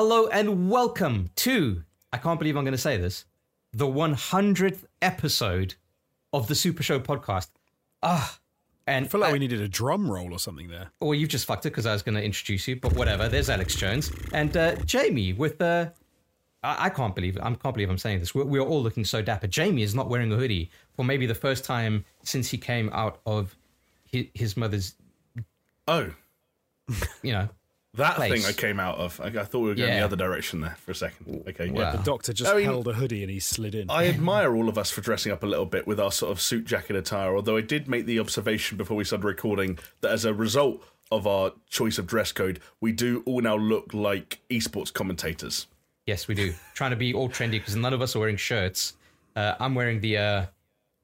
Hello and welcome to, I can't believe I'm going to say this, the 100th episode of the Super Show podcast. Ah, and I feel like we needed a drum roll or something there. Well, you've just fucked it because I was going to introduce you, but whatever. There's Alex Jones and uh, Jamie with the. I, I can't believe I can't believe I'm saying this. We're, we're all looking so dapper. Jamie is not wearing a hoodie for maybe the first time since he came out of his, his mother's. Oh, you know, that place. thing I came out of. I, I thought we were going Yeah. the other direction there for a second. Okay, Wow. yeah. The doctor just I mean- held a hoodie and he slid in. I admire all of us for dressing up a little bit with our sort of suit jacket attire, although I did make the observation before we started recording that as a result of our choice of dress code, we do all now look like esports commentators. Yes, we do. Trying to be all trendy because none of us are wearing shirts. Uh, I'm wearing the, uh,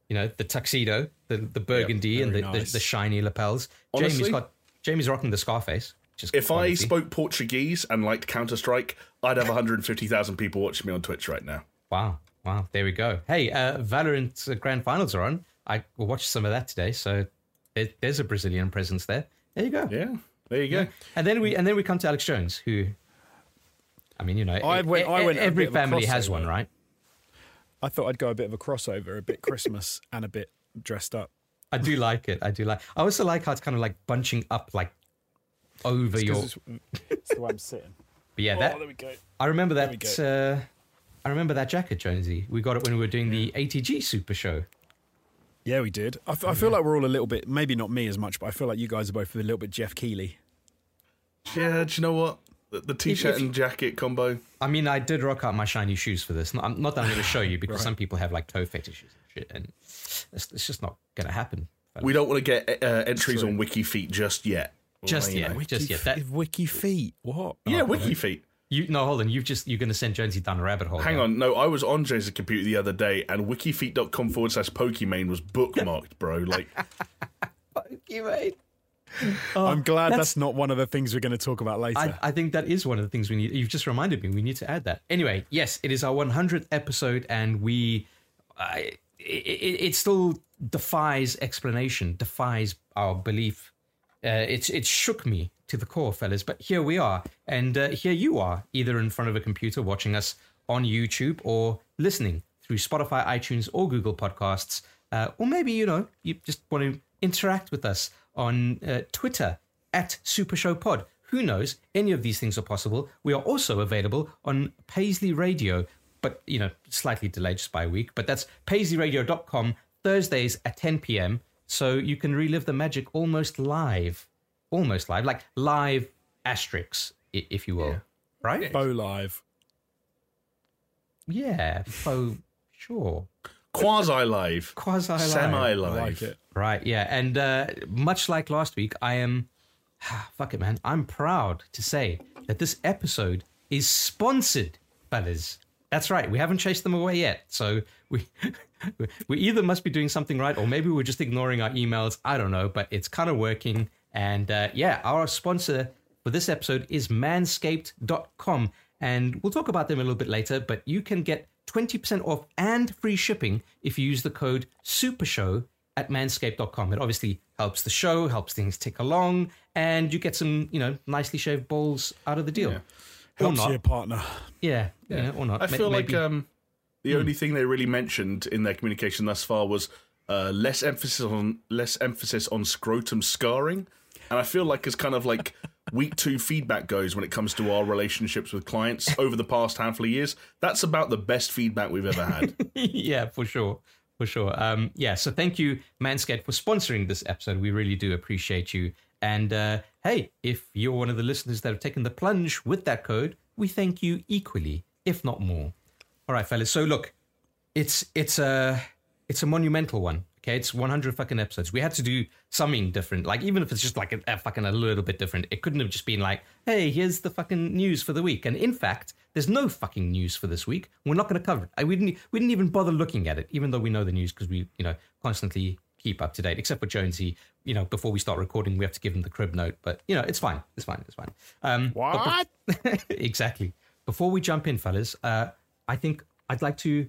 you know, the tuxedo, the the burgundy, and the, very the, the shiny lapels. Honestly- Jamie's got Jamie's rocking the Scarface. Which is If I spoke Portuguese and liked Counter Strike, I'd have 150,000 people watching me on Twitch right now. wow, wow, there we go. Hey, uh, Valorant uh, Grand Finals are on. I watched some of that today. So there, there's a Brazilian presence there. There you go. Yeah, there you go. And then we and then we come to Alex Jones, who, I mean, you know, I went- I went every bit of a family has one, right? I thought I'd go a bit of a crossover, a bit Christmas and a bit dressed up. I do like it. I do like. I also like how it's kind of like bunching up, like over your. 'Cause It's, it's the way I'm sitting. But yeah, that oh, there we go. I remember we that. Uh, I remember that jacket, Jonesy. We got it when we were doing the ATG Super Show. Yeah, we did. I feel like we're all a little bit, maybe not me as much, but I feel like you guys are both a little bit Geoff Keighley. Yeah, do you know what? The, the t-shirt if- and jacket combo. I mean, I did rock out my shiny shoes for this. Not, not that I'm going to show you because some people have like toe fetishes and shit, and it's, it's just not going to happen. We don't want to get uh, entries true. on WikiFeet just yet. Just You yet, know. just yet. That, WikiFeet. What? Yeah, WikiFeet. you no, hold on. You've just you're going to send Jonesy down a rabbit hole. Hang now. on, no, I was on Jonesy's computer the other day, and wikifeet.com forward slash Pokimane was bookmarked, bro. Like, You mate. I'm glad that's- that's, not one of the things we're going to talk about later. I, I think that is one of the things we need. You've just reminded me. We need to add that. Anyway, yes, it is our 100th episode, and we, uh, it, it, it still defies explanation, defies our belief. Uh, it's it shook me to the core, fellas. But here we are, and uh, here you are, either in front of a computer watching us on YouTube or listening through Spotify, iTunes, or Google Podcasts, uh, or maybe you know you just want to interact with us on uh, Twitter at Super Show Pod. Who knows? Any of these things are possible. We are also available on Paisley Radio, but you know, slightly delayed just by a week. But that's paisleyradio.com Thursdays at 10 p.m. So you can relive the magic almost live, almost live, like live asterisks, if you will. Right? Bo Live. Yeah. So sure. quasi live, Quasi live. semi live. like. Right, yeah. And uh, much like last week, I am, fuck it, man, I'm proud to say that this episode is sponsored, fellas. That's right. We haven't chased them away yet. So we, we either must be doing something right or maybe we're just ignoring our emails. I don't know, but it's kind of working. And uh, yeah, our sponsor for this episode is manscaped.com. And we'll talk about them a little bit later, but you can get 20% off and free shipping if you use the code SUPERSHOW at manscaped.com. It obviously helps the show, helps things tick along, and you get some, you know, nicely shaved balls out of the deal. Or Helps not. your partner. Yeah, you know, or not. I Ma- feel like um, the only thing they really mentioned in their communication thus far was uh, less emphasis on less emphasis on scrotum scarring, and I feel like as kind of like week two feedback goes when it comes to our relationships with clients over the past handful of years, that's about the best feedback we've ever had. yeah, for sure. For sure. Um, yeah, so thank you, Manscaped, for sponsoring this episode. We really do appreciate you. And uh, hey, if you're one of the listeners that have taken the plunge with that code, we thank you equally, if not more. All right, fellas. So look, it's it's a it's a monumental one. Okay, it's 100 fucking episodes. We had to do something different. Like even if it's just like a, a fucking a little bit different, it couldn't have just been like, hey, here's the fucking news for the week. And in fact, there's no fucking news for this week. We're not going to cover it. I, we didn't we didn't even bother looking at it, even though we know the news because we you know constantly keep up to date. Except for Jonesy, you know, before we start recording, we have to give him the crib note. But you know, it's fine. It's fine. It's fine. Um, What? exactly. Before we jump in, fellas, uh, I think I'd like to,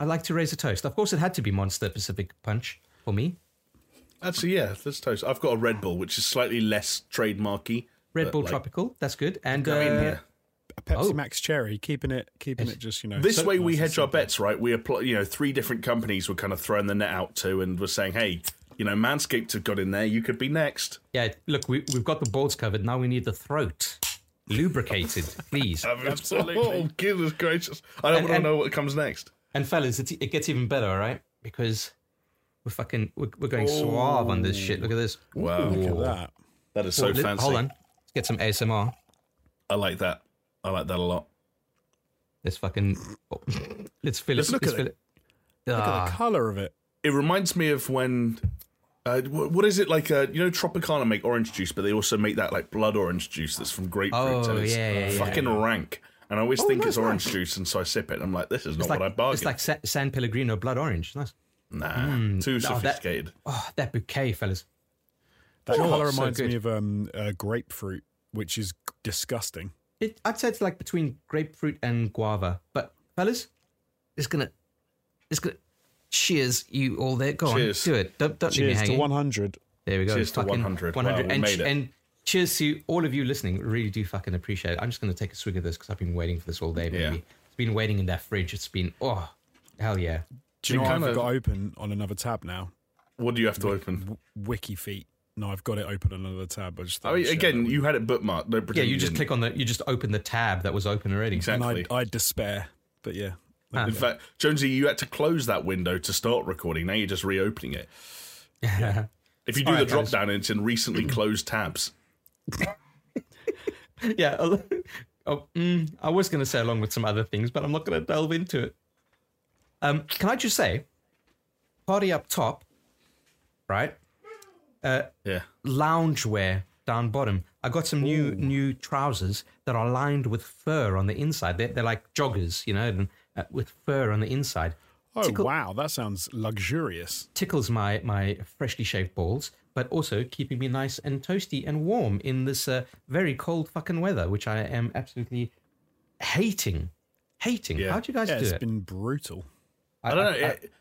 I'd like to raise a toast. Of course, it had to be Monster Pacific Punch for me. Actually, yeah, let's toast. I've got a Red Bull, which is slightly less trademarky. Red Bull like, Tropical, that's good. And I mean, uh, yeah. A Pepsi Oh. Max Cherry, keeping it, keeping it just you know. This so way, we hedge our bets, right? We apply, you know, three different companies were kind of throwing the net out to, and were saying, "Hey, you know, Manscaped have got in there. You could be next." Yeah, look, we, we've got the balls covered. Now we need the throat lubricated, please. Absolutely. Oh, goodness gracious! I don't And- want to and- know what comes next. And fellas, it's, it gets even better, all right? Because we're fucking we're, we're going suave on this shit. Look at this. Wow, Look at that. that is so Li- fancy. Hold on, let's get some ASMR. I like that. I like that a lot. Let's fucking oh, let's fill it. Look let's at fill it. it. Look at Ah, the color of it. It reminds me of when. Uh, what is it like? Uh, you know, Tropicana make orange juice, but they also make that like blood orange juice that's from grapefruit. Oh, and it's yeah, yeah, yeah. fucking rank. And I always Oh, think nice, it's orange nice. juice, and so I sip it. and I'm like, this is not like what I bargained. it's like San Pellegrino blood orange. Nice. nah, too Oh, that- sophisticated. Oh, that bouquet, fellas. That Oh, color reminds good. me of um, uh, grapefruit, which is disgusting. It, I'd say it's like between grapefruit and guava. But fellas, it's gonna, it's gonna. Cheers, you all there. Go Cheers. on, do it. Don't, don't leave me Cheers to 100. There we go. Cheers to Fucking 100. Wow, and, made and cheers to all of you listening. Really do fucking appreciate it. I'm just going to take a swig of this because I've been waiting for this all day, baby. Yeah. It's been waiting in that fridge. It's been, oh, hell yeah. Do you You know kinda- I've got open on another tab now? What do you have to open? W- WikiFeet. No, I've got it open on another tab. I just thought I mean, again, you had it bookmarked. Don't Yeah, pretend you just didn't. click on the, you just open the tab that was open already. Exactly. And I, I despair, but yeah. Ah. In fact, Jonesy, you had to close that window to start recording. Now you're just reopening it. Yeah. If you do the drop guys. down, it's in recently closed tabs. yeah. oh, Oh, mm, I was going to say along with some other things, but I'm not going to delve into it. Um, can I just say, party up top, right? Yeah. loungewear down bottom. I got some new new trousers that are lined with fur on the inside. They're, they're like joggers, you know, and, uh, with fur on the inside. Oh, Tickle- wow. That sounds luxurious. Tickles my my freshly shaved balls, but also keeping me nice and toasty and warm in this uh, very cold fucking weather, which I am absolutely hating. Hating. Yeah. How'd you guys Yeah, do it's it? It's been brutal. I don't know. It,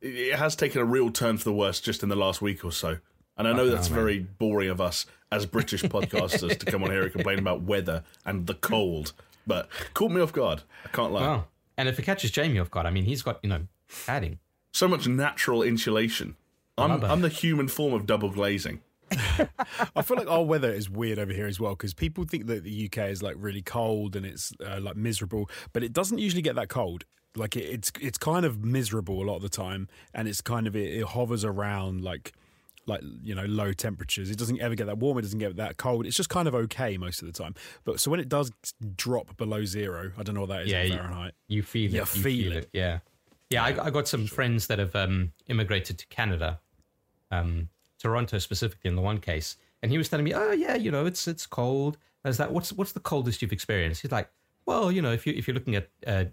it has taken a real turn for the worse just in the last week or so. And I know that's very boring of us as British podcasters to come on here and complain about weather and the cold. But caught me off guard. I can't lie. Wow. And if it catches Jamie off guard, I mean, he's got you know padding. So much natural insulation. I'm, I'm the human form of double glazing. I feel like our weather is weird over here as well because people think that the UK is like really cold and it's uh, like miserable, but it doesn't usually get that cold. Like it, it's it's kind of miserable a lot of the time, and it's kind of it, it hovers around like like you know low temperatures. It doesn't ever get that warm. It doesn't get that cold. It's just kind of okay most of the time. But so when it does drop below zero, I don't know what that is Yeah, in Fahrenheit. You feel You it. You feel feel it. it. Yeah. Yeah, I, I got some friends that have um, immigrated to Canada, um, Toronto specifically in the one case, and he was telling me, "Oh yeah, you know, it's it's cold." I was like, "What's what's the coldest you've experienced?" He's like, "Well, you know, if you if you're looking at uh,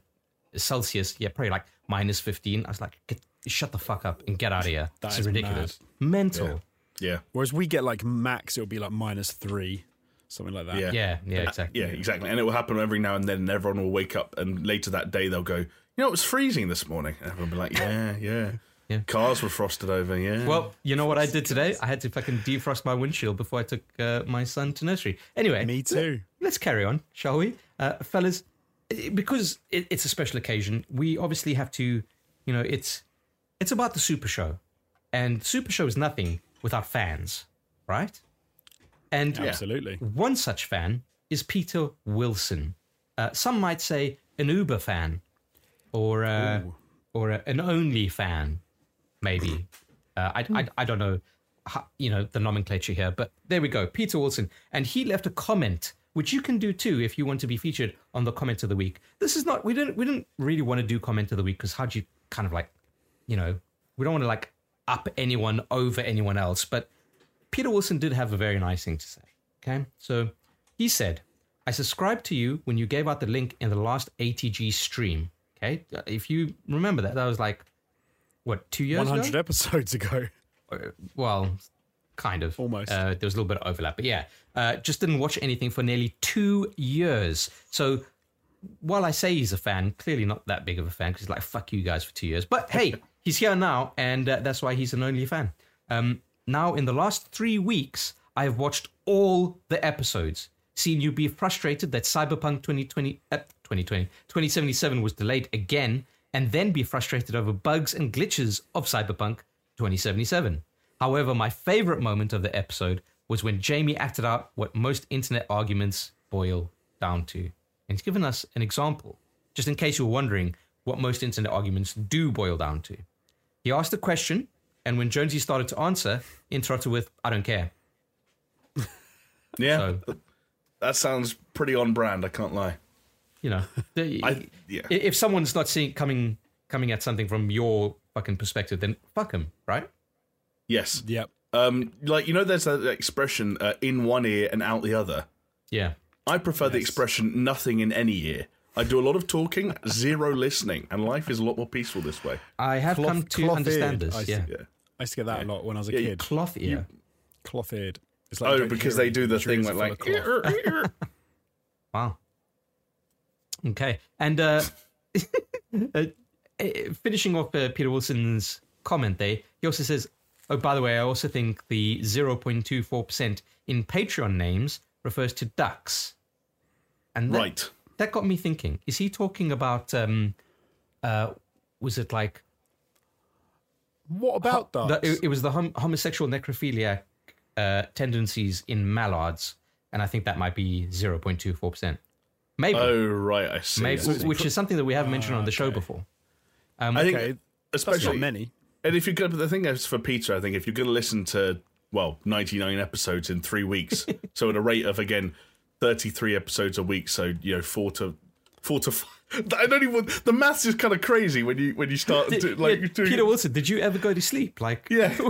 Celsius, yeah, probably like minus fifteen. I was like, get, "Shut the fuck up and get out of here. That this is is ridiculous, mental." Yeah. Whereas we get like max, it'll be like minus three, something like that. Yeah. Yeah, yeah, exactly. Yeah, exactly. And it will happen every now and then, and everyone will wake up, and later that day they'll go, You know, it was freezing this morning. And everyone will be like, Yeah, yeah. Yeah. Cars were frosted over, yeah. Well, you know what I did today? I had to fucking defrost my windshield before I took uh, my son to nursery. Anyway, Me too. let's carry on, shall we, uh, fellas? Because it, it's a special occasion, we obviously have to, you know, it's it's about the Super Show, and Super Show is nothing without fans, right? And Absolutely. one such fan is Peter Wilson. Uh, some might say an Uber fan, or uh, or a, an Only fan, maybe. Uh, I, I I don't know, how, you know, the nomenclature here, but there we go, Peter Wilson, and he left a comment, which you can do too if you want to be featured on the comment of the week. This is not we didn't we didn't really want to do comment of the week because how'd you kind of like, you know, we don't want to like up anyone over anyone else, but Peter Wilson did have a very nice thing to say. Okay. So he said, I subscribed to you when you gave out the link in the last ATG stream. Okay. Uh, If you remember that, that was like, what, two years 100 ago? episodes ago. Uh, Well, kind of. Almost. Uh, there was a little bit of overlap. But yeah, uh, just didn't watch anything for nearly two years. So while I say he's a fan, clearly not that big of a fan because he's like, fuck you guys for two years. But hey, he's here now, and uh, that's why he's an only fan. Um, now, in the last three weeks, I've watched all the episodes. seen you be frustrated that Cyberpunk 2020, uh, 2020 2077 was delayed again, and then be frustrated over bugs and glitches of Cyberpunk 2077. However, my favorite moment of the episode was when Jamie acted out what most internet arguments boil down to. And he's given us an example, just in case you're wondering what most internet arguments do boil down to. He asked a question, and when Jonesy started to answer, interrupted with, I don't care. Yeah, So, that sounds pretty on brand. I can't lie. you know, I- yeah. if someone's not seeing coming coming at something from your fucking perspective, then fuck him, right? Yes. Yep. Um, like you know, there's that expression uh, "in one ear and out the other." Yeah. I prefer the expression "nothing in any ear." I do a lot of talking, zero listening, and life is a lot more peaceful this way. I have Cloth- come to cloth understand eared, this. I see. yeah. Yeah. I used to get that a lot when I was a Yeah, kid. Cloth ear. Cloth eared. It's Oh, because they do the thing ears where like. full of cloth. Wow. Okay. And uh, uh, uh, finishing off uh, Peter Wilson's comment there, he also says, Oh, by the way, I also think the 0.24% in Patreon names refers to ducks. And that, Right. That got me thinking. Is he talking about, um, uh, was it like, What about the, ducks? it, it was the hom- homosexual necrophiliac uh, tendencies in mallards, and I think that might be 0.24%. Maybe. Oh right, I see. Maybe, I see. which is something that we haven't mentioned on the show okay. before. Um, I think, okay, that's not especially many. And if you're going, but the thing is for Peter, I think if you're going to listen to well, 99 episodes in three weeks, so at a rate of again 33 episodes a week, so you know four to four to. Five, I don't even. The maths is kind of crazy when you when you start Did- to, like yeah, doing. Peter Wilson, did you ever go to sleep? Like, Yeah.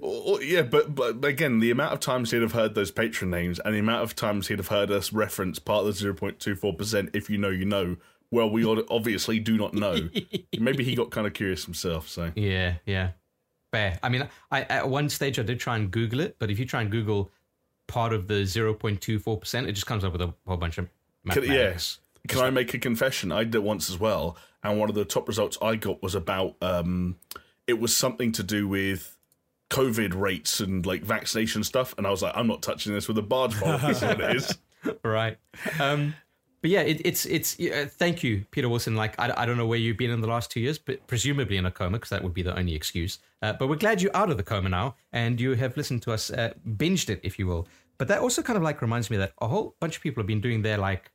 Or- or- yeah, but but again, the amount of times he'd have heard those patron names and the amount of times he'd have heard us reference part of the zero point two four percent. If you know, you know. Well, we obviously do not know. Maybe he got kind of curious himself. So yeah, yeah, fair. I mean, I at one stage I did try and Google it, but if you try and Google part of the zero point two four percent, it just comes up with a whole bunch of mathematics. yes. Can I make a confession? I did it once as well, and one of the top results I got was about um, it was something to do with COVID rates and like vaccination stuff, and I was like, I'm not touching this with a barge pole. This is what it is. right. Um, but yeah, it, it's it's. Uh, thank you, Peter Wilson. Like I, I don't know where you've been in the last two years, but presumably in a coma because that would be the only excuse. Uh, but we're glad you're out of the coma now, and you have listened to us, uh, binged it, if you will. But that also kind of like reminds me that a whole bunch of people have been doing their like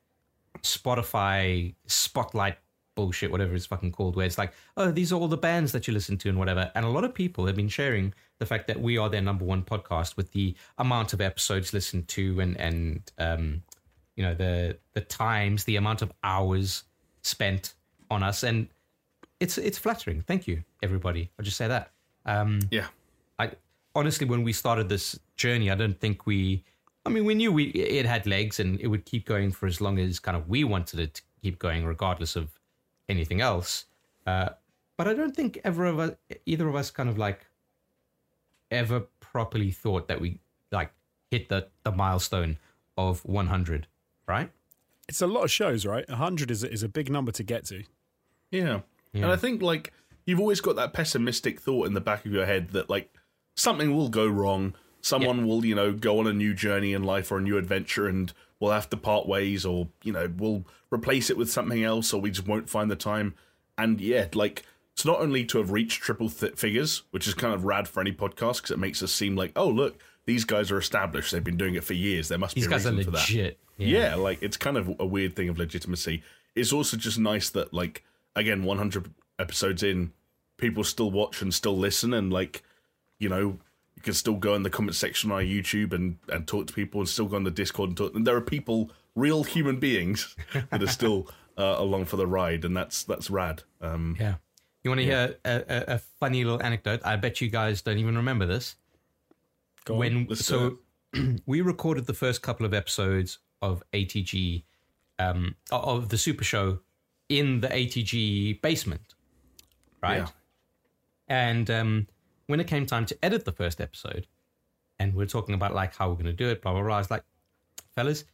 Spotify spotlight bullshit, whatever it's fucking called, where it's like, oh, these are all the bands that you listen to and whatever. And a lot of people have been sharing the fact that we are their number one podcast with the amount of episodes listened to and and um, you know the the times, the amount of hours spent on us, and it's it's flattering. Thank you, everybody. I'll just say that. Um, Yeah. I honestly, when we started this journey, I don't think we. I mean, we knew we it had legs and it would keep going for as long as kind of we wanted it to keep going, regardless of anything else. Uh, but I don't think ever of us, either of us, kind of like ever properly thought that we like hit the the milestone of 100, right? It's a lot of shows, right? 100 is, is a big number to get to. Yeah. Yeah. And I think like you've always got that pessimistic thought in the back of your head that like something will go wrong. Someone will, you know, go on a new journey in life or a new adventure and we'll have to part ways or, you know, we'll replace it with something else or we just won't find the time. And yeah, like it's not only to have reached triple th- figures, which is kind of rad for any podcast because it makes us seem like, oh, look, these guys are established. They've been doing it for years. There must These be a guys are reason for that. Legit. Yeah. like it's kind of a weird thing of legitimacy. It's also just nice that like again, 100 episodes in, people still watch and still listen, and like you know, you can still go in the comment section on our YouTube and and talk to people, and still go on the Discord and talk. And there are people, real human beings, that are still uh, along for the ride, and that's that's rad. Um, Yeah. You want to hear a, a, a funny little anecdote? I bet you guys don't even remember this. Go on. when let's so we recorded the first couple of episodes of ATG um of the Super Show in the ATG basement, right? Yeah. And um when it came time to edit the first episode, and we are talking about like how we're going to do it, blah blah blah. I was like, fellas,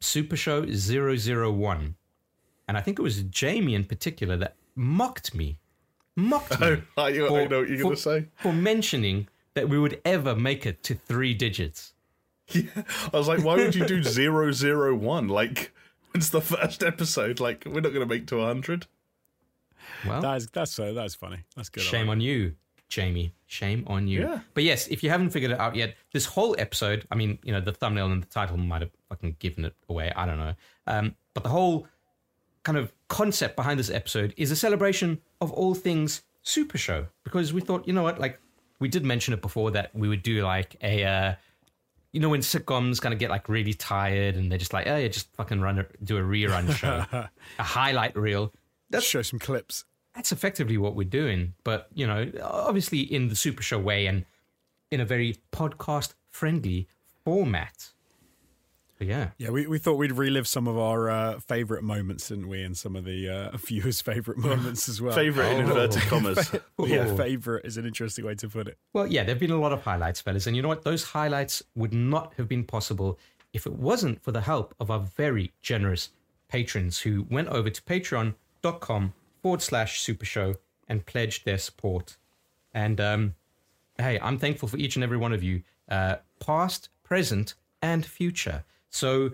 Super Show 001. and I think it was Jamie in particular that mocked me, mocked me I, I know what you're going to say. for mentioning that we would ever make it to three digits. Yeah, I was like, why would you do zero zero one? Like, it's the first episode. Like, we're not going to make to hundred. Well, That is that's uh, that's funny. That's good. Shame on you, Jamie. Shame on you. Yeah. But yes, if you haven't figured it out yet, this whole episode, I mean, you know, the thumbnail and the title might have fucking given it away. I don't know. Um, but the whole kind of concept behind this episode is a celebration of all things Super Show. Because we thought, you know what, like, we did mention it before that we would do like a, uh, you know, when sitcoms kind of get like really tired and they're just like, oh, yeah, just fucking run, a, do a rerun show, a highlight reel. Let's show some clips. that's effectively what we're doing. But, you know, obviously in the Super Show way and in a very podcast friendly format. But yeah. Yeah, we, we thought we'd relive some of our uh, favorite moments, didn't we? And some of the uh, viewers' favorite moments as well. Favorite in Oh. inverted commas. Yeah, Oh. favorite is an interesting way to put it. Well, yeah, there have been a lot of highlights, fellas. And you know what? Those highlights would not have been possible if it wasn't for the help of our very generous patrons who went over to patreon.com forward slash super show and pledged their support. And um, hey, I'm thankful for each and every one of you, uh, past, present, and future. So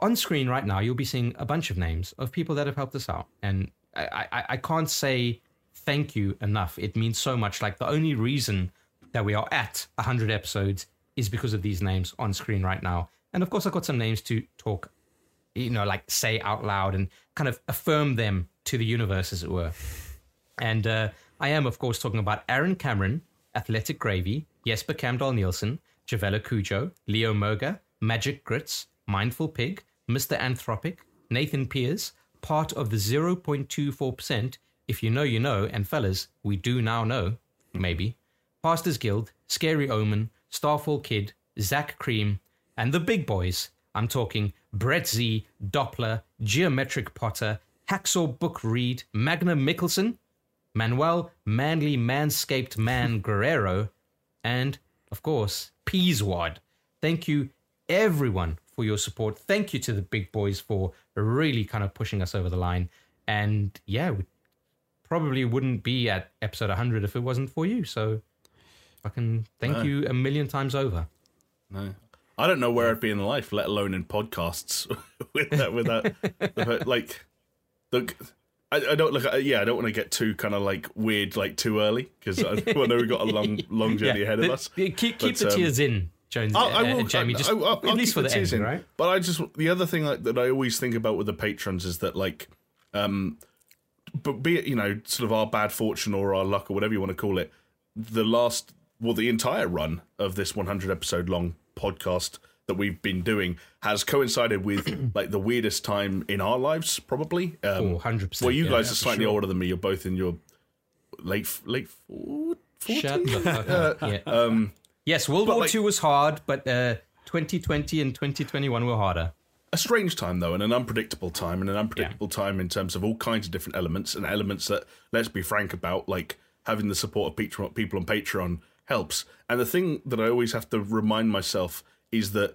on screen right now, you'll be seeing a bunch of names of people that have helped us out. And I, I, I can't say thank you enough. It means so much. Like the only reason that we are at 100 episodes is because of these names on screen right now. And of course, I've got some names to talk, you know, like say out loud and kind of affirm them to the universe, as it were. And uh, I am, of course, talking about Aaron Cameron, Athletic Gravy, Jesper Camdal Nielsen, Javella Cujo, Leo Moga, Magic Grits, Mindful Pig, Mr. Anthropic, Nathan Piers, part of the 0.24%. If you know, you know. And fellas, we do now know, maybe. Pastors Guild, Scary Omen, Starfall Kid, Zach Cream, and the big boys. I'm talking Brett Z, Doppler, Geometric Potter, Hacksaw Book Read, Magna Mickelson, Manuel Manly Manscaped Man Guerrero, and, of course, Peaswad. Thank you, everyone, for your support. Thank you to the big boys for really kind of pushing us over the line. And yeah, we probably wouldn't be at episode 100 if it wasn't for you. So, fucking thank No. you a million times over. No. I don't know where I'd be in life, let alone in podcasts with that. With that, like, look, I, I don't look. Yeah, I don't want to get too kind of like weird, like too early because I, I know we've got a long, long journey ahead of us. keep keep But, the um, tears in, Jones. I, I uh, will, Jamie, I, just I, at least for the end, in. right? But I just the other thing like, that I always think about with the patrons is that like, um, but be it you know sort of our bad fortune or our luck or whatever you want to call it, the last well the entire run of this 100 episode long podcast that we've been doing has coincided with like the weirdest time in our lives probably. Um, Oh, 100%, Well, you yeah, guys yeah, are slightly sure. older than me. You're both in your late late forties. Shut the fuck up. Yeah. Um, yes, World but War like- II was hard, but uh, 2020 and 2021 were harder. a strange time though and an unpredictable time and an unpredictable time in terms of all kinds of different elements and elements that let's be frank about like having the support of Patreon, people on patreon helps and the thing that i always have to remind myself is that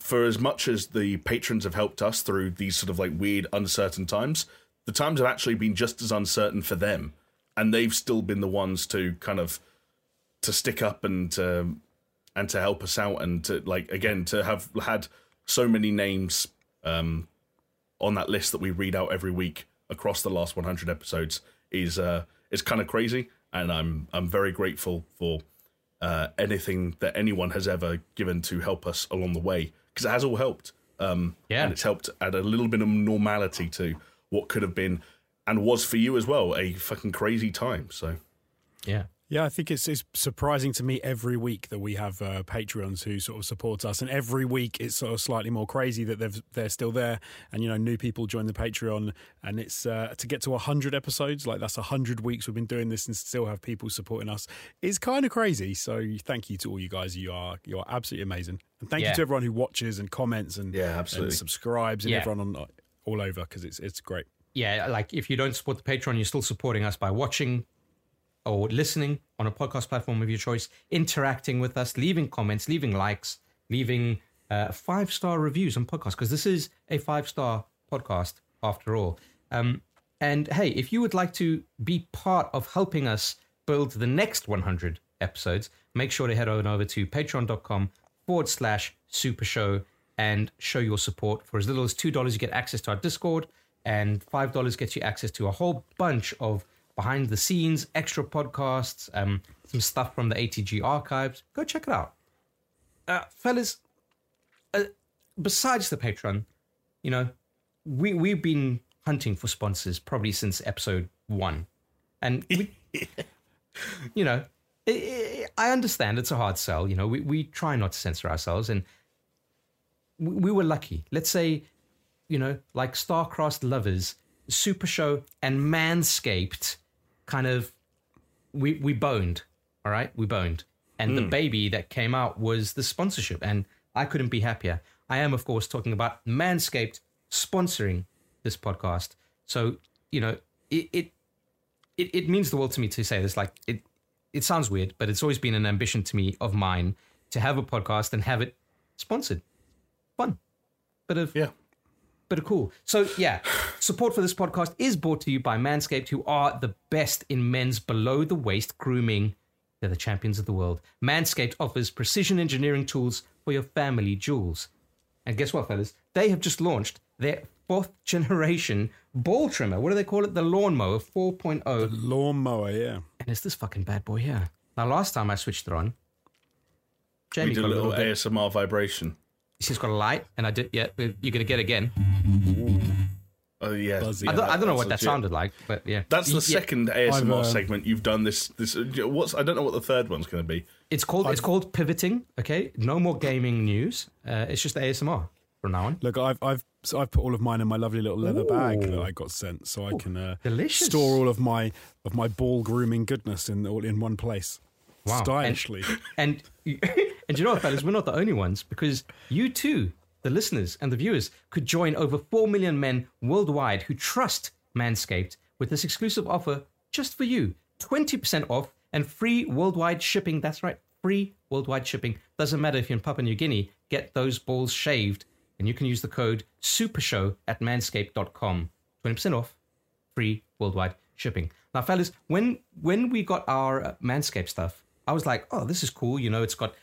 for as much as the patrons have helped us through these sort of like weird uncertain times the times have actually been just as uncertain for them and they've still been the ones to kind of to stick up and to and to help us out and to like again to have had so many names um, on that list that we read out every week across the last 100 episodes is uh, is kind of crazy, and I'm I'm very grateful for uh, anything that anyone has ever given to help us along the way because it has all helped. Um, Yeah. and it's helped add a little bit of normality to what could have been and was for you as well a fucking crazy time. So Yeah. Yeah, I think it's, it's surprising to me every week that we have uh, Patreons who sort of support us, and every week it's sort of slightly more crazy that they've, they're still there, and you know new people join the Patreon, and it's uh, to get to hundred episodes, like that's hundred weeks we've been doing this, and still have people supporting us is kind of crazy. So thank you to all you guys, you are you are absolutely amazing, and thank Yeah. you to everyone who watches and comments and Yeah, absolutely. and subscribes and Yeah. everyone on all over because it's it's great. yeah, like if you don't support the Patreon, you're still supporting us by watching or listening on a podcast platform of your choice, interacting with us, leaving comments, leaving likes, leaving uh, five star reviews on podcasts, because this is a five star podcast after all. Um, and hey, if you would like to be part of helping us build the next 100 episodes, make sure to head on over to patreon.com forward slash super show and show your support. For as little as $2, you get access to our Discord, and $5 gets you access to a whole bunch of behind the scenes, extra podcasts, um, some stuff from the ATG archives. Go check it out. Uh, fellas, uh, besides the Patreon, you know, we, we've been hunting for sponsors probably since episode one. And we, you know, i understand it's a hard sell. You know, we, we try not to censor ourselves, and we, we were lucky. Let's say, you know, like Starcrossed Lovers, Super Show, and Manscaped kind of, we, we boned, all right? We boned. And the hmm. baby that came out was the sponsorship, and I couldn't be happier. I am, of course, talking about Manscaped sponsoring this podcast. So, you know, it, it it, it means the world to me to say this. Like it, it sounds weird, but it's always been an ambition to me of mine to have a podcast and have it sponsored. Fun, bit of Yeah. bit of cool. So yeah, support for this podcast is brought to you by Manscaped, who are the best in men's below the waist grooming. They're the champions of the world. Manscaped offers precision engineering tools for your family jewels. And guess what, fellas? They have just launched their fourth generation ball trimmer. What do they call it? The lawnmower 4.0 Lawnmower, yeah. and it's this fucking bad boy here. Now, last time I switched it on, Jamie We did got a little little. ASMR vibration. She's got a light, and I did. Yeah, you're gonna get it again. Oh yeah. Buzzy. yeah I don't, I don't know what that legit. sounded like, but yeah, That's the Yeah, second ASMR I've, uh, segment you've done. This this what's I don't know what the third one's going to be. It's called it's called pivoting. Okay, no more gaming news. Uh, it's just ASMR from now on. Look, I've I've so I've put all of mine in my lovely little leather bag that I got sent, so I can uh, delicious. store all of my of my ball grooming goodness in all in one place. Wow. Stylishly. And and you know what, fellas, we're not the only ones because you too, the listeners and the viewers, could join over four million men worldwide who trust Manscaped with this exclusive offer just for you: twenty percent off and free worldwide shipping. That's right, free worldwide shipping. Doesn't matter if you're in Papua New Guinea. Get those balls shaved, and you can use the code SuperShow at Manscaped.com. Twenty percent off, free worldwide shipping. Now, fellas, when when we got our uh, Manscaped stuff, I was like, oh, this is cool. You know, it's got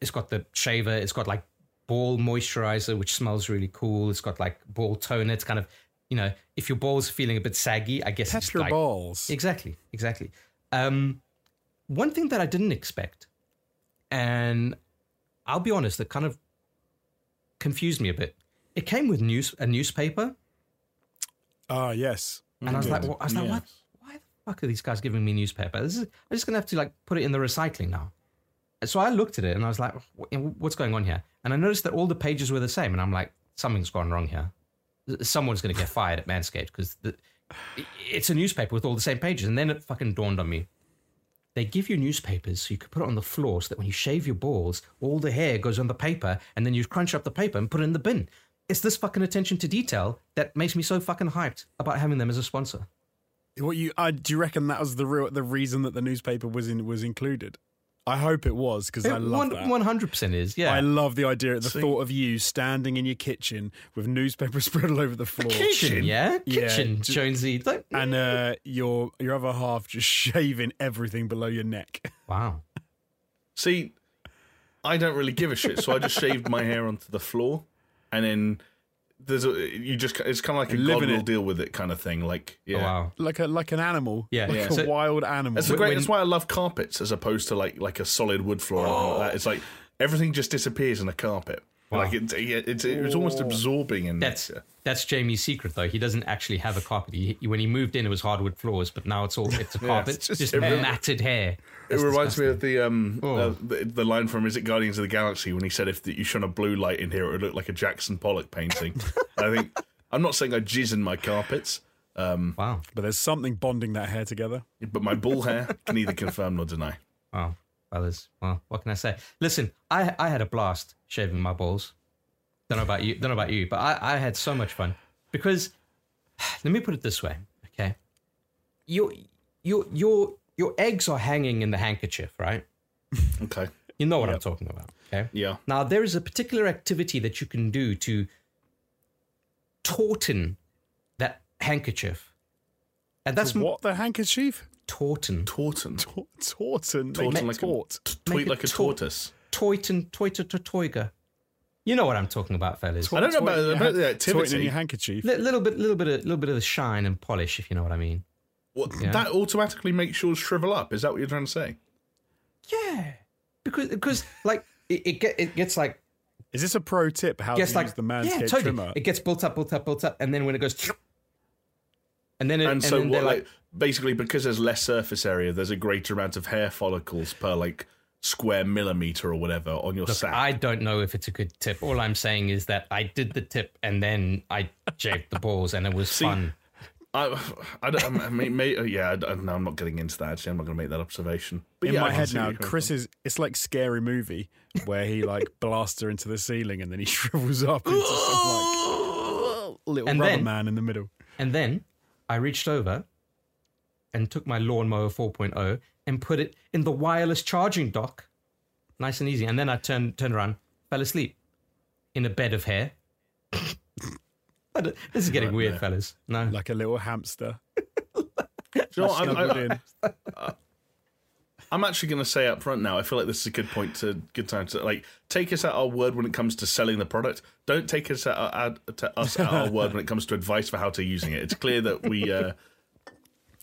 it's got the shaver, it's got like ball moisturizer, which smells really cool. It's got like ball toner. It's kind of you know, if your ball's feeling a bit saggy, I guess Touch it's your like, balls. Exactly, exactly. Um, one thing that I didn't expect, and I'll be honest, that kind of confused me a bit. It came with news a newspaper, Ah, yes. and I was like, well, I was like, what? Why the fuck are these guys giving me newspaper? This is, I'm just gonna have to like put it in the recycling now. So I looked at it and I was like, what's going on here? And I noticed that all the pages were the same, and I'm like, something's gone wrong here. Someone's gonna get fired at Manscaped because it's a newspaper with all the same pages. And then it fucking dawned on me. They give you newspapers so you could put it on the floor so that when you shave your balls, all the hair goes on the paper and then you crunch up the paper and put it in the bin. It's this fucking attention to detail that makes me so fucking hyped about having them as a sponsor. What you uh, do you reckon that was the real the reason that the newspaper was in was included? I hope it was because I love that. One hundred percent is, yeah. I love the idea, of the See- thought of you standing in your kitchen with newspaper spread all over the floor, kitchen, yeah, Yeah, kitchen, j- Jonesy. Don't- and uh, your your other half just shaving everything below your neck. wow, See, I don't really give a shit, so I just shaved my hair onto the floor, and then there's a you just it's kind of like a Live God in will it. deal with it kind of thing. Like yeah. oh, wow. like a like an animal, Yeah. like Yeah. a So- wild animal. That's the great. When- that's why I love carpets as opposed to like like a solid wood floor. or anything like that. It's like everything just disappears in a carpet. Like it, it, it's it's almost absorbing in That's nature. that's Jamie's secret though. He doesn't actually have a carpet. He, when he moved in, it was hardwood floors, but now it's all it's a carpet, it's just just, hair. matted hair. It That's reminds me of the um Oh. uh, the, the line from is it Guardians of the Galaxy when he said if you shone a blue light in here it would look like a Jackson Pollock painting. I think I'm not saying I jizz in my carpets, wow, but there's something bonding that hair together. but my bull hair can neither confirm nor deny. wow, fellas. Well, what can I say? Listen, I I had a blast shaving my balls. Don't know about you. Don't know about you, but I I had so much fun because let me put it this way, okay? Your your your your eggs are hanging in the handkerchief, right? Okay. You know what I'm talking about, okay? Yeah. Now, there is a particular activity that you can do to tauten that handkerchief. And that's what the handkerchief? Tauten. Taunton. Tor- Taunton. Taunton Make like taut. a tweet Make it like a tortoise. Toyton Toyta Toyga. You know what I'm talking about, fellas. I don't know about, about the Toiting in your handkerchief. Li- little bit, little bit, of, little bit of the shine and polish, if you know what I mean. Well, That automatically makes yours shrivel up. Is that what you're trying to say? Yeah, because because like it, it get it gets like Is this a pro tip? How gets to like use the yeah, Manscaped totally. trimmer? It gets built up, built up, built up, and then when it goes, and then it, And, and, so, then what, they're like, like, basically, because there's less surface area, there's a greater amount of hair follicles per like square millimeter or whatever on your Look, sack. I don't know if it's a good tip. All I'm saying is that I did the tip and then I shaved the balls and it was fun. I, I don't. I mean, may, yeah. I, don't- no, I'm not getting into that. Actually, I'm not going to make that observation. But in yeah, my head now, Chris is it's like scary movie where he like blasts her into the ceiling and then he shrivels up into some like little And rubber then- man in the middle. And then I reached over and took my lawnmower 4.0 and put it in the wireless charging dock, nice and easy. And then I turned turned around, fell asleep in a bed of hair. I this is getting weird, fellas. No, Like a little hamster. You know I'm, I'm, actually going to say up front now. I feel like this is a good point to good time to like take us at our word when it comes to selling the product. Don't take us at, our, at to us at our word when it comes to advice for how to using it. It's clear that we uh,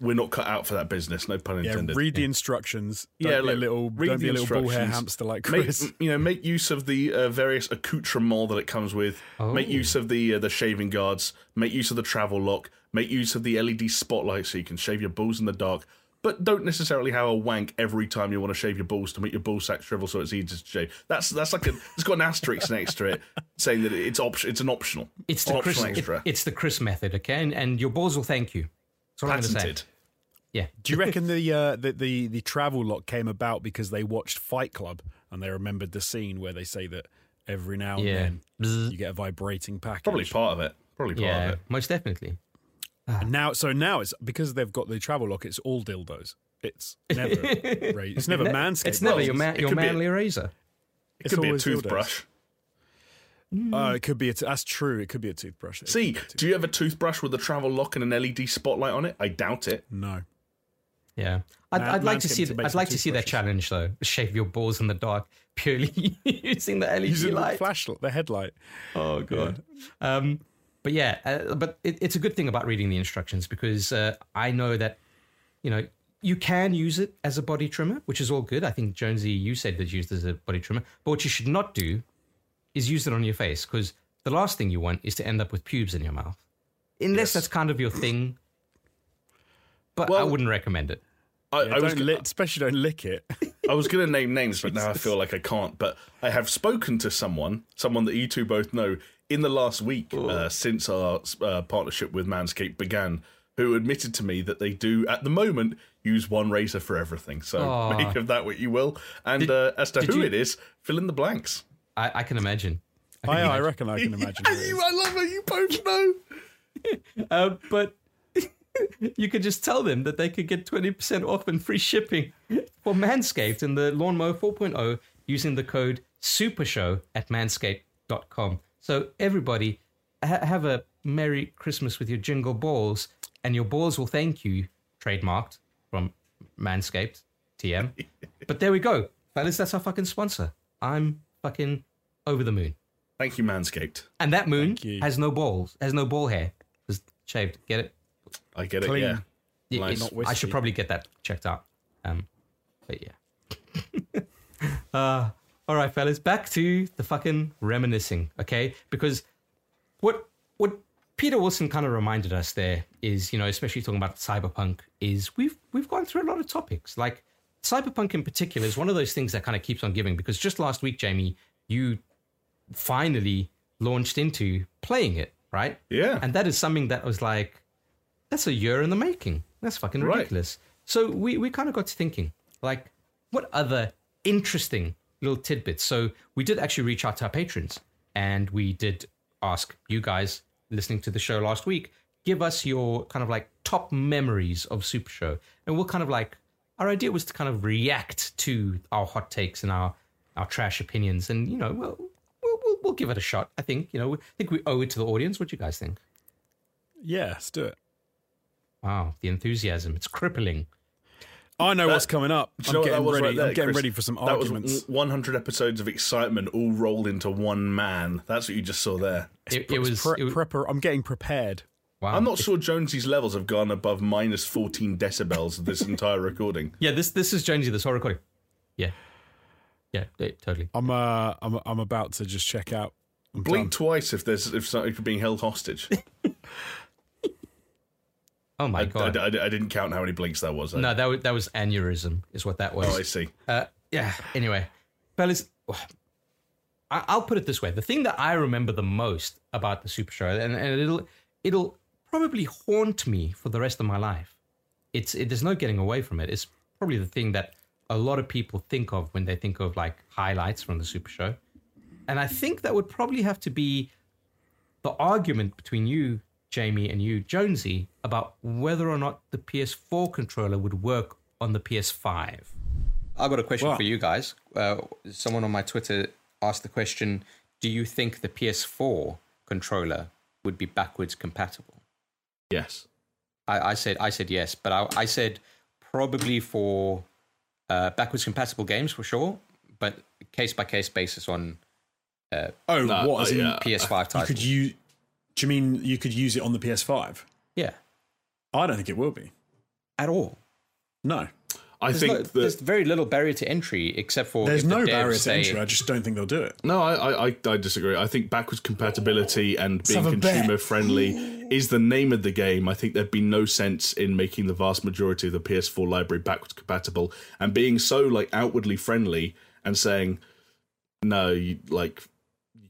we're not cut out for that business. No pun intended. Yeah, intended. read the instructions. Don't Yeah, be like, a little read don't be a little bull hair hamster like make, Chris. you know, make use of the uh, various accoutrements that it comes with. Make Oh. use of the uh, the shaving guards. Make use of the travel lock. Make use of the LED spotlight so you can shave your balls in the dark. But don't necessarily have a wank every time you want to shave your balls to make your ball sack shrivel so it's easy to shave. That's that's like a it's got an asterisk next to it saying that it's option it's an optional. it's an the Chris. optional it- it's the Chris method, okay? And, and your balls will thank you. That's all I'm going to say. Yeah. Do you reckon the, uh, the the the travel lock came about because they watched Fight Club and they remembered the scene where they say that every now and Yeah. then Bzz. you get a vibrating package? Probably part of it. Probably part of it. most definitely. And now, so now it's because they've got the travel lock. It's all dildos. It's never ra- it's never manscaped. It's never Well, your, man, it your could be a- manly razor. It It's could be a toothbrush. dildos. Toothbrush. Uh, it could be. A t- that's true. It could be a toothbrush. It See, a tooth- do you have a toothbrush with a travel lock and an LED spotlight on it? I doubt it. no. Yeah, I'd, I'd like to see. to I'd like to see that challenge though. Shave your balls in the dark purely using the LED Using the light. flashlight, the headlight. Oh god. Um, but yeah, uh, but it, it's a good thing about reading the instructions because uh, I know that you know you can use it as a body trimmer, which is all good. I think Jonesy, you said that you used as a body trimmer, but what you should not do is use it on your face because the last thing you want is to end up with pubes in your mouth, unless Yes. that's kind of your thing. But I wouldn't recommend it. I, Yeah, I don't lick, especially don't lick it. I was going to name names, but now I feel like I can't. But I have spoken to someone, someone that you two both know, in the last week uh, since our uh, partnership with Manscaped began, who admitted to me that they do, at the moment, use one razor for everything. So Aw. make of that what you will. And Did- uh, as to who you- it is, fill in the blanks. I, I can imagine. I I, can I imagine. reckon I can imagine. who. You, I love it. You both know. Uh, but you could just tell them that they could get 20% off and free shipping for Manscaped and the Lawnmower 4.0 using the code SUPERSHOW at manscaped.com. So, everybody, ha- have a Merry Christmas with your jingle balls, and your balls will thank you, trademarked from Manscaped, TM. but there we go. Fellas, that's our fucking sponsor. I'm fucking over the moon. Thank you, Manscaped. And that moon has no balls, has no ball hair. It's shaved. Get it? I get it. Clean. Yeah. Yeah, Nice. it's- Not I should probably get that checked out. Um, but yeah. uh, all right, fellas, back to the fucking reminiscing, okay? Because what what Peter Wilson kind of reminded us there is, you know, especially talking about cyberpunk, is we've we've gone through a lot of topics. Like cyberpunk in particular is one of those things that kind of keeps on giving. Because just last week, Jamie, you finally launched into playing it, right? Yeah. And that is something that was like, that's a year in the making. That's fucking Right. ridiculous. So we, we kind of got to thinking, like, what other interesting little tidbits? So we did actually reach out to our patrons and we did ask you guys listening to the show last week, give us your kind of like top memories of Super Show. And we'll kind of like, our idea was to kind of react to our hot takes and our, our trash opinions. And, you know, we'll, we'll, we'll, we'll give it a shot. I think, you know, I think we owe it to the audience. What do you guys think? Yeah, let's do it. Wow, the enthusiasm. It's crippling. I know That- what's coming up. You I'm know what that getting was ready. right there, I'm getting Chris? ready for some That arguments. was 100 episodes of excitement all rolled into one man. That's what you just saw there. It, it was. Pre- it prepper- I'm getting prepared. Wow. I'm not sure Jonesy's levels have gone above minus 14 decibels of this entire recording. Yeah, this this is Jonesy, this whole recording. Yeah. Yeah, totally. I'm uh, I'm I'm about to just check out. I'm Blink done. twice if there's if something being held hostage. Oh my I, god. I- I- I didn't count how many blinks that was. no, that was that was aneurysm, is what that was. Oh, I see. Uh, yeah. Anyway, fellas, I- I'll put it this way: the thing that I remember the most about the Super Show, and, and it'll it'll probably haunt me for the rest of my life. It's it, there's no getting away from it. It's probably the thing that a lot of people think of when they think of like highlights from the Super Show, and I think that would probably have to be the argument between you, Jamie, and you, Jonesy, about whether or not the PS4 controller would work on the PS5. I've got a question Wow. for you guys. Uh, someone on my Twitter asked the question Do you think the PS4 controller would be backwards compatible? Yes. I, I said I said yes, but I, I said probably for uh, backwards compatible games for sure, but case by case basis on Oh, No, what? Uh, in, yeah. PS5 you titles. could use? Do you mean you could use it on the PS5? yeah, I don't think it will be. at all. No, I There's, think no- that. there's very little barrier to entry except for there's if the no devs barrier to say- entry. I just don't think they'll do it. No, I, I, I- I disagree. I think backwards compatibility and being have a bet. consumer friendly is the name of the game. I think there'd be no sense in making the vast majority of the PS4 library backwards compatible and being so like outwardly friendly and saying, no, you like you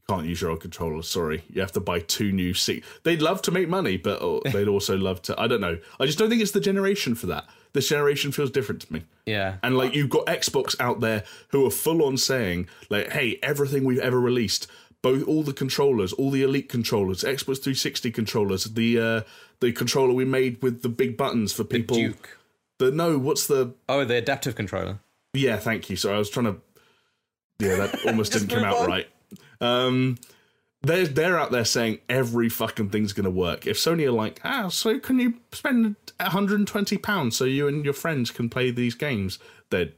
can't use your old controller. Sorry, you have to buy two new seat. They'd love to make money, but oh, they'd also love to. I don't know. I just don't think it's the generation for that. This generation feels different to me. Yeah, And like you've got Xbox out there who are full on saying like, "Hey, everything we've ever released, both all the controllers, all the Elite controllers, Xbox 360 controllers, the uh, the controller we made with the big buttons for people." Duke. The no, what's the? Oh, the adaptive controller. Yeah, thank you. Sorry, I was trying to. Yeah, that almost didn't come out on. right. Um, they're they're out there saying every fucking thing's going to work. If Sony are like, ah, so can you spend 120 pounds so you and your friends can play these games? Then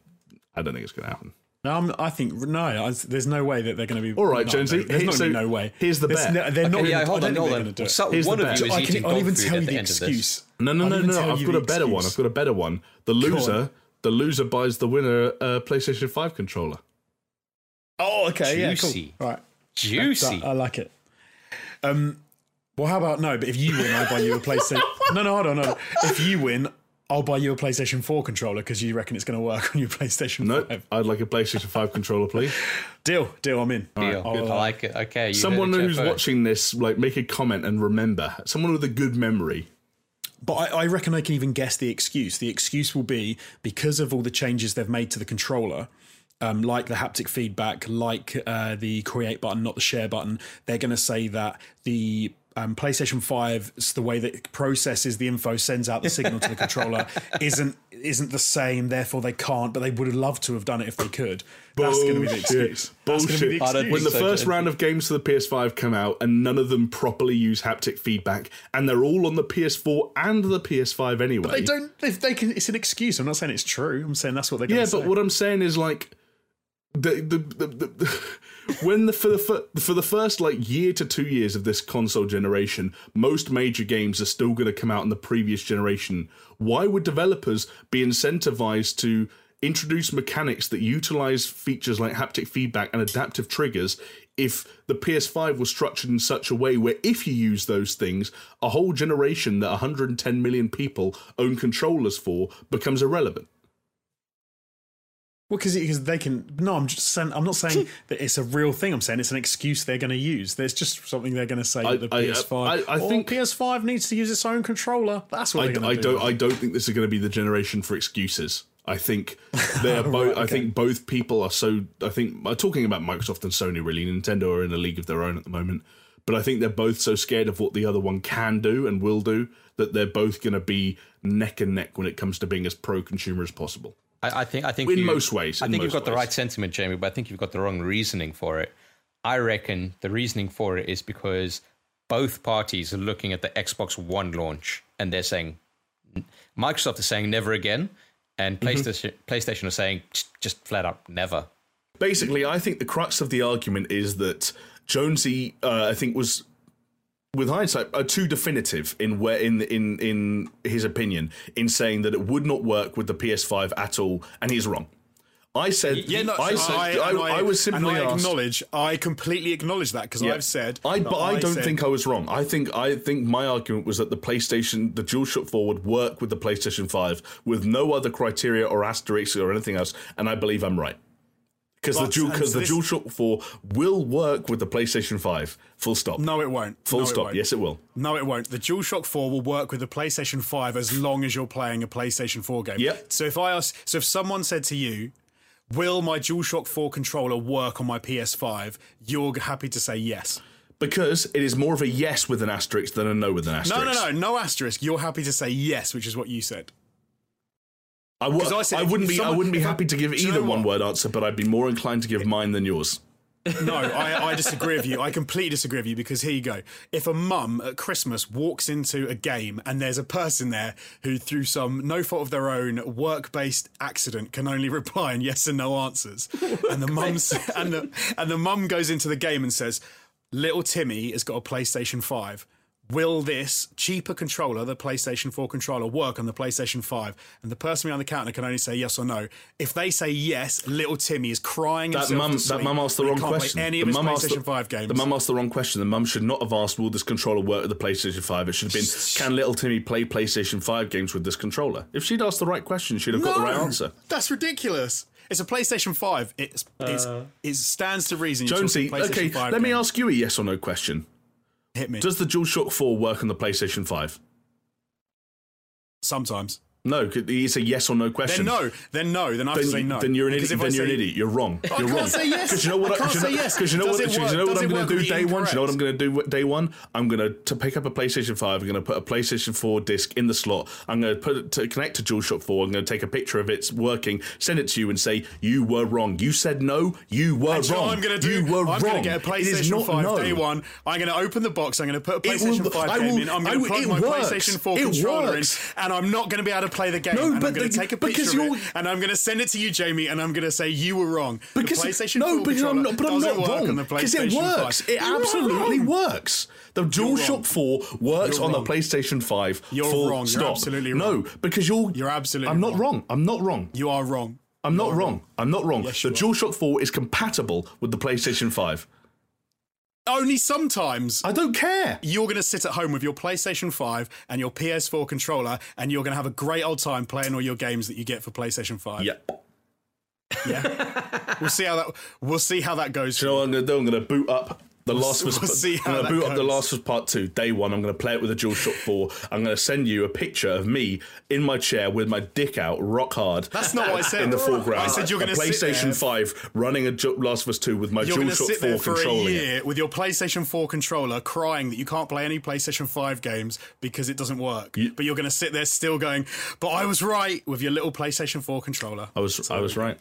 I don't think it's going to happen. No, I'm, I think no. I, there's no way that they're going to be. All right, no, Jonesy, no, there's not so no way. here's the There's bet. No, they're not. yeah, gonna, hold on, don't hold on. do it. So Here's one the of you bet. is I eating can, I'll even tell you the the end of this. excuse. No, no, I'll no, even no. tell I've got a better one. I've got a better one. The loser, the loser buys the winner a PlayStation 5 controller. Oh, okay, yeah, cool. Right, Juicy. I like it. Um, well, how about no? But if you win, I buy you a PlayStation. no, no, hold on, no. If you win, I'll buy you a PlayStation 4 controller because you reckon it's going to work on your PlayStation No, 5. I'd like a PlayStation 5 controller, please. Deal, deal. I'm in. Deal. I'll, I uh, like it. Okay. You Someone heard it here who's first. watching this, like, make a comment and remember. Someone with a good memory. But I, I reckon I can even guess the excuse. The excuse will be because of all the changes they've made to the controller, um, like the haptic feedback, like uh, the create button, not the share button. They're going to say that the um, PlayStation 5, the way that it processes the info, sends out the signal to the controller, isn't isn't the same. Therefore, they can't. But they would have loved to have done it if they could. That's going to be the Bullshit. excuse. That's going to be the Bullshit. Excuse. When the so, first Jen. round of games for the PS5 come out and none of them properly use haptic feedback, and they're all on the PS4 and the PS5 anyway. But They don't. If they can, it's an excuse. I'm not saying it's true. I'm saying that's what they're going Yeah, to say. but what I'm saying is like the the, the, the, when the for the for the first like year to two years of this console generation, most major games are still going to come out in the previous generation. Why would developers be incentivized to introduce mechanics that utilize features like haptic feedback and adaptive triggers if the PS5 was structured in such a way where if you use those things, a whole generation that 110 million people own controllers for becomes irrelevant? Well, because they can. No, I'm just saying. I'm not saying that it's a real thing. I'm saying it's an excuse they're going to use. There's just something they're going to say I- that the I- PS5. I- I "Oh, think- PS5 needs to use its own controller. That's what I, they're do. don't. I don't think this is going to be the generation for excuses. I think they are both. I okay. think both people are so. I think I'm talking about Microsoft and Sony. Really, Nintendo are in a league of their own at the moment. But I think they're both so scared of what the other one can do and will do that they're both going to be neck and neck when it comes to being as pro-consumer as possible. I, I think. I think In you, most ways. I think you've got the right sentiment, Jamie, but I think you've got the wrong reasoning for it. I reckon the reasoning for it is because both parties are looking at the Xbox One launch and they're saying Microsoft is saying never again. and PlayStation PlayStation are saying just, just flat out never. Basically, I think the crux of the argument is that Jonesy, uh, I think, was with hindsight, are too definitive in where in in in his opinion in saying that it would not work with the PS5 at all, and he's wrong. I said, Yeah, no, I said, I, and I, was simply and I asked. acknowledge, I completely acknowledge that because Yeah. I've said, I, but I don't said- think I was wrong. I think I think my argument was that the PlayStation, the DualShock 4 would work with the PlayStation 5 with no other criteria or asterisks or anything else, and I believe I'm right. Because the dual, because the this- DualShock 4 will work with the PlayStation 5. Full stop. No, it won't. Full No, stop. won't. Yes, it will. No, it won't. The DualShock 4 will work with the PlayStation 5 as long as you're playing a PlayStation 4 game. Yep. So if I ask, so if someone said to you, "Will my DualShock 4 controller work on my PS5?" You're happy to say yes. Because it is more of a yes with an asterisk than a no with an asterisk. No, no, no, no asterisk. You're happy to say yes, which is what you said. I, w- I said I wouldn't be. I wouldn't be if I- happy to give either one word answer, but I'd be more inclined to give mine than yours. No, I, I disagree with you. I completely disagree with you because here you go. If a mum at Christmas walks into a game and there's a person there who, through some no fault of their own work based accident, can only reply in yes and no answers, and the mum's and the and the mum goes into the game and says, "Little Timmy has got a PlayStation Five." Will this cheaper controller, the PlayStation 4 controller, work on the PlayStation 5? And the person behind the counter can only say yes or no. If they say yes, little Timmy is crying That himself mum, to that mum asked the wrong question. Any the his mum asked PlayStation the, 5 games. The mum asked the wrong question. The mum should not have asked, "Will this controller work with the PlayStation 5?" It should have been, "Can little Timmy play PlayStation 5 games with this controller?" If she'd asked the right question, she'd have got the right answer. That's ridiculous. It's a PlayStation 5. It's, it's, uh. it stands to reason. Jonesy, okay, 5 let me ask you a yes or no question. Hit me. Does the DualShock 4 work on the PlayStation 5? Sometimes. No, it's a yes or no Then question. no. Then no. Then I have Then, to say no. then you're an idiot. I Then you're an idiot. You're wrong. I You're can't wrong. say yes. Because you know what? I can't you say yes. Because you know Does what? it you know what I'm going to do day being one. Do you know what I'm going to do day one? I'm going to to pick up a PlayStation 5. I'm going to put a PlayStation 4 disc in the slot. I'm going to put it to connect to DualShock 4. I'm going to take a picture of it's working, send it to you, and say you were wrong. You said no. You were wrong. I'm going to do. You were I'm wrong. going to get a PlayStation 5 no. day one. I'm going to open the box. I'm going to put a It will- PlayStation 5 I game in. I'm going to plug my. PlayStation 4 It controller in, and I'm not going to be able to play the game. No, and I'm but going to take a because picture of you're- it, and I'm going to send it to you, Jamie, and I'm going to say you were wrong. Because the PlayStation no, 4 because I'm not, but I'm not wrong on the because it works. 5. It You're absolutely wrong. works. The DualShock wrong. 4 works You're on the PlayStation 5. You're full wrong. You're Stop. absolutely wrong. No, because you're You're absolutely I'm not wrong. wrong. I'm not wrong. You are wrong. I'm not wrong. I'm not wrong. Yes, the you. DualShock 4 is compatible with the PlayStation 5. Only sometimes. I don't care. You're going to sit at home with your PlayStation 5 and your PS4 controller, and you're going to have a great old time playing all your games that you get for PlayStation 5. Yeah. We'll see how that. We'll see how that goes. You know what I'm going to do? I'm going to boot up the Last of Us. we'll see I'm going to that boot up the. Last of Us Part Two. Day one. I'm going to play it with a DualShock 4. I'm going to send you a picture of me in my chair with my dick out, rock hard. That's not what I said. in the foreground. I said you're going to sit PlayStation. 5 running a Ju- Last of Us 2 with my You're going to DualShock sit 4 there for a controlling it. year with your PlayStation 4 controller, crying that you can't play any PlayStation 5 games because it doesn't work. But you're going to sit there still going, "But I was right" with your little PlayStation 4 controller. I was I was right.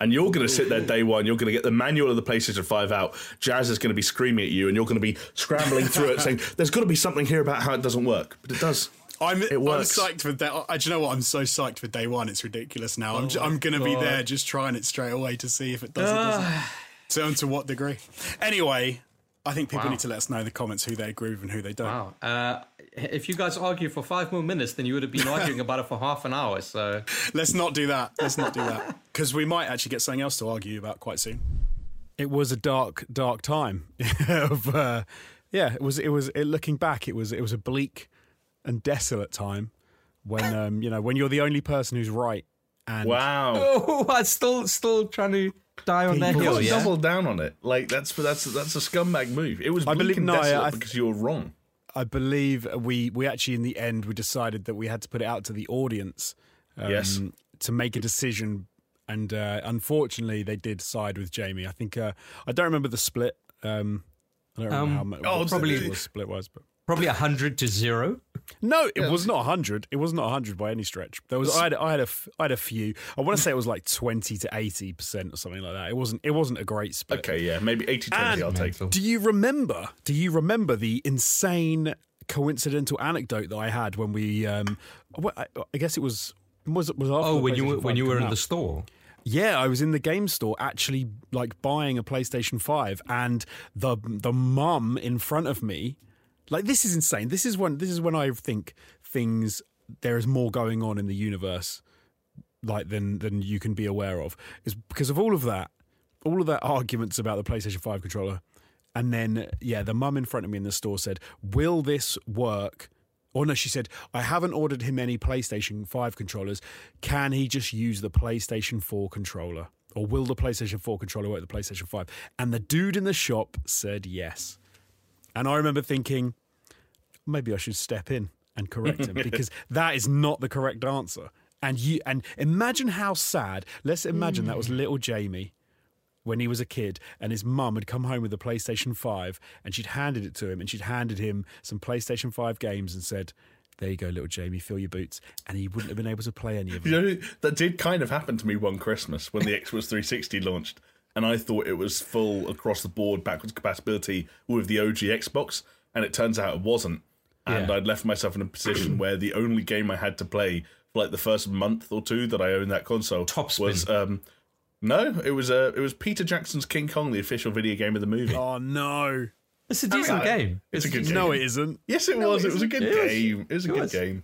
And you're going to sit there day one. You're going to get the manual of the PlayStation 5 out. Jazz is going to be screaming at you, and you're going to be scrambling through it, saying, "There's got to be something here about how it doesn't work." But it does. I'm, It I'm psyched for that. I, do you know what? I'm so psyched for day one. It's ridiculous now. I'm, j- I'm going to be there just trying it straight away to see if it does. It doesn't. So, and to what degree? Anyway, I think people Wow. need to let us know in the comments who they agree with and who they don't. Wow. Uh, if you guys argue for five more minutes, then you would have been arguing about it for half an hour. So Let's not do that. Let's not do that because we might actually get something else to argue about quite soon. It was a dark, dark time. of uh, yeah, it was. It was. It, looking back, it was. It was a bleak and desolate time when um, you know when you're the only person who's right. And Wow. Oh, I'm still still trying to die on that You hill. Yeah. double down on it. Like that's that's that's a scumbag move. It was I bleak believe- and no, I- desolate I- because you were wrong. I believe we we actually in the end we decided that we had to put it out to the audience. Um, Yes. To make a decision, and uh, unfortunately, they did side with Jamie. I think uh, I don't remember the split. Um, I don't remember Um, how much oh, probably- the split was, but Probably a hundred to zero. No, it was not hundred. It was not hundred by any stretch. There was I had, I had a I had a few. I want to say it was like twenty to eighty percent or something like that. It wasn't it wasn't a great split. Okay, yeah, maybe 80 20 And- I'll take. Do you remember? Do you remember the insane coincidental anecdote that I had when we? Um, I, I guess it was was it was after Oh, the when you were when you were in out. the store. Yeah, I was in the game store actually like buying a PlayStation 5 and the the mum in front of me like this is insane. This is when this is when I think things there is more going on in the universe like than than you can be aware of. Is because of all of that all of that arguments about the PlayStation 5 controller and then yeah, the mum in front of me in the store said, "Will this work?" Or no, she said, I haven't ordered him any PlayStation 5 controllers. Can he just use the PlayStation 4 controller? Or will the PlayStation 4 controller work with the PlayStation 5? And the dude in the shop said yes. And I remember thinking, maybe I should step in and correct him because that is not the correct answer. And you and imagine how sad. Let's imagine that was mm. little Jamie when he was a kid and his mum had come home with a PlayStation 5 and she'd handed it to him and she'd handed him some PlayStation 5 games and said, There you go, little Jamie, fill your boots. And he wouldn't have been able to play any of them. You know, that did kind of happen to me one Christmas when the Xbox 360 launched, and I thought it was full across the board backwards compatibility with the OG Xbox, and it turns out it wasn't. And Yeah. I'd left myself in a position where the only game I had to play for like the first month or two that I owned that console Top was um, no, it was uh, it was Peter Jackson's King Kong, the official video game of the movie. Oh, no. It's a decent mean, game. it's a good game. No, it isn't. Yes, it was. It was a good It was. game. It was a It good was. game.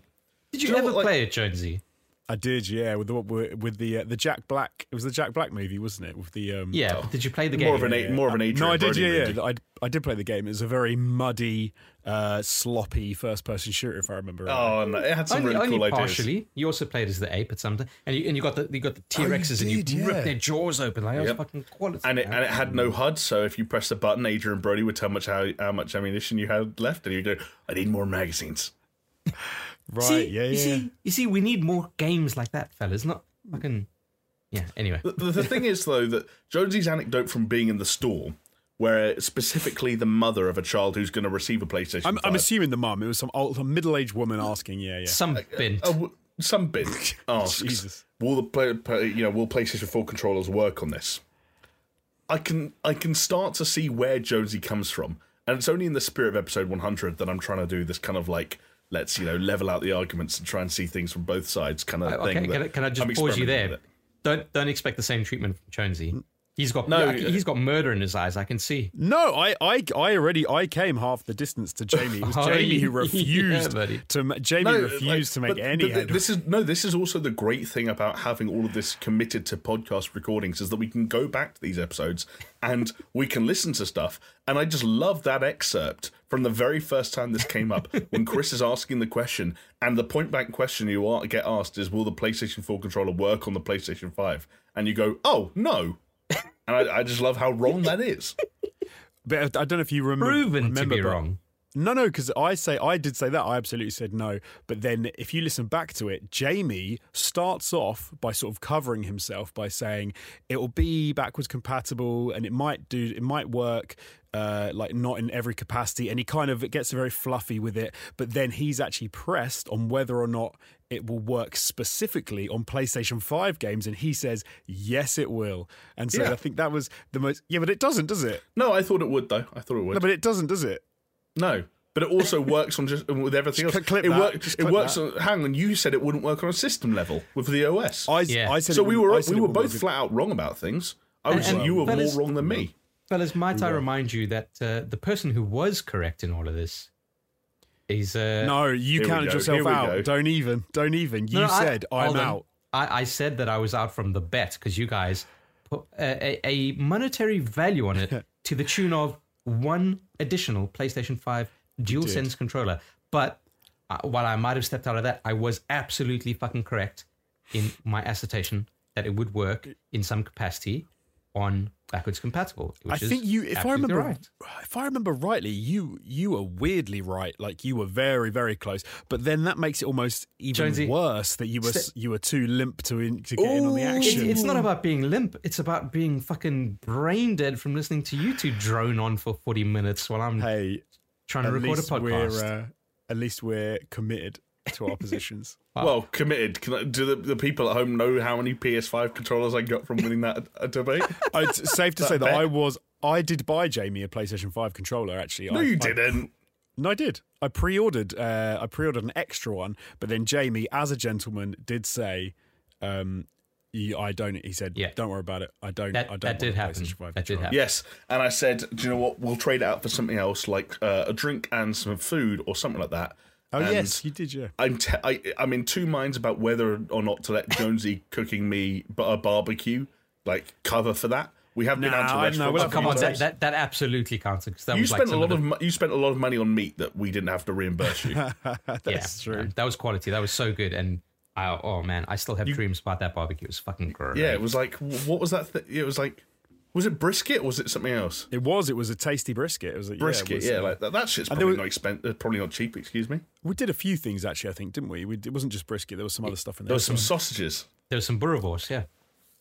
Did you you ever what, like- play it, Jonesy? I did, yeah, with the with the uh, the Jack Black. It was the Jack Black movie, wasn't it? With the um, Yeah. but Did you play the game? More of an a- more of an Adrien No, I did. Yeah, movie. yeah. I I did play the game. It was a very muddy, uh, sloppy first-person shooter, if I remember. right. Oh, no, it had some only, really only cool ideas. partially. You also played as the ape at some time, and you and you got the you got the T Rexes and you did, yeah. ripped their jaws open like that Yep. was fucking quality. and it man. and it had no HUD, so if you pressed the button, Adrien Brody would tell much how how much ammunition you had left, and you go, "I need more magazines." right. see, yeah, yeah. You see, you see, we need more games like that, fellas. Not fucking. Yeah. Anyway, The, the, the thing is, though, that Jonesy's anecdote from being in the store, where specifically the mother of a child who's going to receive a PlayStation, I'm, I'm assuming the mum. It was some old, some middle-aged woman asking. Yeah, yeah. some bint. uh, w- some bin asks, Jesus. "Will the play, play- you know will PlayStation 4 controllers work on this?" I can I can start to see where Jonesy comes from, and it's only in the spirit of episode 100 that I'm trying to do this kind of like let's you know level out the arguments and try and see things from both sides kind of Uh, okay, thing. can I, can I just I'm pause you there? Don't don't expect the same treatment from Jonesy. He's got No, no, he's got murder in his eyes. I can see. No, I, I, I already, I came half the distance to Jamie. It was Oh, Jamie who refused buddy. to. ma- Jamie No, refused like, to make but- any but. This is no. This is also the great thing about having all of this committed to podcast recordings is that we can go back to these episodes and we can listen to stuff. And I just love that excerpt from the very first time this came up when Chris is asking the question, and the point blank question you are, get asked is, "Will the PlayStation 4 controller work on the PlayStation 5?" And you go, "Oh no." And I, I just love how wrong that is. but I don't know if you remember. Proven to be but- wrong. No, no, because I say I did say that. I absolutely said no. But then, if you listen back to it, Jamie starts off by sort of covering himself by saying it will be backwards compatible and it might do, it might work. Uh, like not in every capacity, and he kind of it gets very fluffy with it. But then he's actually pressed on whether or not it will work specifically on PlayStation Five games, and he says yes, it will. And so Yeah. I think that was the most. Yeah, but it doesn't, does it? No, I thought it would though. I thought it would. No, but it doesn't, does it? No, but it also works on just with everything else. Clip it that, work- just it clip works. that. On, hang on, you said it wouldn't work on a system level with the OS. I, Yeah. I said so we were I we were both work. flat out wrong about things. I was And- you were but more it's- wrong than me. Fellas, might I remind you that uh, the person who was correct in all of this is uh, No, you counted yourself out. go. Don't even. Don't even. You No, no, I- said I'm out. I, I said that I was out from the bet because you guys put a, a, a monetary value on it to the tune of one additional PlayStation 5 DualSense controller. But uh, while I might have stepped out of that, I was absolutely fucking correct in my assertion that it would work in some capacity on backwards compatible. Which I is think you. If I remember, right. if I remember rightly, you you were weirdly right. Like you were very very close. But then that makes it almost even Jonesy, worse that you were st- you were too limp to in, to get in on the Ooh. It's, action. it's not about being limp. It's about being fucking brain dead from listening to you two drone on for 40 minutes while I'm hey, trying to record a podcast. we're uh, at least we're committed to our positions. Well, committed. Can I, do the, the people at home know how many PS5 controllers I got from winning that uh, debate? It's safe to say that. I was. I did buy Jamie a PlayStation Five controller. Actually, No, I, you I- didn't. No, I did. I pre-ordered. Uh, I pre-ordered an extra one, but then Jamie, as a gentleman, did say, um, you, "I don't." He said, Yeah. "Don't worry about it. I don't. That- I don't that did a happen. PlayStation 5 That did happen. Yes, and I said, do you know what? We'll trade it out for something else, like uh, a drink and some food or something like that. Oh And yes, you did. Yeah. I'm te- I, I'm in two minds about whether or not to let Jonesy cooking me a barbecue like cover for that. We have been out to I- no, restaurants. we'll a have few Come on, that, that, that absolutely counts because that you was like spent a lot of of the, you spent a lot of money on meat that we didn't have to reimburse you. That's yeah, true. that was quality. That was so good, and I, oh man, I still have dreams about that barbecue. It was fucking great. yeah, it was like what was that? Th- it was like was it brisket? or Was it something else? It was. It was a tasty brisket. It was a, Brisket, Yeah, yeah, it was, uh, like that, that shit's probably there not expensive. uh, probably not cheap. Excuse me. we did a few things actually. I think didn't we? we it wasn't just brisket. There was some other stuff in there. There was some sausages. there was some burrowurst. Yeah,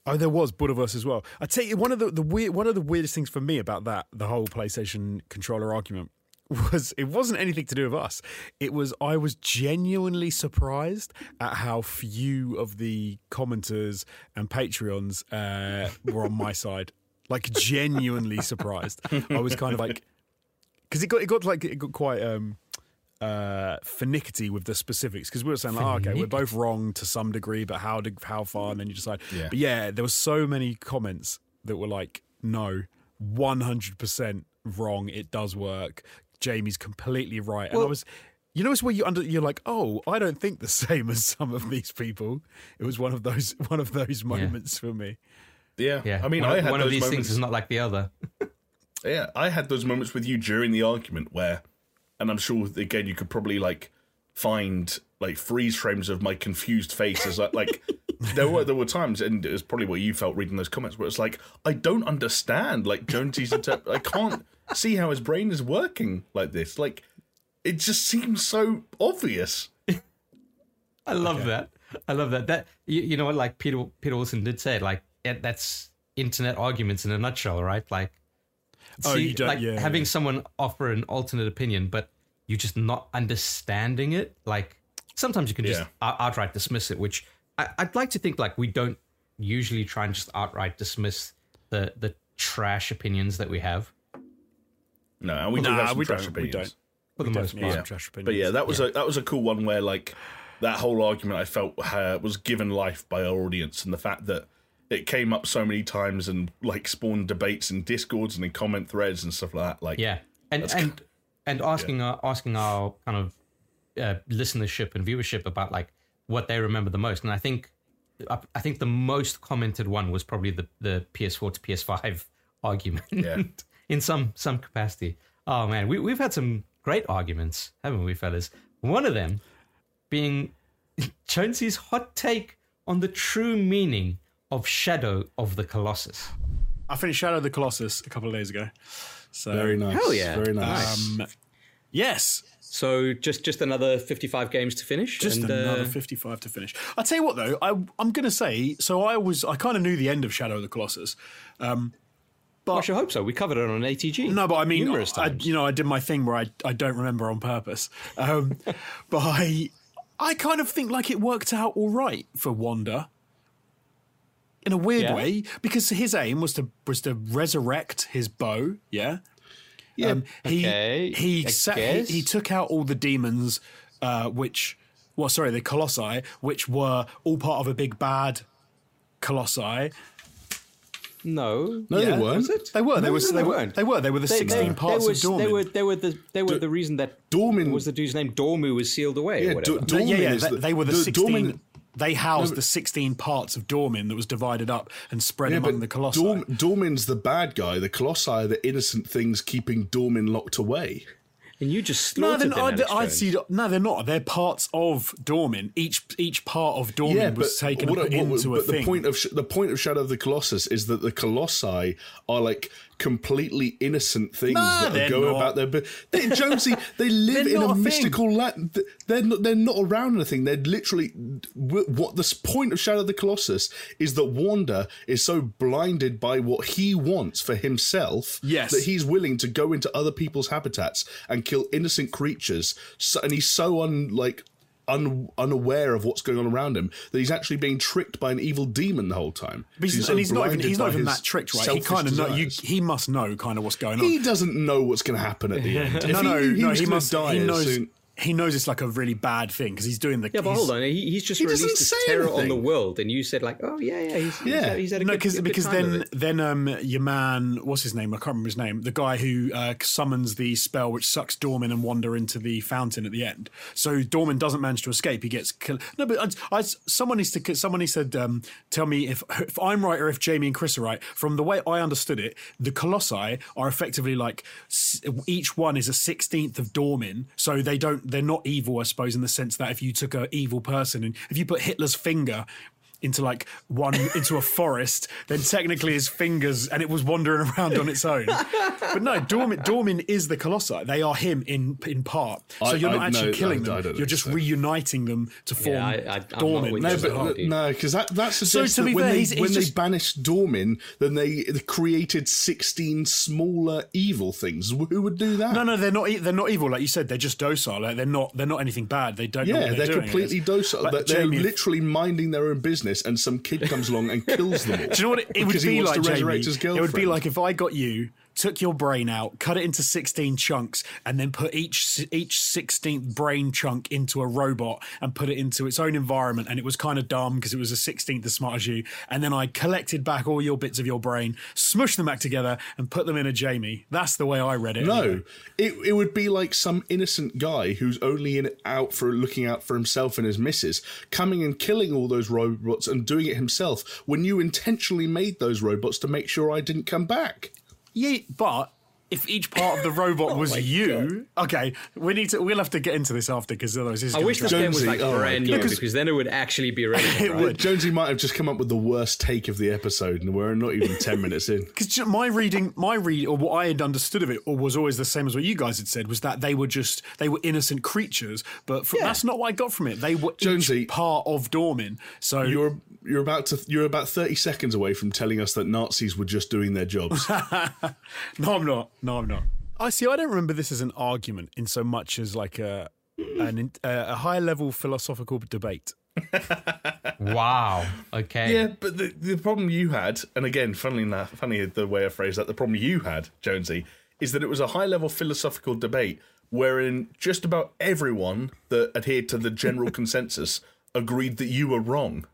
Oh, there was Buddhaverse as well. I tell you, one of the, the weird, one of the weirdest things for me about that, the whole PlayStation controller argument, was it wasn't anything to do with us. It was I was genuinely surprised at how few of the commenters and Patreons uh, were on my side. Like genuinely surprised. I was kind of like, because it got it got like it got quite um uh finicky with the specifics because we were saying like oh, okay we're both wrong to some degree but how did how far? And then you decide. Yeah. but yeah there were so many comments that were like no 100% wrong. It does work. Jamie's completely right. And i was you know it's where you under you're like oh i don't think the same as some of these people. It was one of those one of those moments for me Yeah, yeah. I mean, one, I of- had one of these moments. things is not like the other. Yeah, I had those moments with you during the argument where, and I'm sure again you could probably like find like freeze frames of my confused face as like, like there were there were times, and it was probably what you felt reading those comments, where it's like I don't understand like Jonesy's interp- I can't see how his brain is working like this. Like it just seems so obvious. I love that. I love that. That you, you know what? Like Peter Peter Wilson did say, like that's internet arguments in a nutshell, right? Like, Oh, see, you don't- like yeah, having yeah. someone offer an alternate opinion, but you just not understanding it. Like sometimes you can just Yeah. outright dismiss it, which I, I'd like to think like we don't usually try and just outright dismiss the the trash opinions that we have No, and we do Nah, have we trash don't, we opinions. don't. for the We most definitely part. have trash opinions. But yeah, that was a that was a cool one where like that whole argument I felt uh, was given life by our audience, and the fact that it came up so many times and like spawned debates and discords and in comment threads and stuff like that. Like, Yeah, and and and asking our asking our kind of uh, listenership and viewership about like what they remember the most, and I think I, I think the most commented one was probably the the PS4 to PS5 argument Yeah. in some some capacity. Oh man, we we've had some great arguments, haven't we, fellas? One of them being Jonesy's hot take on the true meaning of Shadow of the Colossus. I finished Shadow of the Colossus a couple of days ago. So very nice. Hell yeah. very nice. Um, yes, So just just another 55 games to finish. just and, another uh, 55 to finish. I'll tell you what though, I, I'm going to say, so I was, I kind of knew the end of Shadow of the Colossus. but I should hope so. We covered it on ATG. No, but I mean, numerous I, times. you know, I did my thing where I, I don't remember on purpose. Um, but I, I kind of think like it worked out all right for Wander. In a weird Yeah. way, because his aim was to was to resurrect his bow. Yeah, yeah, Um, he okay, he, I sa- he he took out all the demons, uh, which well, sorry, the colossi, which were all part of a big bad colossi. no, no, yeah. they weren't. They were. They were. no, they they were. weren't. They were. They were the They- sixteen they- parts was, of Dormin. They were they were the they were the reason that Dormin- was the dude's name Dormu was sealed away Yeah, or whatever. Do- But yeah, Dormin yeah, is they, the- they were the, the- sixteen. Dormin- they housed the sixteen parts of Dormin that was divided up and spread Yeah, among the colossi. Dorm, Dormin's the bad guy. The Colossi are the innocent things keeping Dormin locked away. and you just no, slaughtered then them. I'd, I'd see. No, they're not. They're parts of Dormin. Each each part of Dormin was taken what- and put what- into but a the point of the point of Shadow of the Colossus is that the Colossi are like completely innocent things Nah, that they're go not. about their. But they, Jonesy, they live in a a mystical land. They're not, they're not around anything. They're literally what the point of Shadow of the Colossus is that Wander is so blinded by what he wants for himself Yes. that he's willing to go into other people's habitats and kill innocent creatures. So, and he's so un like un, unaware of what's going on around him that he's actually being tricked by an evil demon the whole time. But he's, He's so and he's not even he's not even that tricked, right? He kind of know you, he must know kind of what's going on. He doesn't know what's going to happen at the end. If no, he no, he no. He must. die He knows. soon- He knows it's like a really bad thing because he's doing the. Yeah, but hold on. He, he's just He released his terror on the world, and you said like, "Oh yeah, yeah, he's, he's Yeah. he's had a No, good, because good because then then um your man, what's his name? I can't remember his name. The guy who uh, summons the spell which sucks Dormin and Wander into the fountain at the end. So Dormin doesn't manage to escape. He gets killed. No, but I, I, someone needs to. Someone said, um, "Tell me if if I'm right or if Jamie and Chris are right." From the way I understood it, the Colossi are effectively like each one is a sixteenth of Dormin, so they don't. They're not evil, I suppose, in the sense that if you took an evil person and if you put Hitler's finger into like one into a forest, then technically his fingers and it was wandering around on its own. But no, Dormin, Dormin is the Colossi. They are him in in part. So I- you're not I- actually no, killing I- I them. don't You're just so. reuniting them to form Yeah, I- I- Dormin. No, you. but no, because that that suggests to that when fair, they he's- he's when just- they banished Dormin, then they created sixteen smaller evil things. Who would do that? No, no, they're not. e- They're not evil, like you said. They're just docile. Like, they're not. They're not anything bad. They don't. know Yeah, what they're, doing, I completely docile. Like, They're, they're Jamie, literally minding their own business, and some kid comes along and kills them. Do you know what it, it would be like, Jamie? It would be like if I got you, took your brain out, cut it into sixteen chunks, and then put each each sixteenth brain chunk into a robot and put it into its own environment, and it was kind of dumb because it was a sixteenth as smart as you, and then I collected back all your bits of your brain, smushed them back together, and put them in a Jamie. That's the way I read it. No, it it would be like some innocent guy who's only in out for looking out for himself and his missus, coming and killing all those robots and doing it himself when you intentionally made those robots to make sure I didn't come back. Yeah, but if each part of the robot Oh was you, okay, we need to. We'll have to get into this after because otherwise, this is I gonna wish this drag- game was like oh brand new because then it would actually be relevant. It right? would. Jonesy might have just come up with the worst take of the episode, and we're not even ten minutes in. Because my reading, my read, or what I had understood of it, or was always the same as what you guys had said, was that they were just they were innocent creatures. But fr that's not what I got from it. They were Jonesy, each part of Dormin. So You're you're about to you're about thirty seconds away from telling us that Nazis were just doing their jobs. no, I'm not. No, I'm not. I see. I don't remember this as an argument in so much as like a an, uh, a high level philosophical debate. Wow. Okay. Yeah, but the, the problem you had, and again, funnily enough, funny the way I phrase that, the problem you had, Jonesy, is that it was a high level philosophical debate wherein just about everyone that adhered to the general consensus agreed that you were wrong.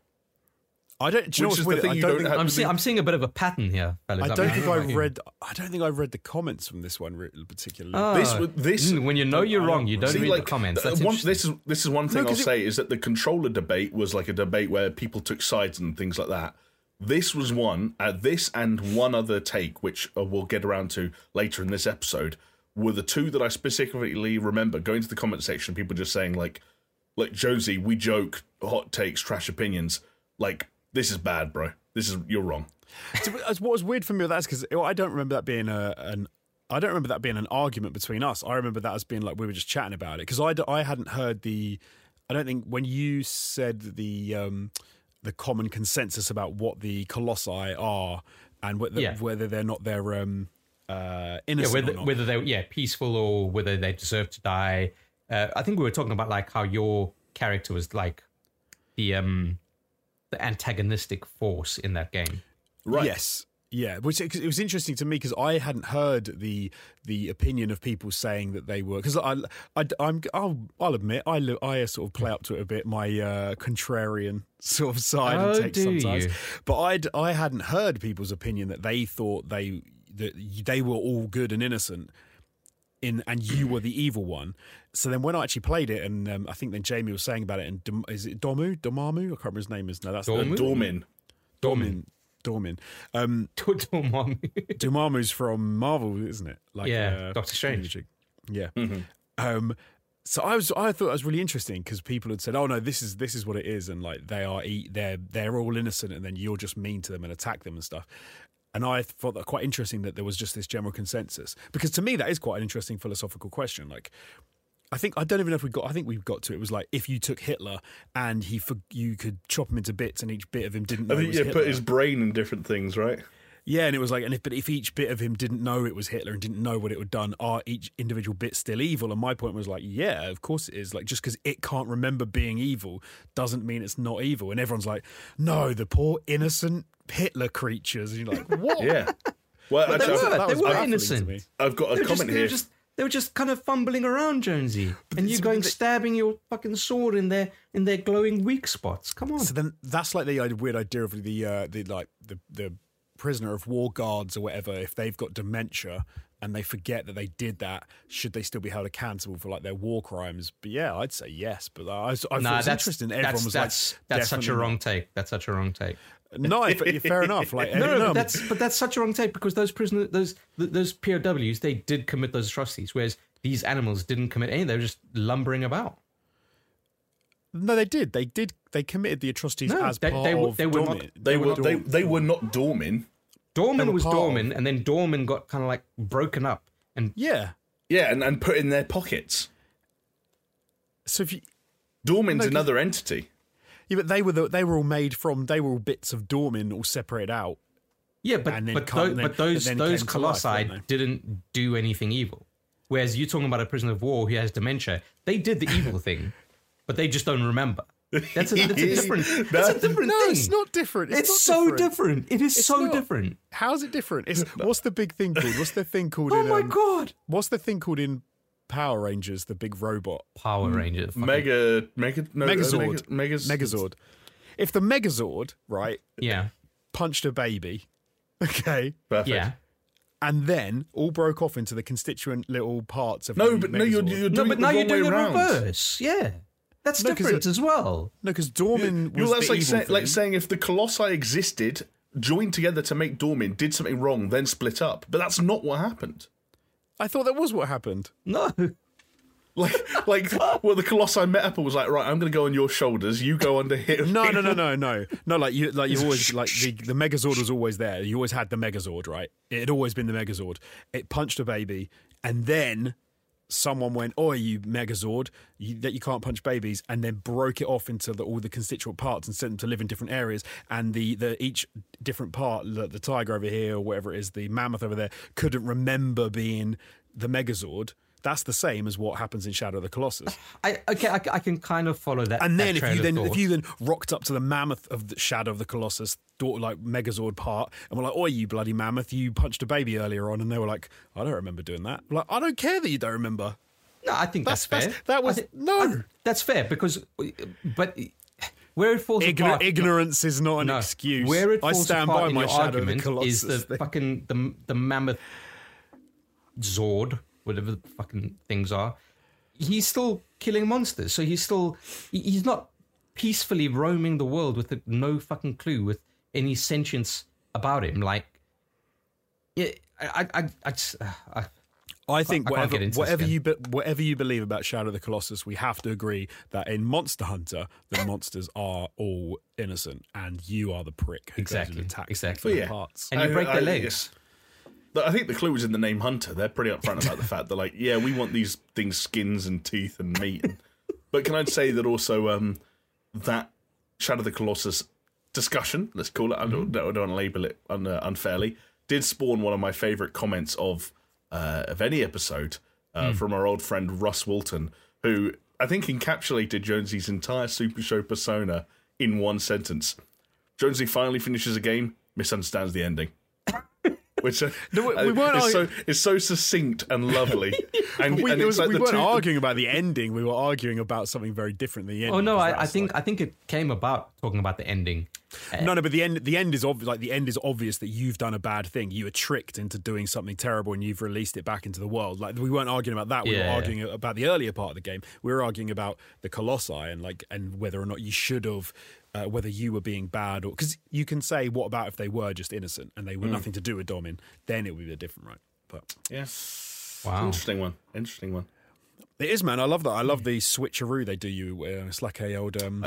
I don't. Do you know Which what's is the weird? thing I you don't don't think. have- I'm, see- I'm seeing a bit of a pattern here, fellas. I don't think know I about you. read. I don't think I read the comments from this one particularly. Oh, This this- mm, when you know you're wrong, you don't See, read like, the comments. That's one, this is this is one thing I'll it- say is that the controller debate was like a debate where people took sides and things like that. This was one. Uh, this and one other take, which uh, we'll get around to later in this episode, were the two that I specifically remember. Going to the comment section, people just saying like, like Josie, we joke, hot takes, trash opinions. Like this is bad, bro. This is you're wrong. So, what was weird for me with that is because I don't remember that being a, an. I don't remember that being an argument between us. I remember that as being like we were just chatting about it because I, I hadn't heard the. I don't think when you said the um, the common consensus about what the colossi are and whether Yeah. whether they're not their um, uh, yeah, innocent or whether, not. whether they're yeah peaceful or whether they deserve to die. Uh, I think we were talking about like how your character was like the um the antagonistic force in that game. Right. Yes. Yeah, which it was interesting to me because I hadn't heard the the opinion of people saying that they were because I, I I'm I'll, I'll admit I lo- I sort of play up to it a bit my uh, contrarian sort of side Oh, and take do sometimes, you? but I I hadn't heard people's opinion that they thought they that they were all good and innocent in and you were the evil one. So then when I actually played it, and um, I think then Jamie was saying about it, and Dom, is it Domu Domamu? I can't remember his name. Is no, that's Dormu? Dormin. Dormin. Dormin. Um, Dormammu's from Marvel, isn't it? Like Yeah, uh, Doctor Strange. Yeah. Um, so I was, I thought it was really interesting because people had said, "Oh no, this is this is what it is," and like they are, e- they're they're all innocent, and then you're just mean to them and attack them and stuff. And I thought that quite interesting that there was just this general consensus because to me that is quite an interesting philosophical question. Like, I think I don't even know if we got. I think we've got to. It was like if you took Hitler and he, for, you could chop him into bits, and each bit of him didn't know I think yeah, Hitler. put his brain in different things, right? Yeah, and it was like, and if but if each bit of him didn't know it was Hitler and didn't know what it had done, are each individual bit still evil? And my point was like, yeah, of course it is. Like just because it can't remember being evil doesn't mean it's not evil. And everyone's like, no, the poor innocent Hitler creatures. And you're like, what? Yeah. Well, But they were. I've, that They were innocent. I've got They a were, just, comment they, were here. just, they were just kind of fumbling around, Jonesy, and you it's- going but they- stabbing your fucking sword in their in their glowing weak spots. Come on. So then that's like the weird idea of the uh, the like the the prisoner of war guards or whatever. If they've got dementia and they forget that they did that, should they still be held accountable for like their war crimes? But yeah, I'd say yes. But I, I thought nah, it was that's interesting. Everyone that's was that's, like, that's such a wrong take. That's such a wrong take. not. No, I- fair enough. Like No, no, no, but that's but that's such a wrong take because those prisoners, those th- those POWs, they did commit those atrocities, whereas these animals didn't commit any. They were just lumbering about. no, they did. They did. They committed the atrocities No, as they- part they were- of they were not- Domin- They were not they, they were not Dormin. Dormin was part Dormin, and then Dormin got kind of like broken up, and Yeah. Yeah, and, and put in their pockets. So if you Dormin's No, 'cause- another entity. yeah, but they were the, they were all made from they were all bits of Dormin all separated out. yeah, but but, come- tho- then- but those then those came to life, colossi didn't do anything evil. Whereas you're talking about a prisoner of war who has dementia, they did the evil thing, but they just don't remember. That's a, that's a different. That's a different No, thing. it's not different. It's, not so different. It is so not. different. How's it different? It's, what's the big thing called? What's the thing called? Oh in, my um, god! What's the thing called in Power Rangers? The big robot Power Ranger. fucking- Mega, mega, no, uh, Megazord. Mega, Megas, Megazord. If the Megazord, right, Yeah. punched a baby, okay, Perfect. Yeah. and then all broke off into the constituent little parts of No, the but no, you're, you're doing No, but it the now wrong you're doing way it around. reverse. Yeah. That's No, 'cause different as well. no, because Dormin You was know, that's the like, evil say, like saying if the Colossi existed, joined together to make Dormin, did something wrong, then split up. But that's not what happened. I thought that was what happened. No. Like, like, well, the Colossi met up and was like, right, I'm going to go on your shoulders. You go under here. No, no, no, no, no, no. Like you, like you always like the, the Megazord was always there. You always had the Megazord, right? It had always been the Megazord. It punched a baby, and then someone went, "Oh, you Megazord, you, that you can't punch babies," and then broke it off into the, all the constituent parts and sent them to live in different areas. And the, the each different part, the, the tiger over here or whatever it is, the mammoth over there, couldn't remember being the Megazord. That's the same as what happens in Shadow of the Colossus. I okay, I, I can kind of follow that. And that then if you then if you then rocked up to the mammoth of the shadow of the Colossus, like Megazord part, and were like, "Oh, you bloody mammoth! You punched a baby earlier on," and they were like, "I don't remember doing that." Like, I don't care that you don't remember. No, I think that's, That's- fair. that's- that was- no. I- that's fair because, but where it falls Igno- apart, ignorance is not an no, excuse. Where it I falls stand apart by in my your shadow of the argument Colossus. is the thing. fucking the the mammoth Zord, whatever the fucking things are. He's still killing monsters, so he's still he's not peacefully roaming the world with no fucking clue with any sentience about him. Like, it, I, I, I, I, just, uh, I I think I whatever get into this whatever you be, whatever you believe about Shadow of the Colossus, we have to agree that in Monster Hunter, the monsters are all innocent, and you are the prick who Exactly, goes and attacks exactly. them Yeah. parts. and you break I- their legs. I think the clue is in the name Hunter. They're pretty upfront about the fact that, like, yeah, we want these things skins and teeth and meat. And, but can I say that also um, that Shadow of the Colossus discussion, let's call it, I don't, I don't want to label it un, uh, unfairly, did spawn one of my favourite comments of uh, of any episode uh, from our old friend Russ Walton, who I think encapsulated Jonesy's entire Super Show persona in one sentence. Jonesy finally finishes a game, misunderstands the ending. Which uh, No, we- we weren't is, so, argu- is so succinct and lovely. And, we, and was- like we weren't two, arguing about the ending. We were arguing about something very different than the ending. Oh no, 'cause I, I think like- I think it came about talking about the ending. no, no, but the end, the end is obvious. Like the end is obvious that you've done a bad thing. You were tricked into doing something terrible, and you've released it back into the world. Like we weren't arguing about that. We Yeah. were arguing about the earlier part of the game. We were arguing about the colossi and like and whether or not you should have. Uh, whether you were being bad or because you can say what about if they were just innocent and they Mm. were nothing to do with Domin then it would be a different right but Yeah, Wow. interesting one. Interesting one. it is man I love that I love the switcheroo they do you uh, it's like a old um,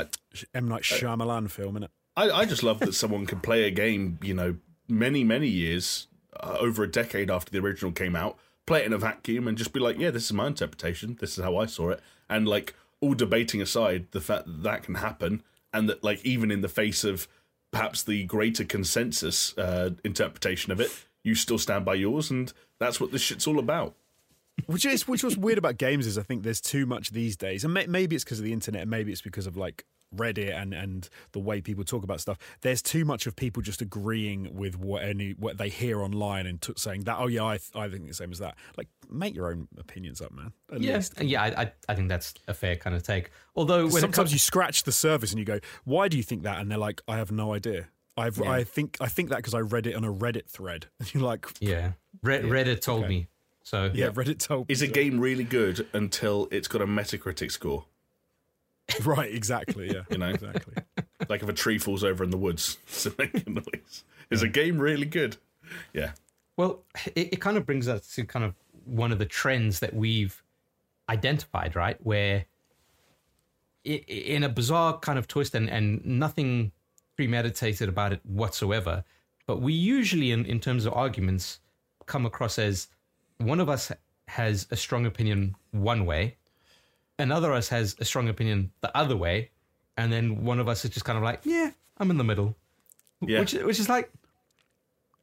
M Night Shyamalan film isn't it I, I just love that someone can play a game, you know, many, many years, uh, over a decade after the original came out, play it in a vacuum and just be like, yeah, this is my interpretation. This is how I saw it. And, like, all debating aside, the fact that that can happen and that, like, even in the face of perhaps the greater consensus uh, interpretation of it, you still stand by yours, and that's what this shit's all about. which is which was weird about games is I think there's too much these days, and may, maybe it's because of the internet, and maybe it's because of like Reddit and and the way people talk about stuff. There's too much of people just agreeing with what any what they hear online and t- saying that oh yeah I I think the same as that. Like make your own opinions up, man. At Yeah, least. yeah, I, I, I think that's a fair kind of take. Although when Sometimes comes, you scratch the surface and you go, "Why do you think that?" And they're like, "I have no idea. I've I think I think that because I read it on a Reddit thread." And you're like, yeah, Red, Reddit told okay. me. So "Yeah, Reddit told." Is me a so." game really good until it's got a Metacritic score? right? Exactly. Yeah. You know? exactly. Like if a tree falls over in the woods, so make a noise. Is a game really good? Yeah. Well, it, it kind of brings us to kind of one of the trends that we've identified, right? Where i- i- in a bizarre kind of twist and, and nothing premeditated about it whatsoever, but we usually, in, in terms of arguments, come across as one of us has a strong opinion one way, another of us has a strong opinion the other way, and then one of us is just kind of like, yeah, I'm in the middle. Yeah. Which, which is like,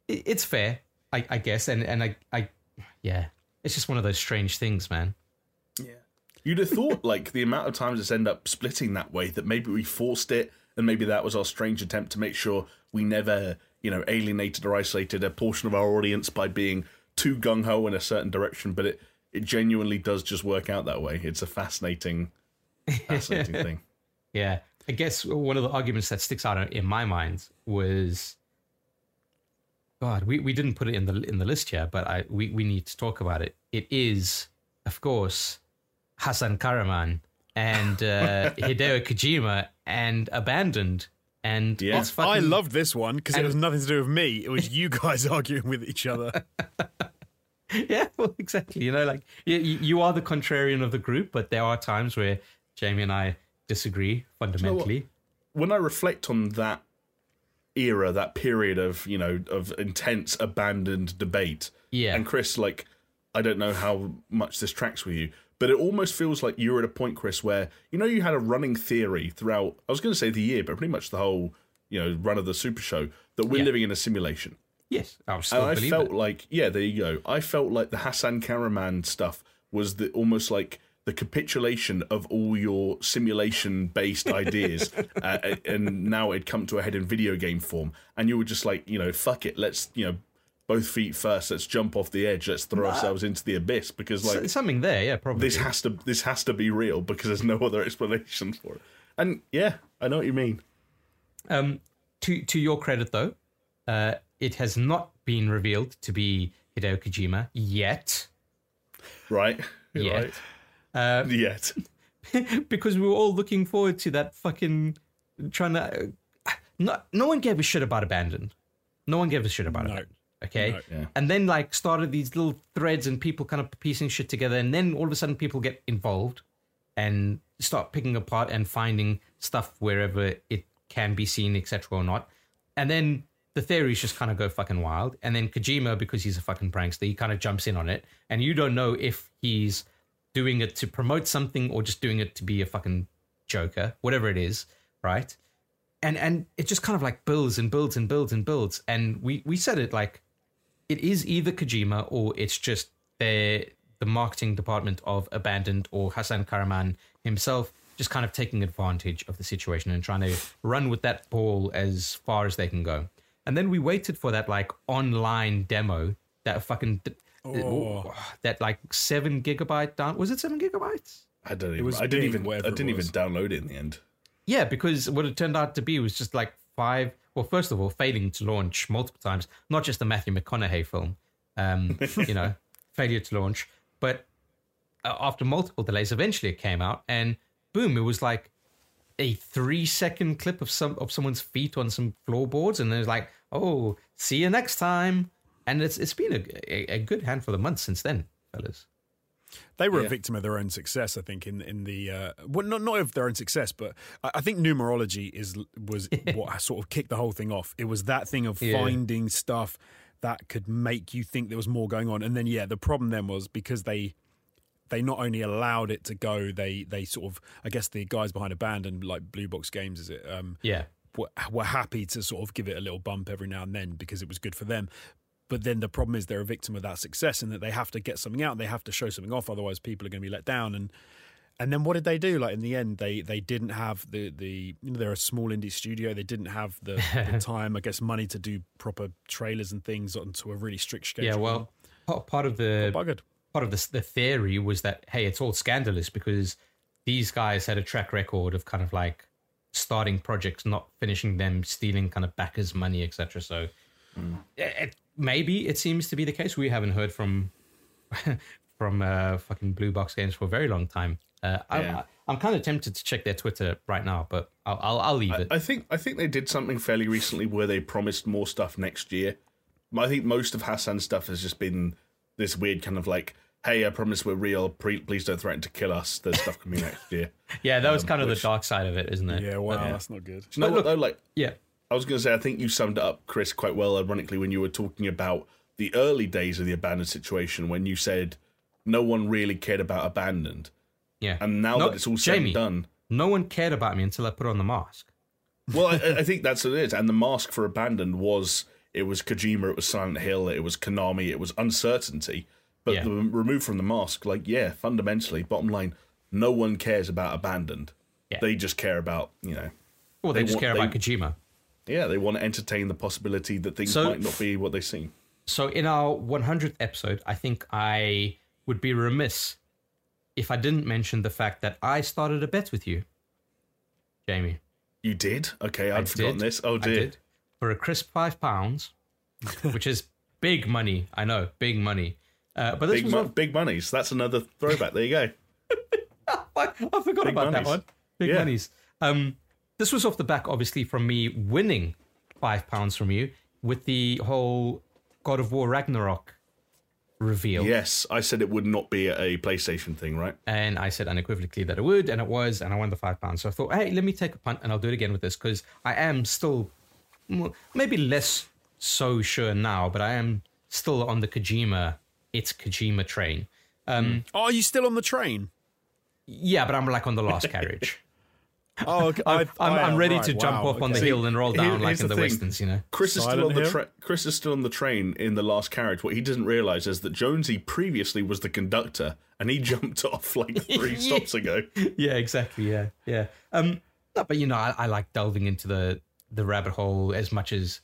it- it's fair, I, I guess, and and I, I, yeah, it's just one of those strange things, man. Yeah, you'd have thought, like, the amount of times it's end up splitting that way, that maybe we forced it, and maybe that was our strange attempt to make sure we never, you know, alienated or isolated a portion of our audience by being too gung ho in a certain direction. But it, it genuinely does just work out that way. It's a fascinating, fascinating thing. Yeah, I guess one of the arguments that sticks out in my mind was, God, we, we didn't put it in the in the list here, but I we, we need to talk about it. It is, of course, Hasan Kahraman and uh, Hideo Kojima and Abandoned, and Yeah. it's fucking. I loved this one because it and- was nothing to do with me. It was you guys arguing with each other. Yeah, well, exactly. You know, like you, you are the contrarian of the group, but there are times where Jamie and I disagree fundamentally. when I reflect on that era, that period of you know of intense abandoned debate, Yeah. and Chris, like, I don't know how much this tracks with you, but it almost feels like you're at a point, Chris, where you know you had a running theory throughout. I was going to say the year, but pretty much the whole you know run of the Super Show that we're Yeah. living in a simulation. Yes, I still And I felt it. like, yeah, there you go. I felt like the Hasan Kahraman stuff was the almost like the capitulation of all your simulation based ideas, uh, and now it'd come to a head in video game form. And you were just like, you know, fuck it, let's, you know, both feet first, let's jump off the edge, let's throw ourselves into the abyss because, like, S- something there, yeah, probably. this has to this has to be real because there's no other explanation for it. And yeah, I know what you mean. Um, to to your credit, though, uh, it has not been revealed to be Hideo Kojima yet, Right? Yet. Right. uh, Yet. because we were all looking forward to that fucking trying to. No, no one gave a shit about Abandoned. No one gave a shit about No. Abandoned. Okay, No. Yeah. and then like started these little threads and people kind of piecing shit together, and then all of a sudden people get involved and start picking apart and finding stuff wherever it can be seen, etc. or not, and then the theories just kind of go fucking wild. And then Kojima, because he's a fucking prankster, he kind of jumps in on it, and you don't know if he's doing it to promote something or just doing it to be a fucking joker, whatever it is, right? And and it just kind of like builds and builds and builds and builds. And we we said it like it is either Kojima or it's just the the marketing department of Abandoned or Hasan Kahraman himself just kind of taking advantage of the situation and trying to run with that ball as far as they can go. And then we waited for that like online demo that fucking Oh. that like seven gigabyte down was it seven gigabytes? I don't even. was I didn't even. I didn't even download it in the end. Yeah, because what it turned out to be was just like five. Well, first of all, failing to launch multiple times, not just the Matthew McConaughey film, um, you know, failure to launch, but uh, after multiple delays, eventually it came out, and boom, it was like a three-second clip of some of someone's feet on some floorboards, and it was like, oh, see you next time. And it's it's been a, a, a good handful of months since then, fellas. They were Yeah. a victim of their own success, I think. In in the uh, well, not not of their own success, but I, I think numerology is was what sort of kicked the whole thing off. It was that thing of Yeah. finding stuff that could make you think there was more going on, and then yeah, the problem then was because they they not only allowed it to go, they they sort of I guess the guys behind Abandoned like Blue Box Games, is it? Um, Yeah, were, were happy to sort of give it a little bump every now and then because it was good for them. But then the problem is they're a victim of that success, and that they have to get something out. They have to show something off, otherwise people are going to be let down. And and then what did they do? Like in the end, they they didn't have the the you know they're a small indie studio. They didn't have the, the time, I guess, money to do proper trailers and things onto a really strict schedule. Yeah, well, part- part of the buggered. Part of the the theory was that hey, it's all scandalous because these guys had a track record of kind of like starting projects, not finishing them, stealing kind of backers' money, etc. So it, it- maybe it seems to be the case. We haven't heard from from uh, fucking Blue Box Games for a very long time. Uh, Yeah. I, I'm kind of tempted to check their Twitter right now, but I'll I'll, I'll leave it. I think I think they did something fairly recently where they promised more stuff next year. I think most of Hasan's stuff has just been this weird kind of like, "Hey, I promise we're real. Pre- please don't threaten to kill us." There's stuff coming next year. yeah, that was um, kind of which- the dark side of it, isn't it? Yeah, wow, Yeah. that's not good. Do you know But what though? Like, yeah. I was going to say, I think you summed it up, Chris, quite well, ironically, when you were talking about the early days of the abandoned situation, when you said no one really cared about abandoned, Yeah. and now No, that it's all said Jamie, and done, No one cared about me until I put on the mask. well, I, I think that's what it is. And the mask for abandoned was it was Kojima, it was Silent Hill, it was Konami, it was uncertainty. But Yeah. the remove from the mask, like yeah, fundamentally, bottom line, no one cares about abandoned. Yeah. They just care about you know, Well, they, They just want- care they- about Kojima. yeah, they want to entertain the possibility that things So- might not be what they seem. So in our 100th episode, I think I would be remiss if I didn't mention the fact that I started a bet with you, Jamie. You did? Okay, I'd I forgotten did. this. Oh dear. For a crisp five pounds, which is big money. I know, big money. Uh, but this Big, was mo- big monies. That's another throwback. There you go. I, I forgot Big about that one. Big Yeah. monies. Um, this was off the back, obviously, from me winning five pounds from you with the whole God of War Ragnarok reveal. Yes, I said it would not be a PlayStation thing, right? And I said unequivocally that it would, and it was, and I won the five pounds. So I thought, hey, let me take a punt, and I'll do it again with this because I am still, maybe less so sure now, but I am still on the Kojima, it's Kojima train. Um, Oh, are you still on the train? Yeah, but I'm like on the last carriage. Oh, okay. I'm, I'm, I'm ready to jump wow, off on the okay. hill and roll Here- down like in the the, westerns, you know. Chris is still Silent on the Hill? tra- Chris is still on the train in the last carriage. What he doesn't realize is that Jonesy previously was the conductor, and he jumped off like three stops ago. yeah, exactly. Yeah, yeah. Um, no, but you know, I, I like delving into the the rabbit hole as much as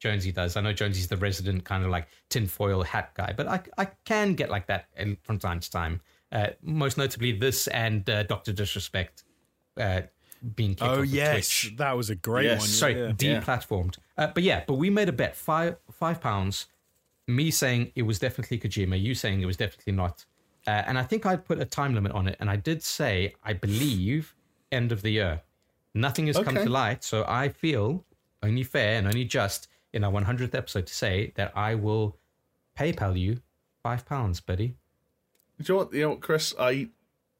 Jonesy does. I know Jonesy's the resident kind of like tinfoil hat guy, but I I can get like that in, from time to time. Uh, most notably, this and uh, Doctor Disrespect uh, being kicked Oh of yes, Twitch. that was a great Yes. one. Sorry, yeah. deplatformed. Uh, but yeah, but we made a bet five five pounds. Me saying it was definitely Kojima, you saying it was definitely not. Uh, and I think I put a time limit on it, and I did say I believe end of the year. Nothing has come to light, so I feel only fair and only just in our 100th episode to say that I will PayPal you five pounds, buddy. Do you know what? You know what, Chris? I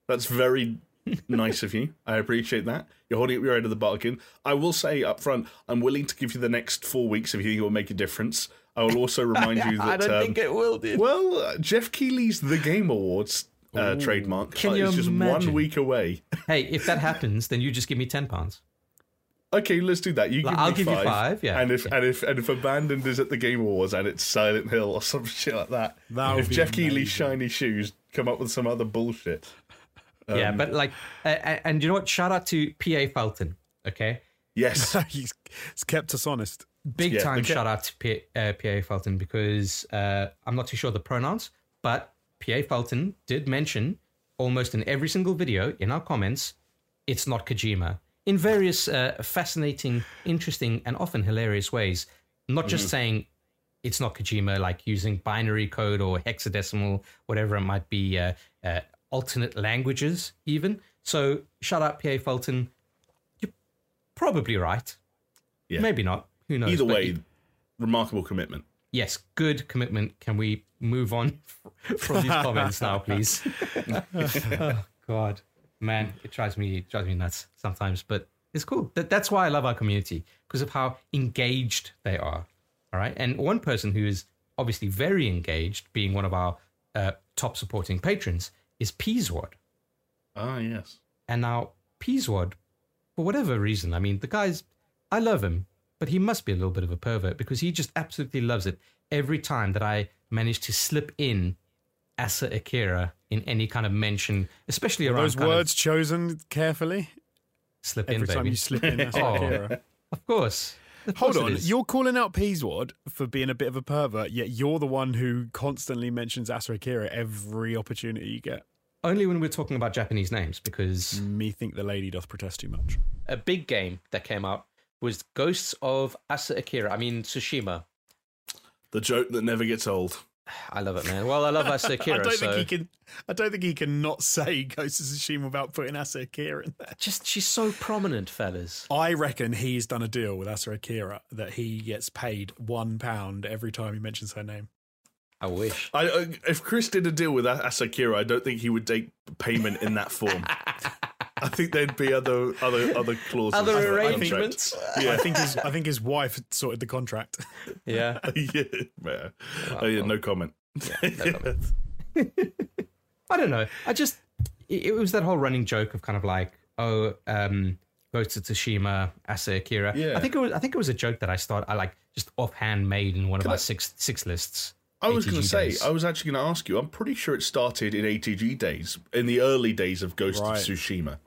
that's very nice of you. I appreciate that. You're holding up your end of the bargain. I will say up front, I'm willing to give you the next four weeks if you think it will make a difference. I will also remind you that. I don't um, think it will, dude. well, Geoff Keighley's The Game Awards uh, trademark Can uh, you is just imagine? one week away. Hey, if that happens, then you just give me ten pounds. Okay, let's do that. You give I'll me give you five, five, yeah. And if and if and if Abandoned is at the Game Awards and it's Silent Hill or some shit like that, That if Geoff Keighley's shiny shoes come up with some other bullshit, yeah, Um, but like, uh, and you know what? Shout out to PA Felton. Okay, yes, he's, he's kept us honest. big Yeah, time okay. shout out to P- uh, PA Felton because uh, I'm not too sure the pronouns, but PA Felton did mention almost in every single video in our comments, it's not Kojima in various uh, fascinating, interesting, and often hilarious ways. Not just saying it's not Kojima, like using binary code or hexadecimal, whatever it might be, uh, uh, alternate languages, even. So, shout out PA Fulton. You're probably right. Yeah. Maybe not. Who knows? either way, remarkable commitment. Yes, good commitment. Can we move on from these comments now, please? oh, God, man, it drives me it drives me nuts sometimes, but it's cool. That, that's why I love our community because of how engaged they are. All right, and one person who is obviously very engaged, being one of our uh, top supporting patrons, is Peaswad. Ah, yes. And now Peaswad, for whatever reason, I mean, the guy's I love him, but he must be a little bit of a pervert because he just absolutely loves it every time that I manage to slip in Asa Akira in any kind of mention, especially around Those kind of words chosen carefully slip every in, time baby. you slip in. That's Oh. Akira. Of course. Of Hold course on, you're calling out Peaswad for being a bit of a pervert, yet you're the one who constantly mentions Asa Akira every opportunity you get. Only when we're talking about Japanese names because Me think the lady doth protest too much. A big game that came out was Ghosts of Asa Akira. I mean Tsushima. The joke that never gets old. I love it, man. Well, I love Asa Akira. I don't so think he can. I don't think he can not say Ghost of Tsushima without putting Asa Akira in there. just she's so prominent, fellas. I reckon he's done a deal with Asa Akira that he gets paid one pound every time he mentions her name. I wish. I, uh, if Chris did a deal with Asakira, I don't think he would take payment in that form. I think there'd be other other other clauses. Other in the contract. I think his I think his wife sorted the contract. Yeah. yeah, yeah. Oh, yeah, no comment. no comment. I don't know. I just it, it was that whole running joke of kind of like, oh, um, Ghost of Tsushima, Asa Akira. Yeah. I think it was I think it was a joke that I started I like just offhand made in one of our six six lists. I was going to say, days. I was actually going to ask you. I'm pretty sure it started in ATG days, in the early days of Ghost Right. of Tsushima,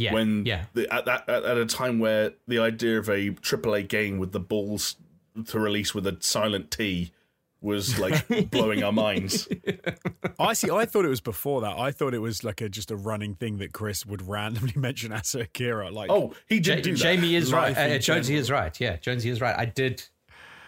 yeah, when yeah, the, at that at, at a time where the idea of a AAA game with the balls to release with a silent T was like blowing our minds. I see. I thought it was before that. I thought it was like a just a running thing that Chris would randomly mention Asa Akira. Like, Oh, he did Ja- do that. Jamie is right. Life Uh, Jonesy general. is right. Yeah, Jonesy is right. I did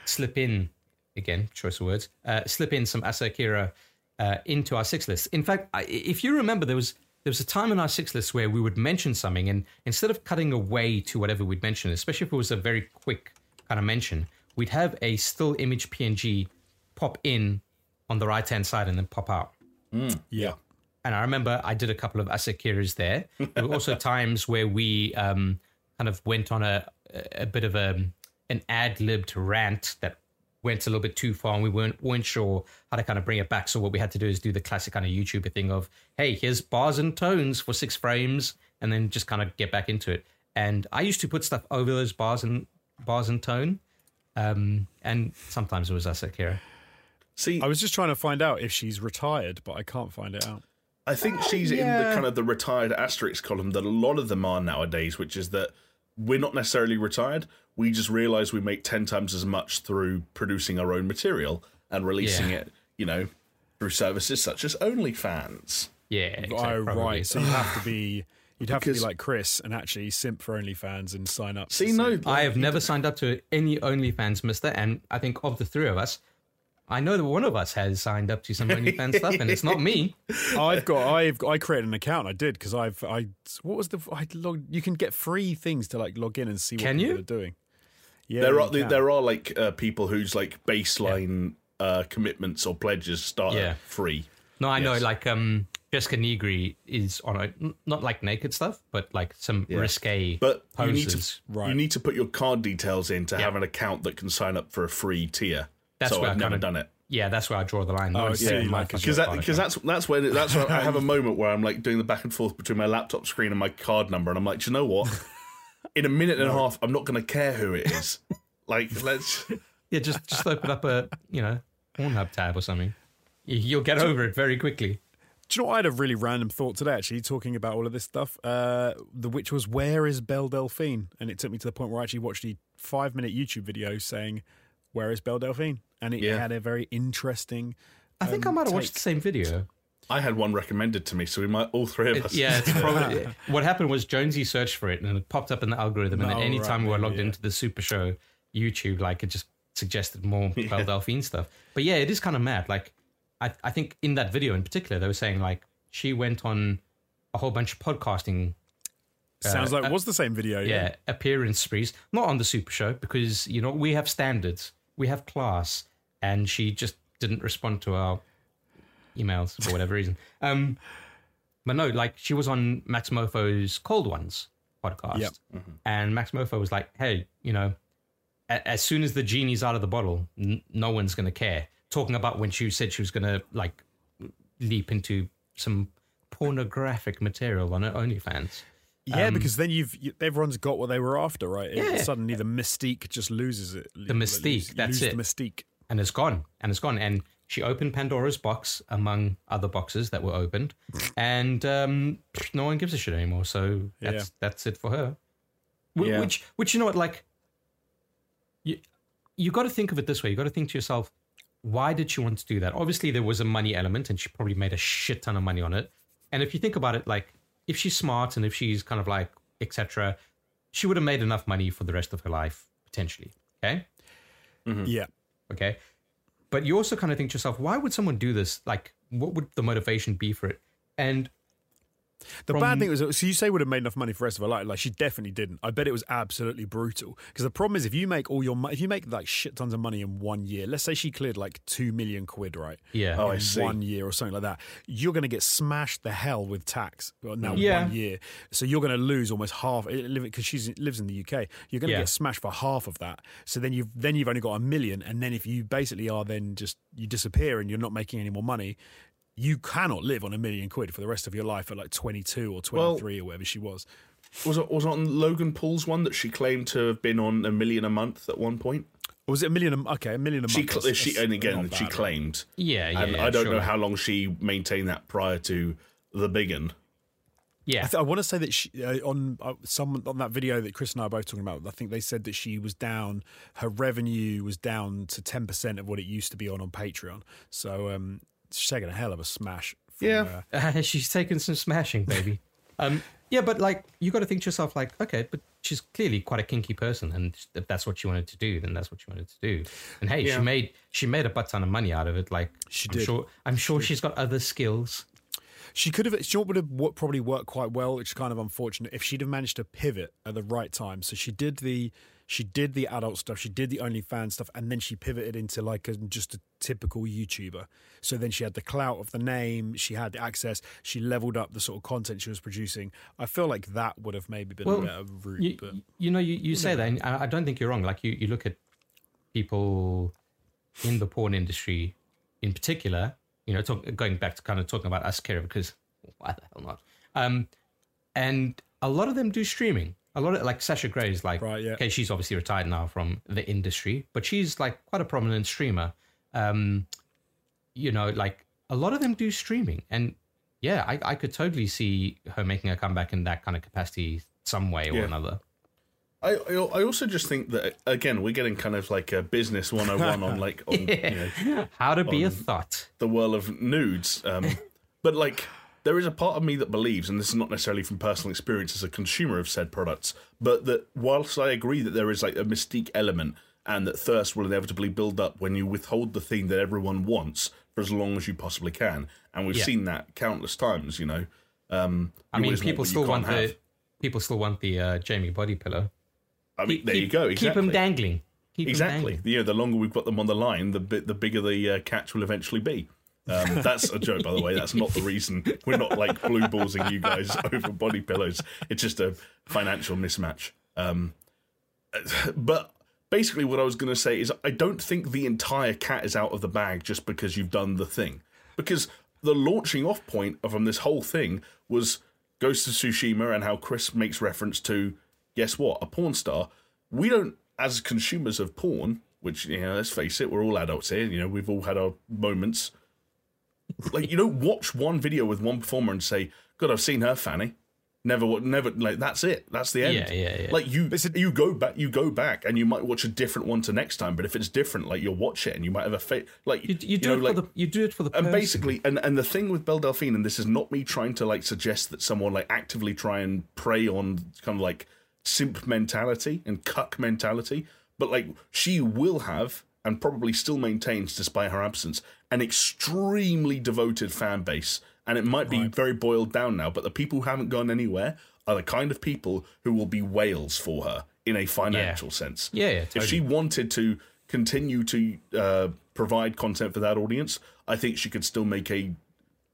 slip in again, choice of words, uh, slip in some Asa Akira uh, into our six list. In fact, I, if you remember, there was there was a time in our six list where we would mention something, and instead of cutting away to whatever we'd mention, especially if it was a very quick kind of mention, we'd have a still image PNG pop in on the right hand side and then pop out. yeah. And I remember I did a couple of Asakiras there. There were also times where we um, kind of went on a, a bit of a, an ad libbed rant that went a little bit too far and we weren't, weren't sure how to kind of bring it back. So what we had to do is do the classic kind of YouTuber thing of, hey, here's bars and tones for six frames and then just kind of get back into it. And I used to put stuff over those bars and bars and tone. Um, and sometimes it was Asakira. See, I was just trying to find out if she's retired, but I can't find it out. I think she's in the kind of the retired asterisk column that a lot of them are nowadays, which is that we're not necessarily retired. We just realize we make 10 times as much through producing our own material and releasing Yeah. it, you know, through services such as OnlyFans. Yeah. exactly, oh, probably. right. So you have to be. You'd have to be like Chris and actually simp for OnlyFans and sign up. See, no, I have never signed up to any OnlyFans, Mister, and I think of the three of us, I know that one of us has signed up to some OnlyFans stuff, and it's not me. I've got. I've. I created an account. I did because I've. I. What was the? I logged. You can get free things to like log in and see what Can people you? are doing. Yeah, there are can. there are like uh, people whose like baseline uh, commitments or pledges start Yeah. free. No, I know, like um, Jessica Negri is on a n- not like naked stuff, but like some risque But you need to Right. you need to put your card details in to Yeah. have an account that can sign up for a free tier. That's so where I've I never kinda- done it. yeah, that's where I draw the line. Oh, I Once see, in my like, because that, card because account. that's that's when that's when I have a moment where I'm like doing the back and forth between my laptop screen and my card number, and I'm like, "Do you know what? In a minute and a half, I'm not going to care who it is. like, let's. yeah, just just open up a you know Pornhub tab or something. You- You'll get over it very quickly. Do you know what? I had a really random thought today, actually, talking about all of this stuff. Uh, the which was where is Belle Delphine? And it took me to the point where I actually watched a five minute YouTube video saying, "Where is Belle Delphine?" And it Yeah. had a very interesting. I think I um, might have watched the same video. I had one recommended to me, so we might all three of us. Yeah, it's probably what happened was Jonesy searched for it and it popped up in the algorithm. And Oh, any right, time we were logged yeah. into the Super Show YouTube, like it just suggested more Belle Delphine stuff. But yeah, it is kind of mad. Like I, I think in that video in particular, they were saying like she went on a whole bunch of podcasting. Sounds uh, like it was the same video. Yeah, appearance sprees, not on the Super Show because you know we have standards, we have class, and she just didn't respond to our emails for whatever reason. Um, but no, like she was on Max Moefoe's Cold Ones podcast, Yep. and Max Moefoe was like, "Hey, you know, a- as soon as the genie's out of the bottle, n- no one's gonna care." Talking about when she said she was gonna like leap into some pornographic material on her OnlyFans. Yeah, Um, because then you've you, everyone's got what they were after, right? It- Yeah. Suddenly, the mystique just loses it. The mystique, that's lose it. The mystique. and it's gone and it's gone and she opened pandora's box among other boxes that were opened and um, no one gives a shit anymore so that's Yeah. that's it for her Yeah. which which you know what like you you got to think of it this way you got to think to yourself why did she want to do that obviously there was a money element and she probably made a shit ton of money on it and if you think about it like if she's smart and if she's kind of like etc she would have made enough money for the rest of her life potentially okay mm-hmm. Yeah. Okay. But you also kind of think to yourself, why would someone do this? Like, what would the motivation be for it? And The From- bad thing was, so you say would have made enough money for the rest of her life. Like she definitely didn't. I bet it was absolutely brutal. Because the problem is, if you make all your, money, if you make like shit tons of money in one year, let's say she cleared like two million quid, right? yeah, Oh, I see. one year or something like that, you're going to get smashed the hell with tax. Well, now Yeah. one year, so you're going to lose almost half eh, because she lives in the UK. You're going to Yeah. get smashed for half of that. So then you've then you've only got a million, and then if you basically are then just you disappear and you're not making any more money. You cannot live on a million quid for the rest of your life at like 22 or 23 or whatever she was. Was it was it on Logan Paul's one that she claimed to have been on a million a month at one point? Or was it a million? A, okay, a million a She, month. cl- That's- she that's and again not she bad, right? claimed, yeah, yeah. and yeah, I don't sure. know how long she maintained that prior to the big one. Yeah, I, th- I want to say that she, uh, on uh, some on that video that Chris and I are both talking about, I think they said that she was down. Her revenue was down to ten percent of what it used to be on on Patreon. So um, she's taking a hell of a smash. From, Yeah. uh, she's taken some smashing, baby. um, yeah, but like you got to think to yourself, like, okay, but she's clearly quite a kinky person, and if that's what she wanted to do, then that's what she wanted to do. And hey, Yeah. she made she made a butt ton of money out of it. Like, She I'm did. Sure, I'm sure she's got other skills. She could have. She would have probably worked quite well. Which is kind of unfortunate if she'd have managed to pivot at the right time. So she did the, she did the adult stuff. She did the OnlyFans stuff, and then she pivoted into like a, just a typical YouTuber. So then she had the clout of the name. She had the access. She leveled up the sort of content she was producing. I feel like that would have maybe been Well, a better route. You, but you know, you, you say that, and I I don't think you're wrong. Like you, you look at people in the porn industry, in particular. You know, talk, going back to kind of talking about Asakira, because why the hell not? Um, and a lot of them do streaming. A lot of like Sasha Grey is like, Right, yeah. okay, she's obviously retired now from the industry, but she's like quite a prominent streamer. Um, you know, like a lot of them do streaming, and yeah, I, I could totally see her making a comeback in that kind of capacity, some way or Yeah. another. I I also just think that again we're getting kind of like a business 101 on like on you know How to be a thought. the world of nudes. Um, but like, there is a part of me that believes, and this is not necessarily from personal experience as a consumer of said products, but that whilst I agree that there is like a mystique element and that thirst will inevitably build up when you withhold the thing that everyone wants for as long as you possibly can, and we've Yeah. seen that countless times. You know, um, I mean, people still want the people still want the uh, Jamie body pillow. I mean, Keep- there you go. Keep them dangling. Keep Exactly. dangling. You know, the longer we've got them on the line, the bit the bigger the uh, catch will eventually be. Um, that's a joke, by the way. That's not the reason. We're not like blue ballsing you guys over body pillows. It's just a financial mismatch. Um, but basically, what I was going to say is, I don't think the entire cat is out of the bag just because you've done the thing. Because the launching off point from this whole thing was Ghost of Tsushima and how Chris makes reference to, guess what, a porn star. We don't, as consumers of porn, which you know, let's face it, we're all adults here. You know, we've all had our moments. Like you don't watch one video with one performer and say, "God, I've seen her fanny." Never, wa- never. Like that's it. That's the end. Yeah, yeah, yeah. Like you, you go back, you go back, and you might watch a different one to next time. But if it's different, like you'll watch it, and you might have a fa- like You, you do know, it like, for the you do it for the and person. basically, and, and the thing with Belle Delphine, and this is not me trying to like suggest that someone like actively try and prey on kind of like simp mentality and cuck mentality, but like she will have and probably still maintains, despite her absence, an extremely devoted fan base. And it might be very boiled down now, but the people who haven't gone anywhere are the kind of people who will be whales for her in a financial sense. Yeah, yeah, If she wanted to continue to uh, provide content for that audience, I think she could still make a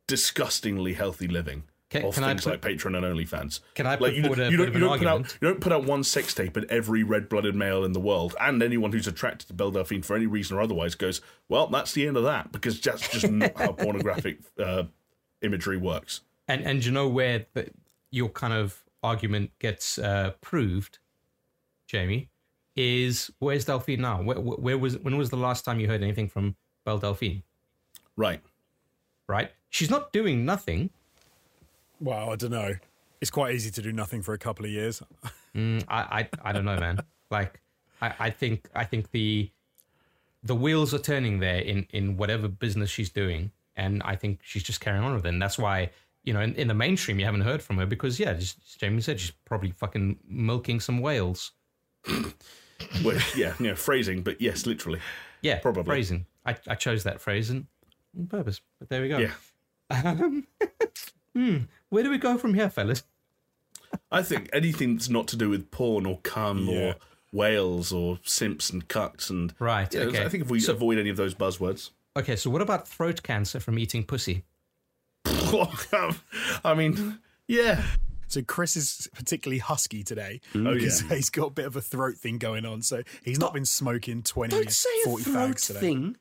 disgustingly healthy living Can- off can I things put- like Patreon and OnlyFans. Can I like put you, forward a you don't, you don't put out argument? you don't put out one sex tape and every red-blooded male in the world and anyone who's attracted to Belle Delphine for any reason or otherwise goes, well, that's the end of that because that's just not how pornographic uh, imagery works. and and you know where the, your kind of argument gets uh, proved, Jamie, is where's Delphine now? Where, where was when was the last time you heard anything from Belle Delphine? Right. Right, she's not doing nothing. Well, I don't know. It's quite easy to do nothing for a couple of years. Mm, I, I I don't know, man. Like I, I think I think the the wheels are turning there in in whatever business she's doing, and I think she's just carrying on with it. And that's why you know in, in the mainstream you haven't heard from her because yeah, just, as Jamie said she's probably fucking milking some whales. Well, yeah, you know, phrasing, but yes, literally. Yeah, Probably. phrasing. I, I chose that phrase and on purpose, but there we go. Yeah. Um, hmm, where do we go from here, fellas? I think anything that's not to do with porn or cum Yeah. or whales or simps and cucks and Right, Yeah, okay. I think if we So- avoid any of those buzzwords. Okay, so what about throat cancer from eating pussy? I mean, yeah. So Chris is particularly husky today Oh, because yeah. he's got a bit of a throat thing going on. So he's not been smoking 20, Don't say a 40 throat fags today. thing,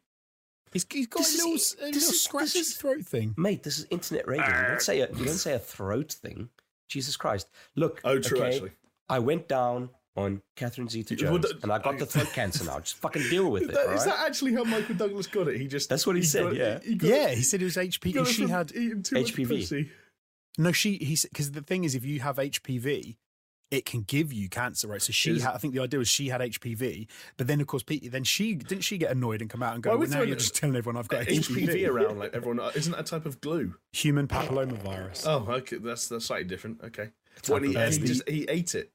He's, he's got This a is- a this little is- this scratchy is- throat thing. mate. This is internet radio. You don't say a you don't say a throat thing. Jesus Christ! Look. Oh, true, okay, actually. I went down on Catherine Zeta Jones, that- and I got the throat cancer now. Just fucking deal with Is it. that, all is right? that actually how Michael Douglas got it? He just That's what he said, got yeah. he got Yeah, he said it was he HPV. She had eating too much HPV. no. She he because the thing is, if you have HPV, it can give you cancer, right? So she, had, I think the idea was she had HPV, but then of course, Pete, then she didn't she get annoyed and come out and go, Why well, now you're just telling everyone I've got HPV HPV. around like everyone uh, isn't that a type of glue? Human papillomavirus. Oh, okay, that's that's slightly different. Okay, when he, he just he ate it.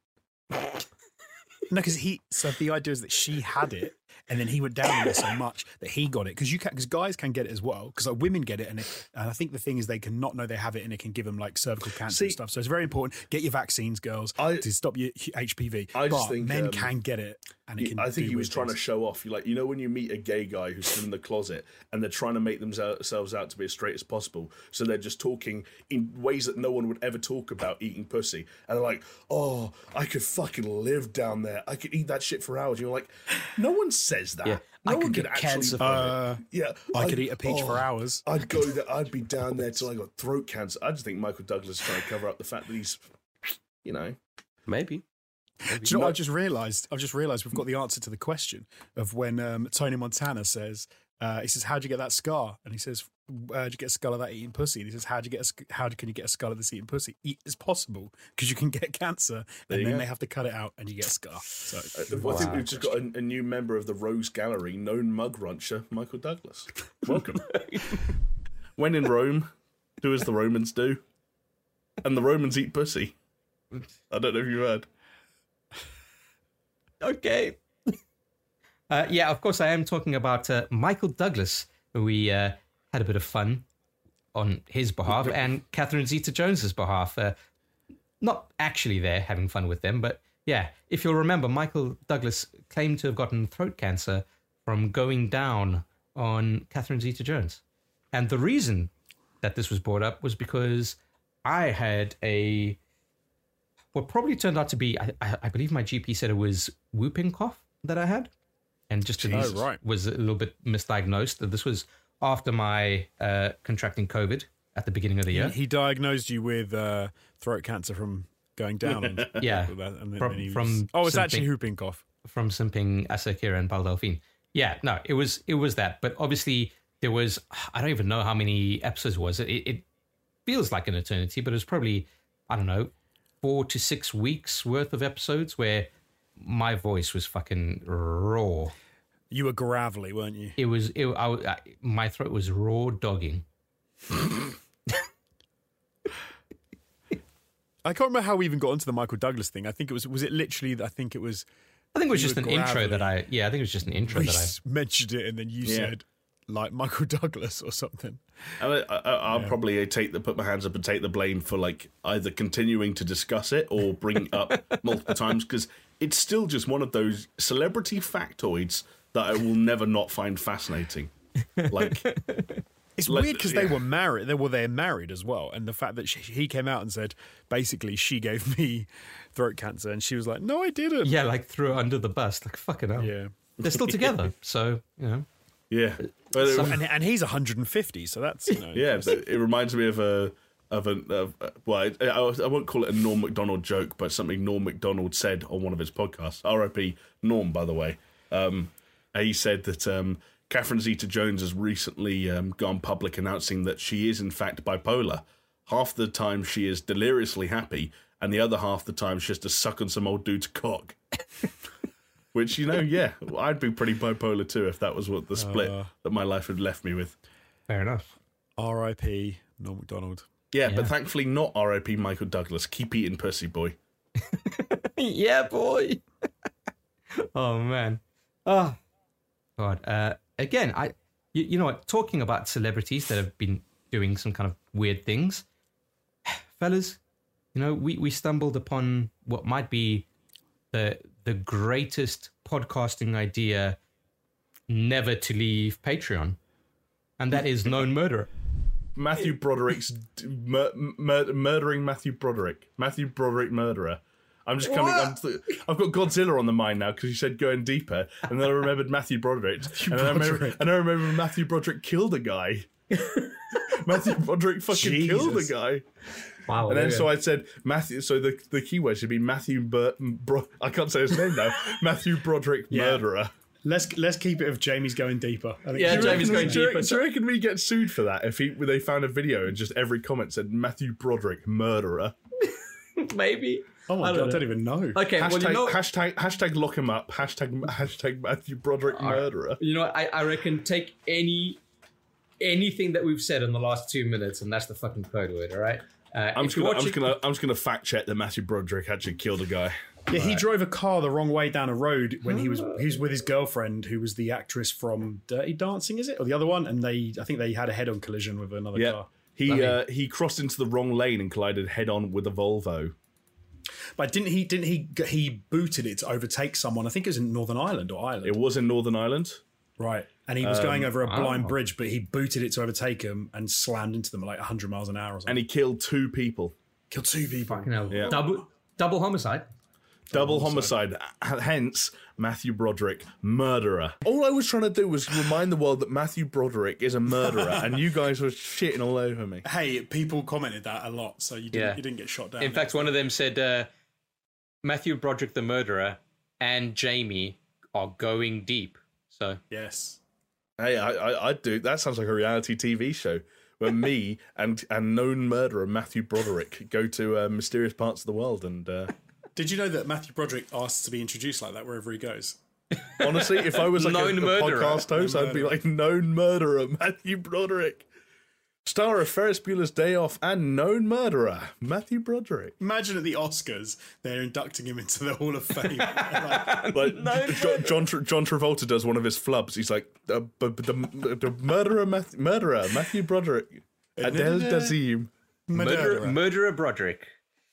No, because he. So the idea is that she had it, and then he went down on it so much that he got it. Because you can, because guys can get it as well. Because like women get it, and it, and I think the thing is they can not know they have it, and it can give them like cervical cancer See- and stuff. So it's very important. Get your vaccines, girls, I- to stop your HPV. I just but think, men um, can get it, and it can. I think he was trying to show off. You like, you know, when you meet a gay guy who's still in the closet and they're trying to make themselves out to be as straight as possible, so they're just talking in ways that no one would ever talk about eating pussy, and they're like, "Oh, I could fucking live down there. I could eat that shit for hours." You're like, no one says that. Yeah, no I could could get actually. cancer from Uh, yeah, I could I'd- eat a peach for oh, hours. I'd go there. I'd be down there till I got throat cancer. I just think Michael Douglas is trying to cover up the fact that he's, you know, Maybe. Do you know what I just realised? I've just realised we've got the answer to the question of when um, Tony Montana says, uh, he says, "How'd you get that scar?" And he says, uh, do you get a skull of that eating pussy?" And he says, how do you get a sc- how can you get a skull of this eating pussy?" It's possible because you can get cancer, and then go. they have to cut it out, and you get a scar. So I think we've just got a, a new member of the Rose Gallery, known mug runcher, Michael Douglas. Welcome. when in Rome, do as the Romans do, and the Romans eat pussy. I don't know if you've heard. Okay. uh, yeah, of course, I am talking about uh, Michael Douglas. We uh, had a bit of fun on his behalf and Catherine Zeta Jones's behalf. Uh, not actually there having fun with them, but yeah, if you'll remember, Michael Douglas claimed to have gotten throat cancer from going down on Catherine Zeta Jones. And the reason that this was brought up was because I had a what probably turned out to be, I, I, believe my GP said it was whooping cough that I had, and just. Oh, right. was a little bit misdiagnosed. That this was after my uh, contracting COVID at the beginning of the year. he diagnosed you with uh, throat cancer from going down. And, Yeah. and then- From- he was- from oh, it's something- actually whooping cough. from simping Asakira and Belle Delphine. Yeah, no, it was it was that. But obviously there was I don't even know how many episodes it was. It, it feels like an eternity, but it was probably I don't know four to six weeks worth of episodes where my voice was fucking raw. You were gravelly, weren't you? It was it, I, I, my throat was raw dogging. I can't remember how we even got onto the Michael Douglas thing. I think it was was it literally I think it was I think it was just were an intro that I yeah I think it was just an intro we I mentioned it and then you Yeah. said like Michael Douglas or something. I, I, I'll probably take the put my hands up and take the blame for like either continuing to discuss it or bring it up multiple times because it's still just one of those celebrity factoids that I will never not find fascinating. Like, It's Like, weird because they were married. They were they're married as well, and the fact that she, he came out and said basically she gave me throat cancer, and she was like, "No, I didn't." yeah like threw it under the bus like fucking hell. yeah. They're still together, so you know. yeah, but it, And, and he's 150, so that's you know, yeah, but it reminds me of a of an of, uh, well, I, I, I won't call it a Norm Macdonald joke, but something Norm Macdonald said on one of his podcasts. R.I.P. Norm, by the way. Um, he said that um, Catherine Zeta-Jones has recently um, gone public announcing that she is in fact bipolar. Half the time she is deliriously happy, and the other half the time she's just sucking some old dude's cock. Which you know, yeah, I'd be pretty bipolar too if that was what the split Uh. that my life had left me with. Fair enough. R.I.P. Norm Macdonald. Yeah, Yeah. but thankfully not R.I.P. Michael Douglas. Keep eating pussy, boy. yeah, boy. oh man. Oh God. Uh, again, I. You, you know what? Talking about celebrities that have been doing some kind of weird things, fellas. You know, we we stumbled upon what might be the the greatest podcasting idea never to leave Patreon, and that is known murderer. Matthew Broderick's mur- mur- murdering Matthew Broderick. Matthew Broderick murderer. I'm just coming. I'm, I've got Godzilla on the mind now because you said going deeper, and then I remembered Matthew Broderick, and, then I remember, and I remember Matthew Broderick killed a guy. Matthew Broderick fucking killed a guy, Wow. and then so I said Matthew. So the the keyword should be Matthew Bur- Bro- I can't say his name now. Matthew Broderick Yeah. murderer. Let's let's keep it if Jamie's going deeper. I think Yeah, Jamie's reckon- going do deeper. reckon- Do you reckon we get sued for that if he, they found a video and just every comment said Matthew Broderick murderer? maybe. Oh my I god, don't I don't even know. Okay, Hashtag, well you know, hashtag hashtag lock him up. Hashtag hashtag Matthew Broderick murderer. you know, I I reckon take any anything that we've said in the last two minutes, and that's the fucking code word. All right. Uh, I'm just gonna I'm just gonna I'm just gonna fact check that Matthew Broderick actually killed a guy. Yeah, he drove a car the wrong way down a road when he was he was with his girlfriend, who was the actress from Dirty Dancing, is it, or the other one? And they, I think they had a head-on collision with another Yeah. car. He uh, he crossed into the wrong lane and collided head on with a Volvo. But didn't he? Didn't he? He booted it to overtake someone. I think it was in Northern Ireland or Ireland, It was in Northern Ireland. right? And he was Um, going over a blind bridge, but he booted it to overtake him and slammed into them at like 100 miles an hour or something. And he killed two people. killed two people. Fucking hell. Yeah. Double double homicide. Double homicide. H- Hence, Matthew Broderick, murderer. All I was trying to do was remind the world that Matthew Broderick is a murderer, and you guys were shitting all over me. Hey, people commented that a lot, so you didn't, Yeah. you didn't get shot down. In fact, one of them said uh, Matthew Broderick, the murderer, and Jamie are going deep. So yes. Hey, I, I, I do. That sounds like a reality TV show where me and and known murderer Matthew Broderick go to uh, mysterious parts of the world. And uh, Did you know that Matthew Broderick asks to be introduced like that wherever he goes? honestly, if I was like a, Known a murderer. podcast host, I'd be like known murderer Matthew Broderick, star of Ferris Bueller's Day Off, and known murderer Matthew Broderick. Imagine at the Oscars, they're inducting him into the Hall of Fame. Like, Like John, John, Tra- John Travolta does one of his flubs. He's like uh, b- b- the, the murderer, Matthew, murderer Matthew Broderick, Adele Dazeem. murderer, murderer. murderer Broderick.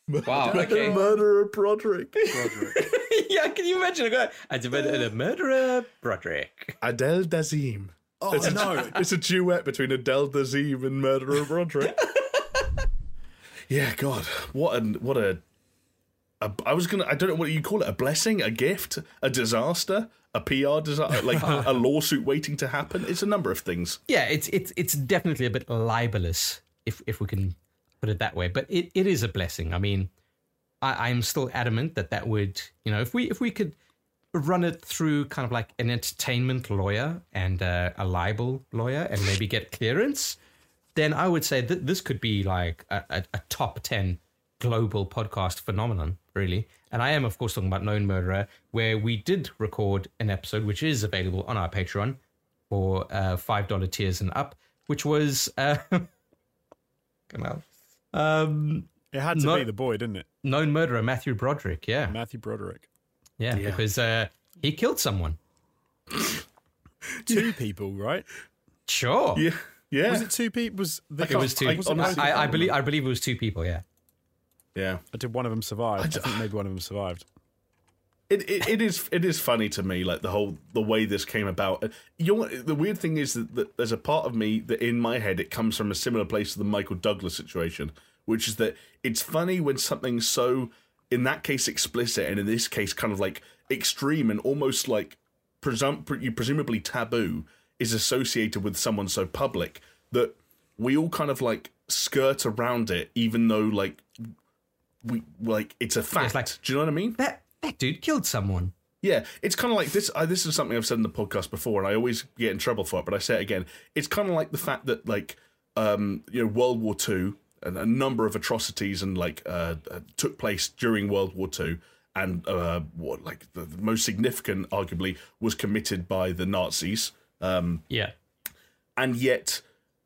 Wow. Okay. Murderer Broderick. yeah. Can you imagine a guy? I defended a murderer Broderick. Adele Dazeem. oh no! It's a duet between Adele Dazeem and Murderer Broderick. yeah, God, what a what a, a. I was gonna. I don't know what you call it. A blessing, a gift, a disaster, a PR disaster, like a lawsuit waiting to happen. It's a number of things. Yeah, it's it's it's definitely a bit libelous, if if we can put it that way. But it, it is a blessing. I mean, I, I'm still adamant that that would, you know, if we if we could run it through kind of like an entertainment lawyer and uh, a libel lawyer and maybe get clearance, then I would say that this could be like a, a, a top ten global podcast phenomenon, really. And I am, of course, talking about Known Murderer, where we did record an episode which is available on our Patreon for uh, five dollar tiers and up, which was uh, come on, um, It had to No- be the boy, didn't it? known murderer Matthew Broderick. Yeah, Matthew Broderick. yeah, because uh, he killed someone. Two people, right? Sure, Yeah, yeah, Was it two people? Was the it was two. I I, I, I believe I believe it was two people. Yeah, yeah. I Did one of them survive? I, think maybe one of them survived. It, it it is it is funny to me like the whole the way this came about. Uh, you know the weird thing is that, that there's a part of me that in my head it comes from a similar place to the Michael Douglas situation, which is that it's funny when something's so in that case explicit and in this case kind of like extreme and almost like presum- pre- presumably taboo is associated with someone so public that we all kind of like skirt around it, even though like we like it's a fact. like- Do you know what I mean? That that dude killed someone. Yeah, it's kind of like this. Uh, this is something I've said in the podcast before, and I always get in trouble for it. But I say it again. It's kind of like the fact that, like, um, you know, World War Two and a number of atrocities and like uh, uh, took place during World War Two, and uh, what like the, the most significant, arguably, was committed by the Nazis. Um, Yeah. and yet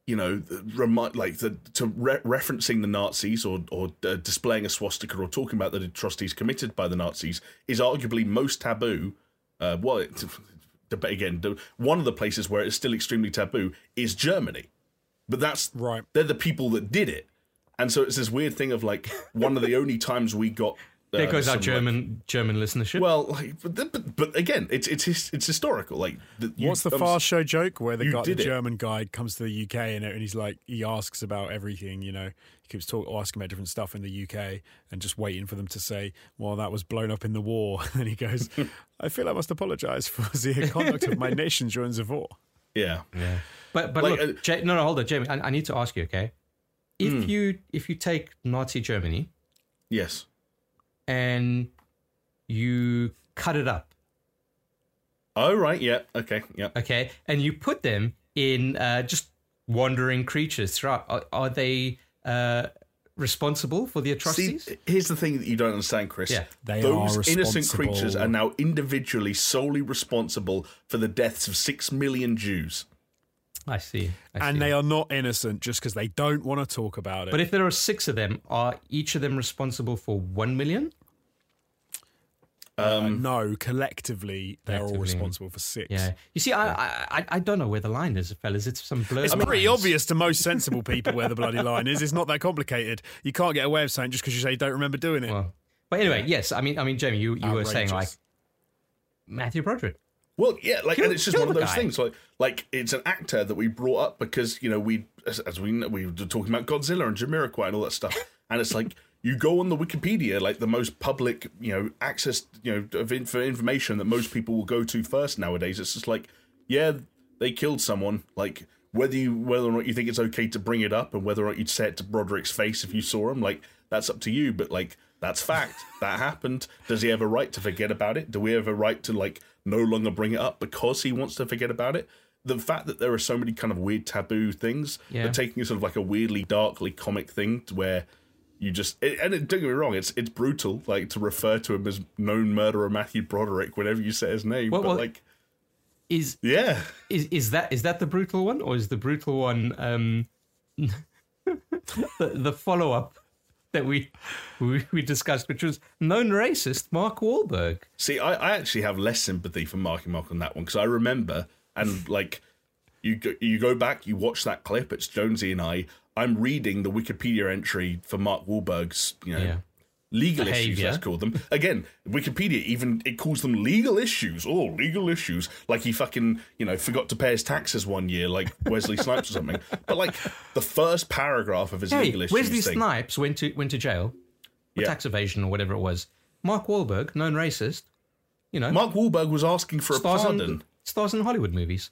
you know the, remi- like the to re- referencing the nazis or or uh, displaying a swastika or talking about the atrocities committed by the nazis is arguably most taboo uh well it, again one of the places where it's still extremely taboo is germany but that's Right. they're the people that did it and so it's this weird thing of like one of the only times we got There goes our some, like- German German listenership. well, like, but, but, but again, it's it's it's historical. Like, the, you- What's the I'm fast show joke where the you guy, the. German guy comes to the UK and, and he's like, he asks about everything, you know, he keeps talk, asking about different stuff in the UK and just waiting for them to say, well, that was blown up in the war. And he goes, I feel I must apologise for the conduct of my nation during the war. Yeah, yeah. But but Like, look, uh, Ja- no no hold on, Jamie. I, I need to ask you, okay? If Hmm. you if you take Nazi Germany yes. And you cut it up, Oh right, yeah, okay, yeah. okay, and you put them in uh, just wandering creatures throughout, are, are they uh, responsible for the See, atrocities? here's the thing that you don't understand, Chris. Yeah. They Those are innocent creatures are now individually solely responsible for the deaths of six million Jews. I see. I And see. they are not innocent just because they don't want to talk about it. But if there are six of them, are each of them responsible for one million? Uh, no, collectively, they're all responsible for six. Yeah. You see, I, I I I don't know where the line is, fellas. It's some blurred. It's pretty lines. obvious to most sensible people where the bloody line is. It's not that complicated. You can't get away with saying just because you say you don't remember doing it. Well, but anyway, yes. I mean, I mean, Jamie, you, you were saying like Matthew Broderick. Well, yeah, like, Kill- and it's just one of those guy. things. Like, like it's an actor that we brought up because you know we, as, as we know, we were talking about Godzilla and Jamiroquai and all that stuff, and it's like you go on the Wikipedia, like the most public, you know, access, you know, of for information that most people will go to first nowadays. It's just like, yeah, they killed someone. Like whether you whether or not you think it's okay to bring it up and whether or not you'd say it to Broderick's face if you saw him, like that's up to you. But like that's fact. that happened. Does he have a right to forget about it? Do we have a right to like no longer bring it up because he wants to forget about it? The fact that there are so many kind of weird taboo things, Yeah. but taking a sort of like a weirdly darkly comic thing to where you just it, and it, don't get me wrong, it's it's brutal like to refer to him as known murderer Matthew Broderick whenever you say his name. Well, but well- like, Is yeah, is is that is that the brutal one, or is the brutal one um, the, the follow up that we, we we discussed, which was known racist Mark Wahlberg? See, I, I actually have less sympathy for Marky Mark on that one because I remember and like you go, you go back, you watch that clip. It's Jonesy and I. I'm reading the Wikipedia entry for Mark Wahlberg's, you know, Yeah. Legal issues. Behaviour. Let's call them again. Wikipedia even it calls them legal issues. Oh, legal issues. Like he fucking you know forgot to pay his taxes one year, like Wesley Snipes or something. But like the first paragraph of his Hey, legal issues Wesley thing. Snipes went to went to jail for Yeah. tax evasion or whatever it was. Mark Wahlberg, known racist, you know, Mark Wahlberg was asking for a pardon. in stars in Hollywood movies.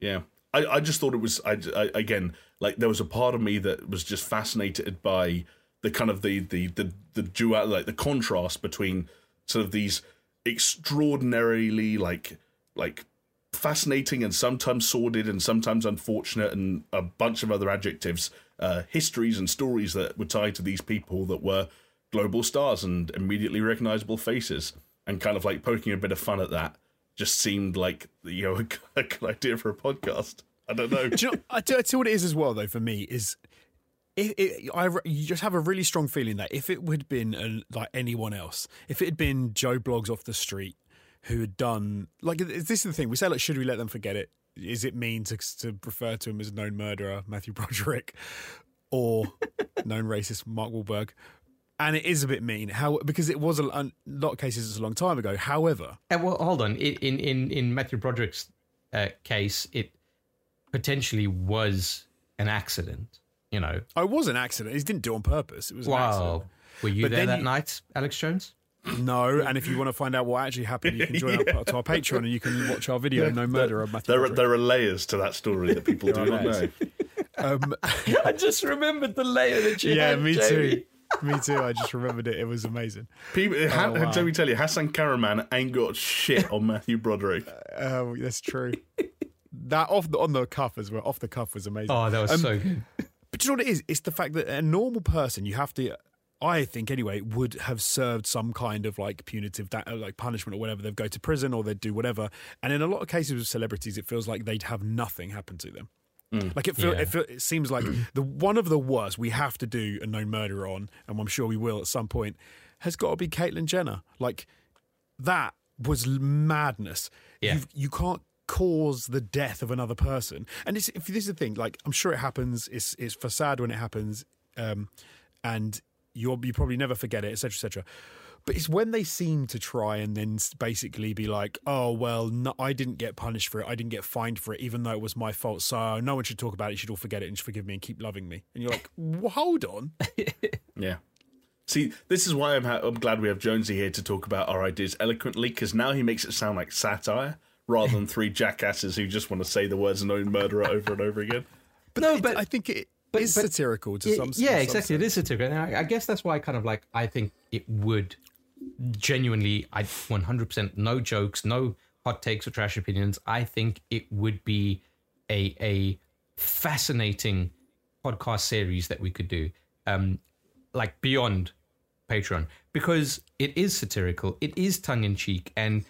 Yeah, I, I just thought it was I, I again like there was a part of me that was just fascinated by the kind of the the the the dual like the contrast between sort of these extraordinarily like like fascinating and sometimes sordid and sometimes unfortunate and a bunch of other adjectives uh histories and stories that were tied to these people that were global stars and immediately recognizable faces. And kind of like poking a bit of fun at that just seemed like you know a, good idea for a podcast. I don't know. Do you know, I tell, I tell what it is as well, though, for me, is it, it, I, you just have a really strong feeling that if it would have been uh like anyone else, if it had been Joe Blogs off the street who had done, like, this is the thing, we say, like, should we let them forget it? Is it mean to, to refer to him as a known murderer, Matthew Broderick, or known racist, Mark Wahlberg? And it is a bit mean, how because it was a, a lot of cases it's a long time ago. However, Uh, well, hold on. In in in Matthew Broderick's uh, case, it potentially was an accident. You know, oh, it was an accident. He didn't do it on purpose. It was an accident. wow. Were you But there then that you- night, Alex Jones? No, and if you want to find out what actually happened, you can join up to our Patreon and you can watch our video, No Murder of Matthew there are, there are layers to that story that people do not know Um, I just remembered the layer that you yeah, had, me Jamie. too. Me too. I just remembered it. It was amazing. People, ha- wow. let me tell you, Hasan Kahraman ain't got shit on Matthew Broderick. Oh, that's true. that off the, on the cuff as well. Off the cuff was amazing. Oh, that was Um, so good. But do you know what it is? It's the fact that a normal person, you have to, I think anyway, would have served some kind of like punitive, da- uh, like punishment or whatever. They'd go to prison or they'd do whatever. And in a lot of cases with celebrities, it feels like they'd have nothing happen to them. Mm. Like it, feel, Yeah. it, feel, it seems like the one of the worst we have to do a known murderer on, and I'm sure we will at some point, has got to be Caitlyn Jenner. Like that was madness. Yeah. You've, you can't cause the death of another person. And it's, if this is the thing, like I'm sure it happens. It's it's for sad when it happens, um, and you'll you probably never forget it, etc., etc. But it's when they seem to try and then basically be like, "Oh well, no, I didn't get punished for it. I didn't get fined for it, even though it was my fault. So no one should talk about it. You should all forget it and just forgive me and keep loving me." And you're like, well, "Hold on, Yeah. See, this is why I'm, ha- I'm glad we have Jonesy here to talk about our ideas eloquently, because now he makes it sound like satire rather than three jackasses who just want to say the words known murderer over and over again. But No, it- but- I think it but- is but- satirical to Yeah, some. yeah, some exactly. It sense. is satirical. And I, I guess that's why I kind of like I think it would genuinely, I 100% no jokes, no hot takes or trash opinions. I think it would be a a fascinating podcast series that we could do, um, like beyond Patreon, because it is satirical, it is tongue in cheek, and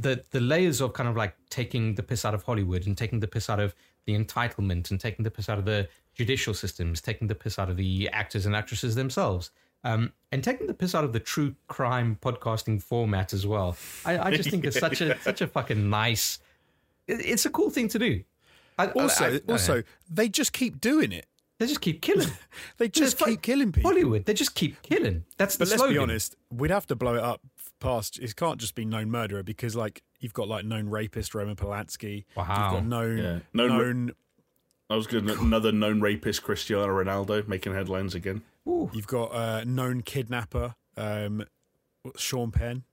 the the layers of kind of like taking the piss out of Hollywood and taking the piss out of the entitlement and taking the piss out of the judicial systems, taking the piss out of the actors and actresses themselves, um, and taking the piss out of the true crime podcasting format as well. I, I just think it's such a such a fucking nice. it- It's a cool thing to do. I, Also, I- I also, know. they just keep doing it. they just keep killing. They just It's like keep killing people. Hollywood, they just keep killing. That's the But let's slogan. be honest, we'd have to blow it up past. It can't just be known murderer because, like, you've got like known rapist Roman Polanski. Wow. You've got known Yeah. Known known. ra- I was good. Another known rapist, Cristiano Ronaldo, making headlines again. You've got uh, known kidnapper um, Sean Penn.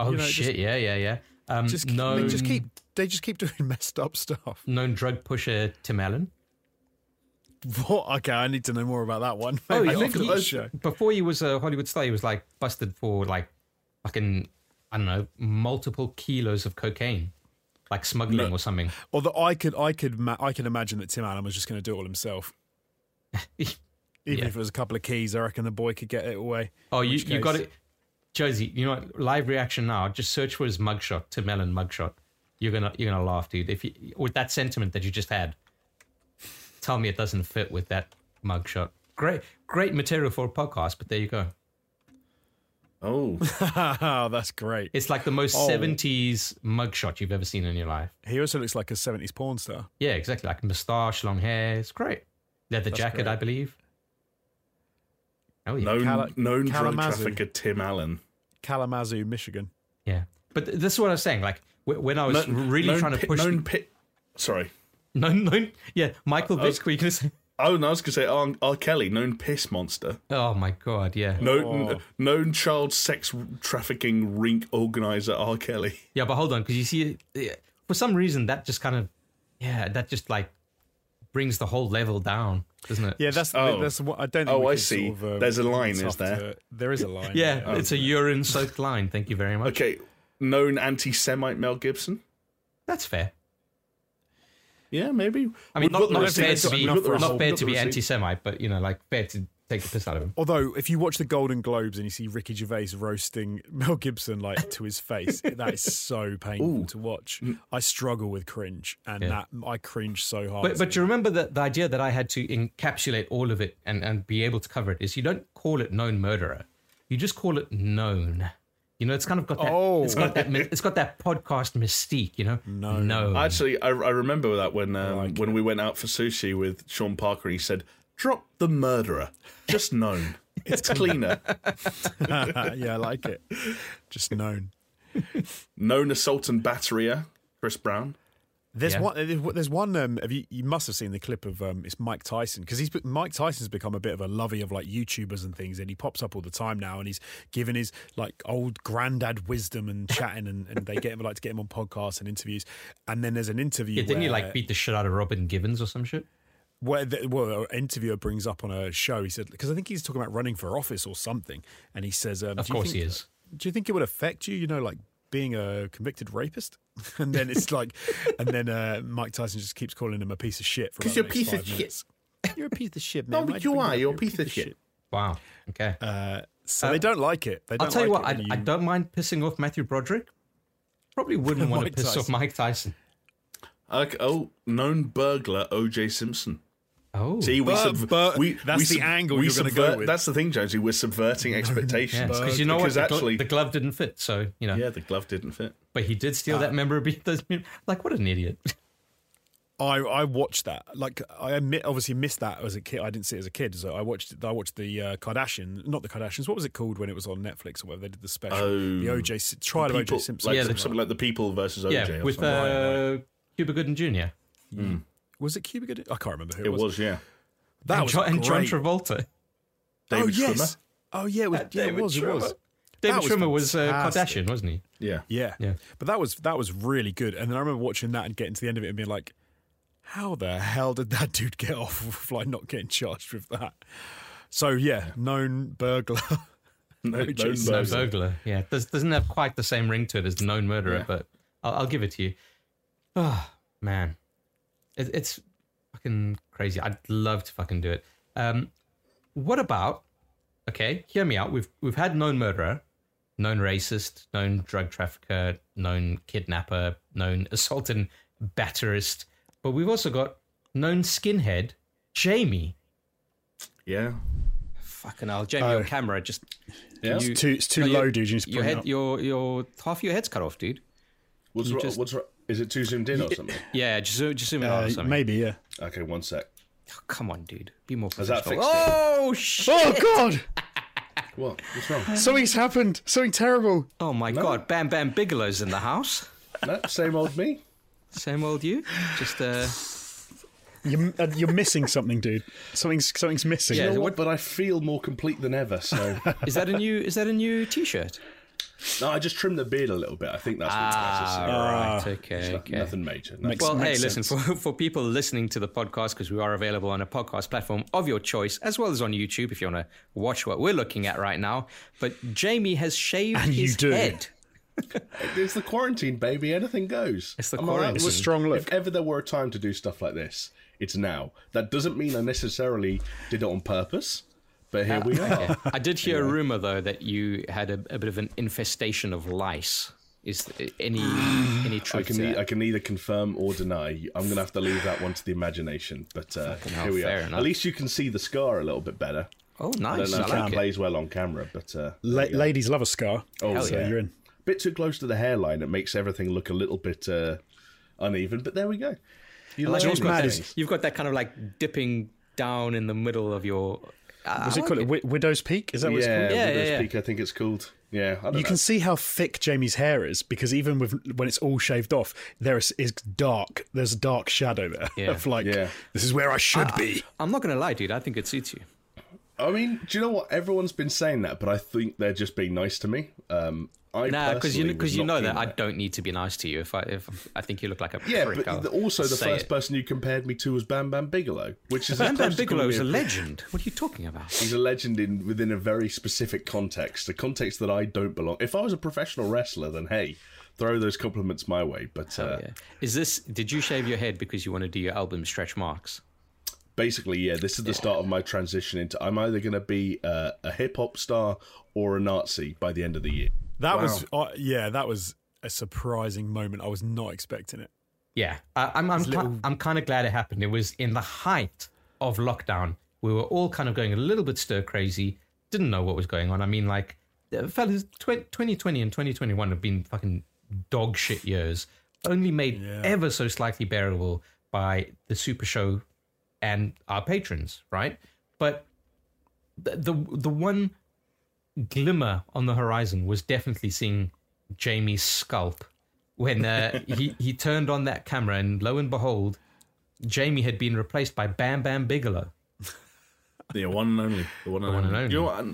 Oh you know, shit! just- yeah, yeah, yeah. Um, Just known, they just keep they just keep doing messed up stuff. known drug pusher Tim Allen. What? Okay, I need to know more about that one. Oh, Maybe I think after he- show. before he was a Hollywood star, he was like busted for like fucking I don't know multiple kilos of cocaine, like smuggling No. or something. Although I could, I could, ma- I can imagine that Tim Allen was just going to do it all himself. Even Yeah. if it was a couple of keys, I reckon the boy could get it away. Oh, you you got it, Josie. You know what? Live reaction now. Just search for his mugshot, Tim Allen mugshot. You're gonna you're gonna laugh, dude. If you with that sentiment that you just had, tell me it doesn't fit with that mugshot. Great great material for a podcast, but there you go. Oh, oh, that's great. It's like the most Oh. 70s mugshot you've ever seen in your life. He also looks like a 70s porn star. Yeah, exactly. Like moustache, long hair. It's great. Leather That's jacket, great. I believe. Oh, yeah. known Cala- known drug trafficker Tim Allen. Kalamazoo, Michigan. Yeah. But th- this is what I was saying. Like, wh- when I was Known- really known trying to pi- push. known pi- Sorry. no, no. Yeah, Michael uh, I was- Vick, were you going to say? Oh, no, I was going to say R-, R. Kelly, known piss monster. Oh, my God. Yeah. Known, Oh. known child sex trafficking rink organizer R. Kelly. Yeah, but hold on. Because you see, for some reason, that just kind of, yeah, that just like brings the whole level down, doesn't it? Yeah, that's Oh. that's what I don't. Think Oh, I see. Sort of, um, There's a line, is there? to- there is a line. Yeah, it's a urine soaked line. Thank you very much. Okay, known anti-Semite Mel Gibson. That's fair. Yeah, maybe. I mean, not, not fair to be we've got the not fair to be anti-Semite, but you know, like fair to take the piss out of him. Although, if you watch the Golden Globes and you see Ricky Gervais roasting Mel Gibson like to his face, that is so painful Ooh. to watch. I struggle with cringe, and Yeah. that I cringe so hard. But but you remember that the idea that I had to encapsulate all of it and, and be able to cover it is you don't call it known murderer, you just call it known. You know, it's kind of got that. Oh. It's got that. It's got that podcast mystique. You know, no, known. Actually, I, I remember that when um, like when we went out for sushi with Sean Parker, he said, "Drop the murderer, just known. It's cleaner. yeah, I like it. Just known. known assault and batterier, Chris Brown. There's Yeah. one. There's one. Um, have you? You must have seen the clip of um, it's Mike Tyson because he's Mike Tyson's become a bit of a lovey of like YouTubers and things, and he pops up all the time now, and he's giving his like old granddad wisdom and chatting, and, and they get him like to get him on podcasts and interviews. And then there's an interview. yeah, didn't you where- like beat the shit out of Robin Givens or some shit? where the, well, an interviewer brings up on a show, he said because I think he's talking about running for office or something, and he says, um, Of course think- he is. Do you think it would affect you? You know, like being a convicted rapist." And then it's like, and then uh, Mike Tyson just keeps calling him a piece of shit for 'Cause about you're a piece of five shit. You're a piece of shit, No, man. but Why'd you bring are. that up? You're a piece of shit. Wow. Okay. Uh, so Uh, they don't like it. They don't I'll tell you what, I, when I don't mind pissing off Matthew Broderick. Probably wouldn't want to Mike piss off Mike Tyson. Like, oh, known burglar O.J. Simpson. Oh, See, we, Bur- sub- bur- we that's we the angle we you're gonna subvert- go with. That's the thing, Jonesy. We're subverting yeah, expectations because you know what? The, glo- actually, the glove didn't fit, so you know. yeah, the glove didn't fit. But he did steal that memorabilia. those Like, what an idiot! I, I watched that. Like I admit, obviously missed that as a kid. I didn't see it as a kid, so I watched. I watched the uh, Kardashian, not the Kardashians. What was it called when it was on Netflix or whatever? They did the special, Oh, the OJ trial of People- OJ Simpson. like Yeah, the- something like the People versus OJ. yeah, or with something. uh, Cuba Gooding Jr. was it Cuba Gooding? I can't remember who it, it was. was, yeah. That and, was John, and John. Travolta. David oh yes. Schwimmer. Oh yeah, it was. Yeah, it David was. It was. Schwimmer. David was Schwimmer was uh, fantastic. Kardashian, wasn't he? Yeah. Yeah. Yeah. But that was that was really good. And then I remember watching that and getting to the end of it and being like, how the hell did that dude get off with like not getting charged with that? So yeah, known burglar. No, O.J. known Simpson. No burglar. burglar. Yeah, Does, doesn't have quite the same ring to it as the known murderer, Yeah. but I'll, I'll give it to you. Oh man, it, it's fucking crazy. I'd love to fucking do it. Um, what about? Okay, hear me out. We've we've had known murderer, known racist, known drug trafficker, known kidnapper, known assault and batterist, but we've also got known skinhead Jamie. Yeah. Fucking hell, Jamie Oh. on camera just. Yeah. you- It's too it's too No, low, dude. You need to Your head, your your half your head's cut off, dude. What's You wrong? just- What's wrong? Is it too zoomed in or something? Yeah, just zoom- just zoom it out or Uh, something. maybe yeah. Okay, one sec. Oh, come on, dude, be more Has that professional. fixed it? Oh shit! Oh God! What? What's wrong? Something's happened. Something terrible. Oh my god, Bam Bam Bigelow's in the house. no, same old me. Same old you. Just uh, You're, uh, you're missing something, dude. Something's something's missing. Yeah. You know what- what? But I feel more complete than ever. So is that a new is that a new T-shirt? No, I just trimmed the beard a little bit. I think that's what's Ah, necessary. right. It's Okay, no- okay. Nothing major. No. Makes- Well, hey, makes listen, for, for people listening to the podcast, because we are available on a podcast platform of your choice, as well as on YouTube if you want to watch what we're looking at right now. But Jamie has shaved And you his do. head. It's the quarantine, baby. Anything goes. It's the Am I right? quarantine. It's a strong look. If ever there were a time to do stuff like this, it's now. That doesn't mean I necessarily did it on purpose, but here we are. Okay. I did hear a rumor, though, that you had a, a bit of an infestation of lice. Is any any I truth can, to e- that? I can either confirm or deny. I'm going to have to leave that one to the imagination. But uh, hell, here we are. enough. At least you can see the scar a little bit better. Oh, I nice. don't know I if it like it. plays well on camera, but uh, La- ladies love a scar. oh, so yeah. you're in. bit too close to the hairline. It makes everything look a little bit uh, uneven. But there we go. You Like you've, got that, you've got that kind of like dipping down in the middle of your. Uh, I- Was I it like called Wi- Widow's Peak? Is that what it's called? Yeah, Widow's yeah, yeah. Peak, I think it's called. Yeah, I don't You know. can see how thick Jamie's hair is because even with when it's all shaved off, there is, is dark. There's a dark shadow there Yeah. of like Yeah. this is where I should uh, be. I'm not going to lie, dude. I think it suits you. I mean, do you know what? Everyone's been saying that, but I think they're just being nice to me. Um, I Nah, because you because you know keen that I don't need to be nice to you. If I if I think you look like a Yeah, prick, but I'll also the first it. person you compared me to was Bam Bam Bigelow, which is Bam Bam Bigelow is a me legend. What are you talking about? He's a legend in within a very specific context, a context that I don't belong. If I was a professional wrestler, then hey, throw those compliments my way. But uh, Yeah. Is this? Did you shave your head because you want to do your album stretch marks? Basically, yeah, this is the start of my transition into. I'm either going to be uh, a hip hop star or a Nazi by the end of the year. That Wow. was uh, yeah, that was a surprising moment. I was not expecting it. Yeah, I, I'm I'm, ki- I'm kind of glad it happened. It was in the height of lockdown. We were all kind of going a little bit stir crazy. Didn't know what was going on. I mean, like, fellas, tw- 2020 and 2021 have been fucking dog shit years. Only made Yeah. ever so slightly bearable by the Super Show and our patrons, right? But the the, the one glimmer on the horizon was definitely seeing Jamie's scalp when uh, he he turned on that camera, and lo and behold, Jamie had been replaced by Bam Bam Bigelow. The one and only. The one and, one only. and You know what?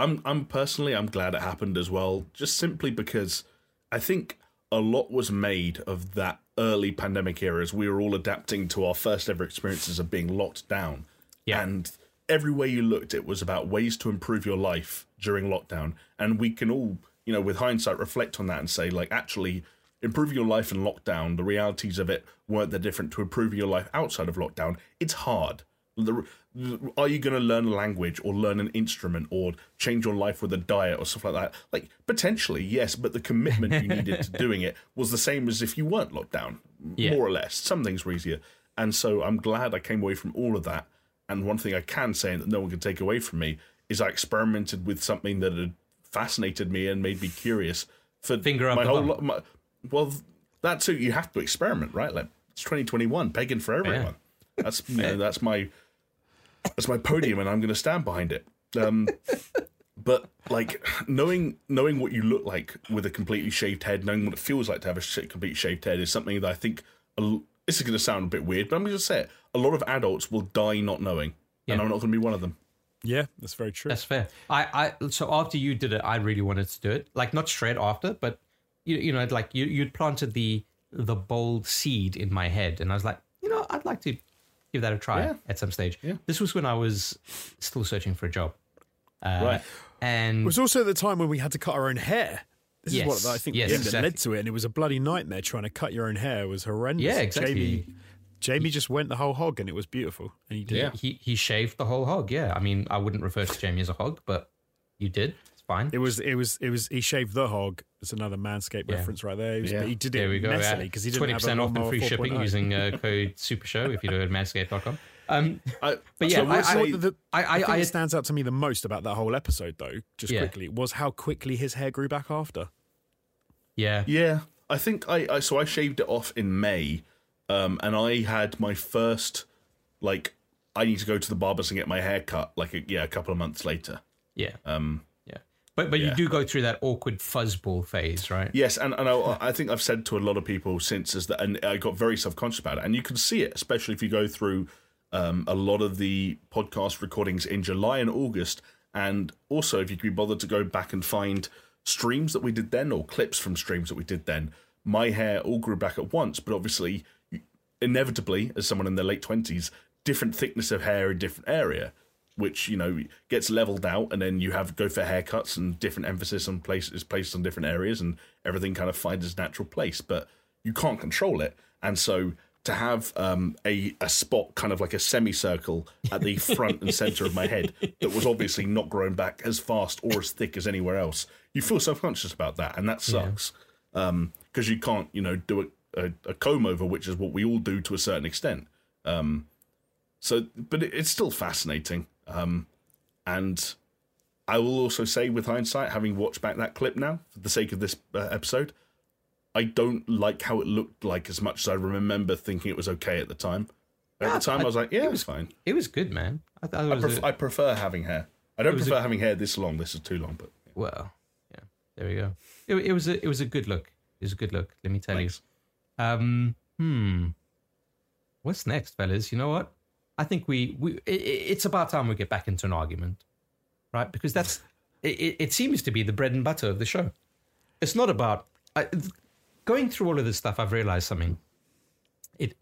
I'm, I'm personally, I'm glad it happened as well, just simply because I think a lot was made of that early pandemic era as we were all adapting to our first ever experiences of being locked down. Yeah. And everywhere you looked, it was about ways to improve your life during lockdown. And we can all, you know, with hindsight, reflect on that and say, like, actually, improving your life in lockdown, the realities of it weren't that different to improving your life outside of lockdown. It's hard. The, are you going to learn a language or learn an instrument or change your life with a diet or stuff like that? Like, potentially, yes, but the commitment you needed to doing it was the same as if you weren't locked down, Yeah. more or less. Some things were easier. And so I'm glad I came away from all of that. And one thing I can say that no one can take away from me is I experimented with something that had fascinated me and made me curious for Finger my whole lo- my, well that too you have to experiment right like it's 2021 begging for everyone that's you know, that's my that's my podium and i'm going to stand behind it um but like knowing knowing what you look like with a completely shaved head knowing what it feels like to have a sh- complete shaved head is something that i think a l- this is going to sound a bit weird but i'm going to say it a lot of adults will die not knowing and i'm not going to be one of them Yeah, that's very true. That's fair. I, I so after you did it, I really wanted to do it. Like not straight after, but you you know, like you you'd planted the the bold seed in my head, and I was like, you know, I'd like to give that a try Yeah. at some stage. Yeah. This was when I was still searching for a job. Uh, Right. And It was also the time when we had to cut our own hair. This Yes, is what I think yes, the thing that exactly. led to it, and it was a bloody nightmare trying to cut your own hair. It was horrendous. Yeah, exactly. Jamie, Jamie just went the whole hog, and it was beautiful. And he did. Yeah. he he shaved the whole hog. Yeah, I mean, I wouldn't refer to Jamie as a hog, but you did. It's fine. It was, it was, it was. He shaved the hog. It's another Manscaped Yeah. reference right there. He, was, Yeah. he did it there we go. messily because he didn't Twenty have a percent off and lawnmower free shipping 4.0. using uh, code Super Show if you go to manscaped.com. Um, I, But yeah, I I- I- say- What the, I- I, I- think I- that stands out to me the most about that whole episode, though, just Yeah. quickly, was how quickly his hair grew back after. yeah, Yeah, I think I, I so I shaved it off in May, um, and I had my first like I need to go to the barbers and get my hair cut like a, yeah a couple of months later. yeah, Um, yeah. But but you do go through that awkward fuzzball phase, right? yes, and, and I, I think I've said to a lot of people since is that, and I got very self conscious about it, and you can see it, especially if you go through um, a lot of the podcast recordings in July and August, and also if you can be bothered to go back and find streams that we did then or clips from streams that we did then. My hair all grew back at once, but obviously, inevitably, as someone in their late twenties, different thickness of hair in different area, which you know gets leveled out, and then you have go for haircuts and different emphasis on places is placed on different areas, and everything kind of finds its natural place. But you can't control it, and so to have um, a a spot kind of like a semicircle at the front and center of my head that was obviously not growing back as fast or as thick as anywhere else, you feel self conscious about that, and that sucks because you can't you know do a, a, a comb over, which is what we all do to a certain extent. Um, so, but it, it's still fascinating. Um, and I will also say, with hindsight, having watched back that clip now, for the sake of this uh, episode, I don't like how it looked like as much as I remember thinking it was okay at the time. At the time, I, was like, yeah, it was fine. It was good, man. I I, pref- a- I prefer having hair. I don't was a- prefer having hair this long. This is too long, but well, yeah. There we go. It, it was a it was a good look. It was a good look. Let me tell Thanks. you. Um, hmm. What's next, fellas? You know what? I think we we it, it's about time we get back into an argument, right? Because that's it, it, it seems to be the bread and butter of the show. It's not about I, going through all of this stuff. I've realized something. It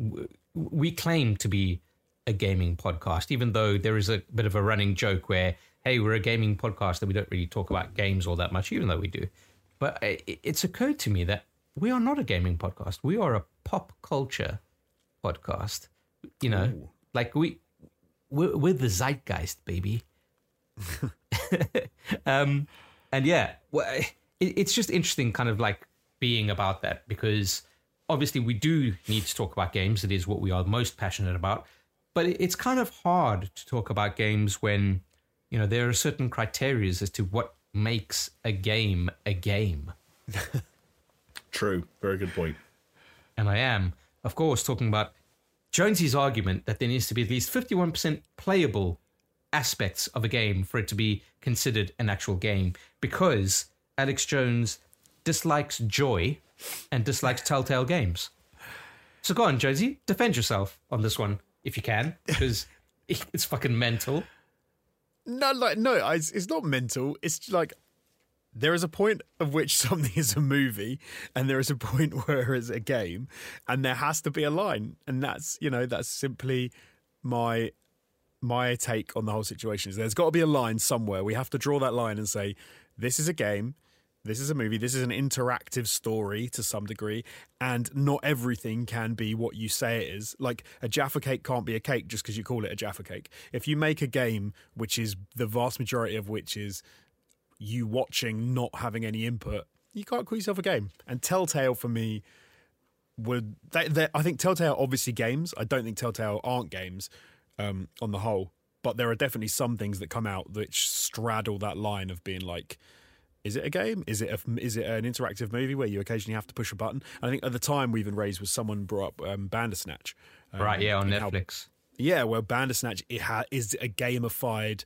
we claim to be a gaming podcast, even though there is a bit of a running joke where, hey, we're a gaming podcast and we don't really talk about games all that much, even though we do. But i- i- it's occurred to me that we are not a gaming podcast. We are a pop culture podcast. You know, like we we're, we're the zeitgeist, baby. um, and yeah, well, it, it's just interesting, kind of like being about that because obviously we do need to talk about games. It is what we are most passionate about, but it, it's kind of hard to talk about games when you know there are certain criteria as to what makes a game a game. true. Very good point. And I am, of course, talking about Jonesy's argument that there needs to be at least 51% playable aspects of a game for it to be considered an actual game because Alex Jones dislikes joy and dislikes Telltale games. So go on, Jonesy, defend yourself on this one if you can, because it's fucking mental. No, like no, I, it's it's not mental. It's like there is a point of which something is a movie and there is a point where it's a game and there has to be a line. And that's you know that's simply my my take on the whole situation is there's got to be a line somewhere. We have to draw that line and say this is a game this is a movie this is an interactive story to some degree and not everything can be what you say it is. Like a jaffa cake can't be a cake just because you call it a jaffa cake. If you make a game which is the vast majority of which is you watching not having any input, you can't call yourself a game. And Telltale for me would they, they, I think Telltale obviously games. I don't think Telltale aren't games um, on the whole, but there are definitely some things that come out which straddle that line of being like. Is it a game? Is it a, is it an interactive movie where you occasionally have to push a button? I think at the time we even raised was someone brought up um, Bandersnatch, um, right, yeah, on and how- Netflix. yeah, well, Bandersnatch it ha- is a gamified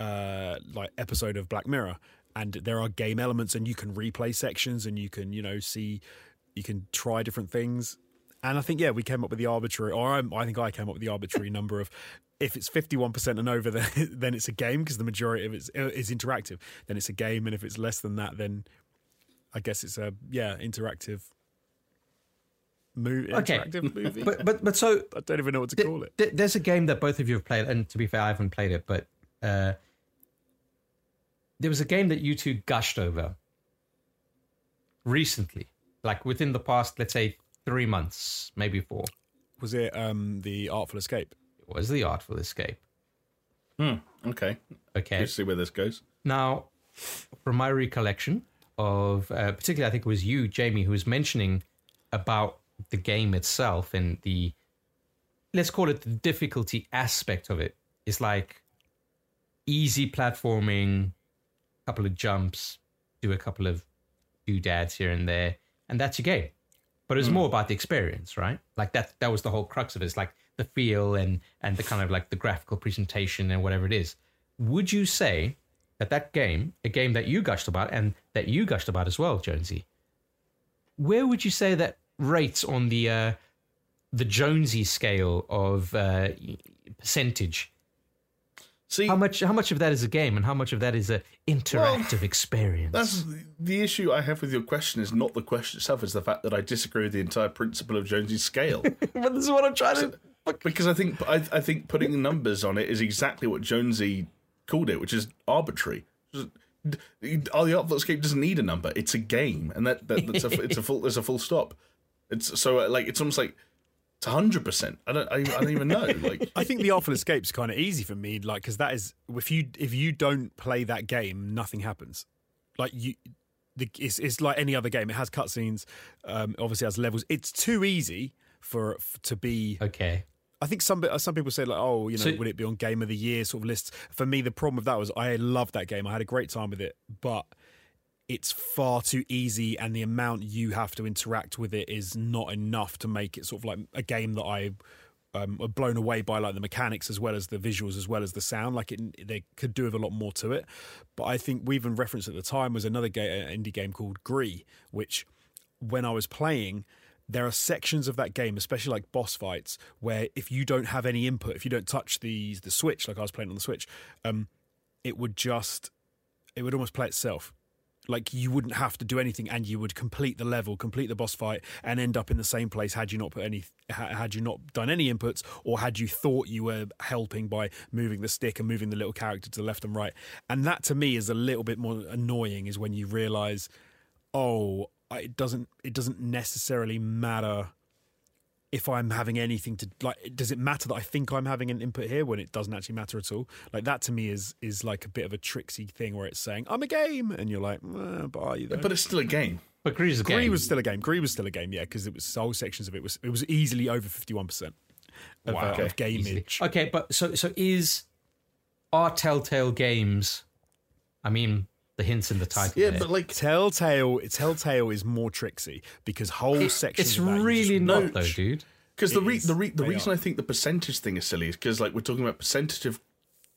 uh, like episode of Black Mirror, and there are game elements, and you can replay sections, and you can you know see, you can try different things. And I think yeah, we came up with the arbitrary, or I, I think I came up with the arbitrary number of if it's fifty one percent and over, then then it's a game because the majority of it is, interactive. Then it's a game, and if it's less than that, then I guess it's a yeah interactive. Movie, Okay. interactive movie. But but but so I don't even know what to th- call it. th- there's a game that both of you have played, and to be fair, I haven't played it, but uh, there was a game that you two gushed over recently, like within the past, let's say three months, maybe four. Was it um, the Artful Escape? It was the Artful Escape. Hmm. Okay. Okay. Let's see where this goes. Now, from my recollection of, uh, particularly, I think it was you, Jamie, who was mentioning about the game itself and the, let's call it the difficulty aspect of it. It's like easy platforming, couple of jumps, do a couple of doodads here and there, and that's your game. But it's more about the experience, right? Like that. That was the whole crux of it. It's like the feel and and the kind of like the graphical presentation and whatever it is. Would you say that that game, a game that you gushed about and that you gushed about as well, Jonesy, where would you say that rates on the uh, the Jonesy scale of uh, percentage? See, How much how much of that is a game and how much of that is a interactive experience? That's the issue I have with your question. Is not the question itself; it's the fact that I disagree with the entire principle of Jonesy's scale. but this is what I'm trying to. because I think I, I think putting numbers on it is exactly what Jonesy called it, which is arbitrary. Just- Oh, the Artful Escape doesn't need a number; it's a game, and that, that that's a it's a full there's a full stop. It's so like it's almost like it's hundred percent. I don't I, I don't even know. Like I think the Artful Escape is kind of easy for me, like because that is if you if you don't play that game, nothing happens. Like you, the, it's it's like any other game. It has cutscenes, um, obviously has levels. It's too easy for, for to be. Okay. I think some some people say like, oh, you know, So- would it be on Game of the Year sort of lists? For me, the problem with that was I loved that game. I had a great time with it, but it's far too easy, and the amount you have to interact with it is not enough to make it sort of like a game that I um, were blown away by, like the mechanics as well as the visuals as well as the sound. Like it, they could do with a lot more to it. But I think we even referenced at the time was another ga- indie game called Gris, which when I was playing, there are sections of that game, especially like boss fights, where if you don't have any input, if you don't touch the the switch, like I was playing on the switch, um, it would just it would almost play itself. Like you wouldn't have to do anything, and you would complete the level, complete the boss fight, and end up in the same place had you not put any, had you not done any inputs, or had you thought you were helping by moving the stick and moving the little character to the left and right. And that to me is a little bit more annoying, is when you realise oh it doesn't it doesn't necessarily matter if i'm having anything to like does it matter that i think i'm having an input here when it doesn't actually matter at all like that to me is is like a bit of a tricksy thing where it's saying i'm a game and you're like eh, but are you though? but it's still a game. But Grease a Gris game. was still a game. Gris was still a game, yeah, because it was whole sections of it was it was easily over fifty one percent of, Wow. uh, Okay. of Easily. gameage. Okay, but so so is are Telltale games? I mean, the hints in the title. Yeah, there. but like Telltale, Telltale is more tricksy because whole It- sections. it's of that you really just not watch. though, dude. Because the re- the re- the They reason are. I think the percentage thing is silly is because like we're talking about percentage of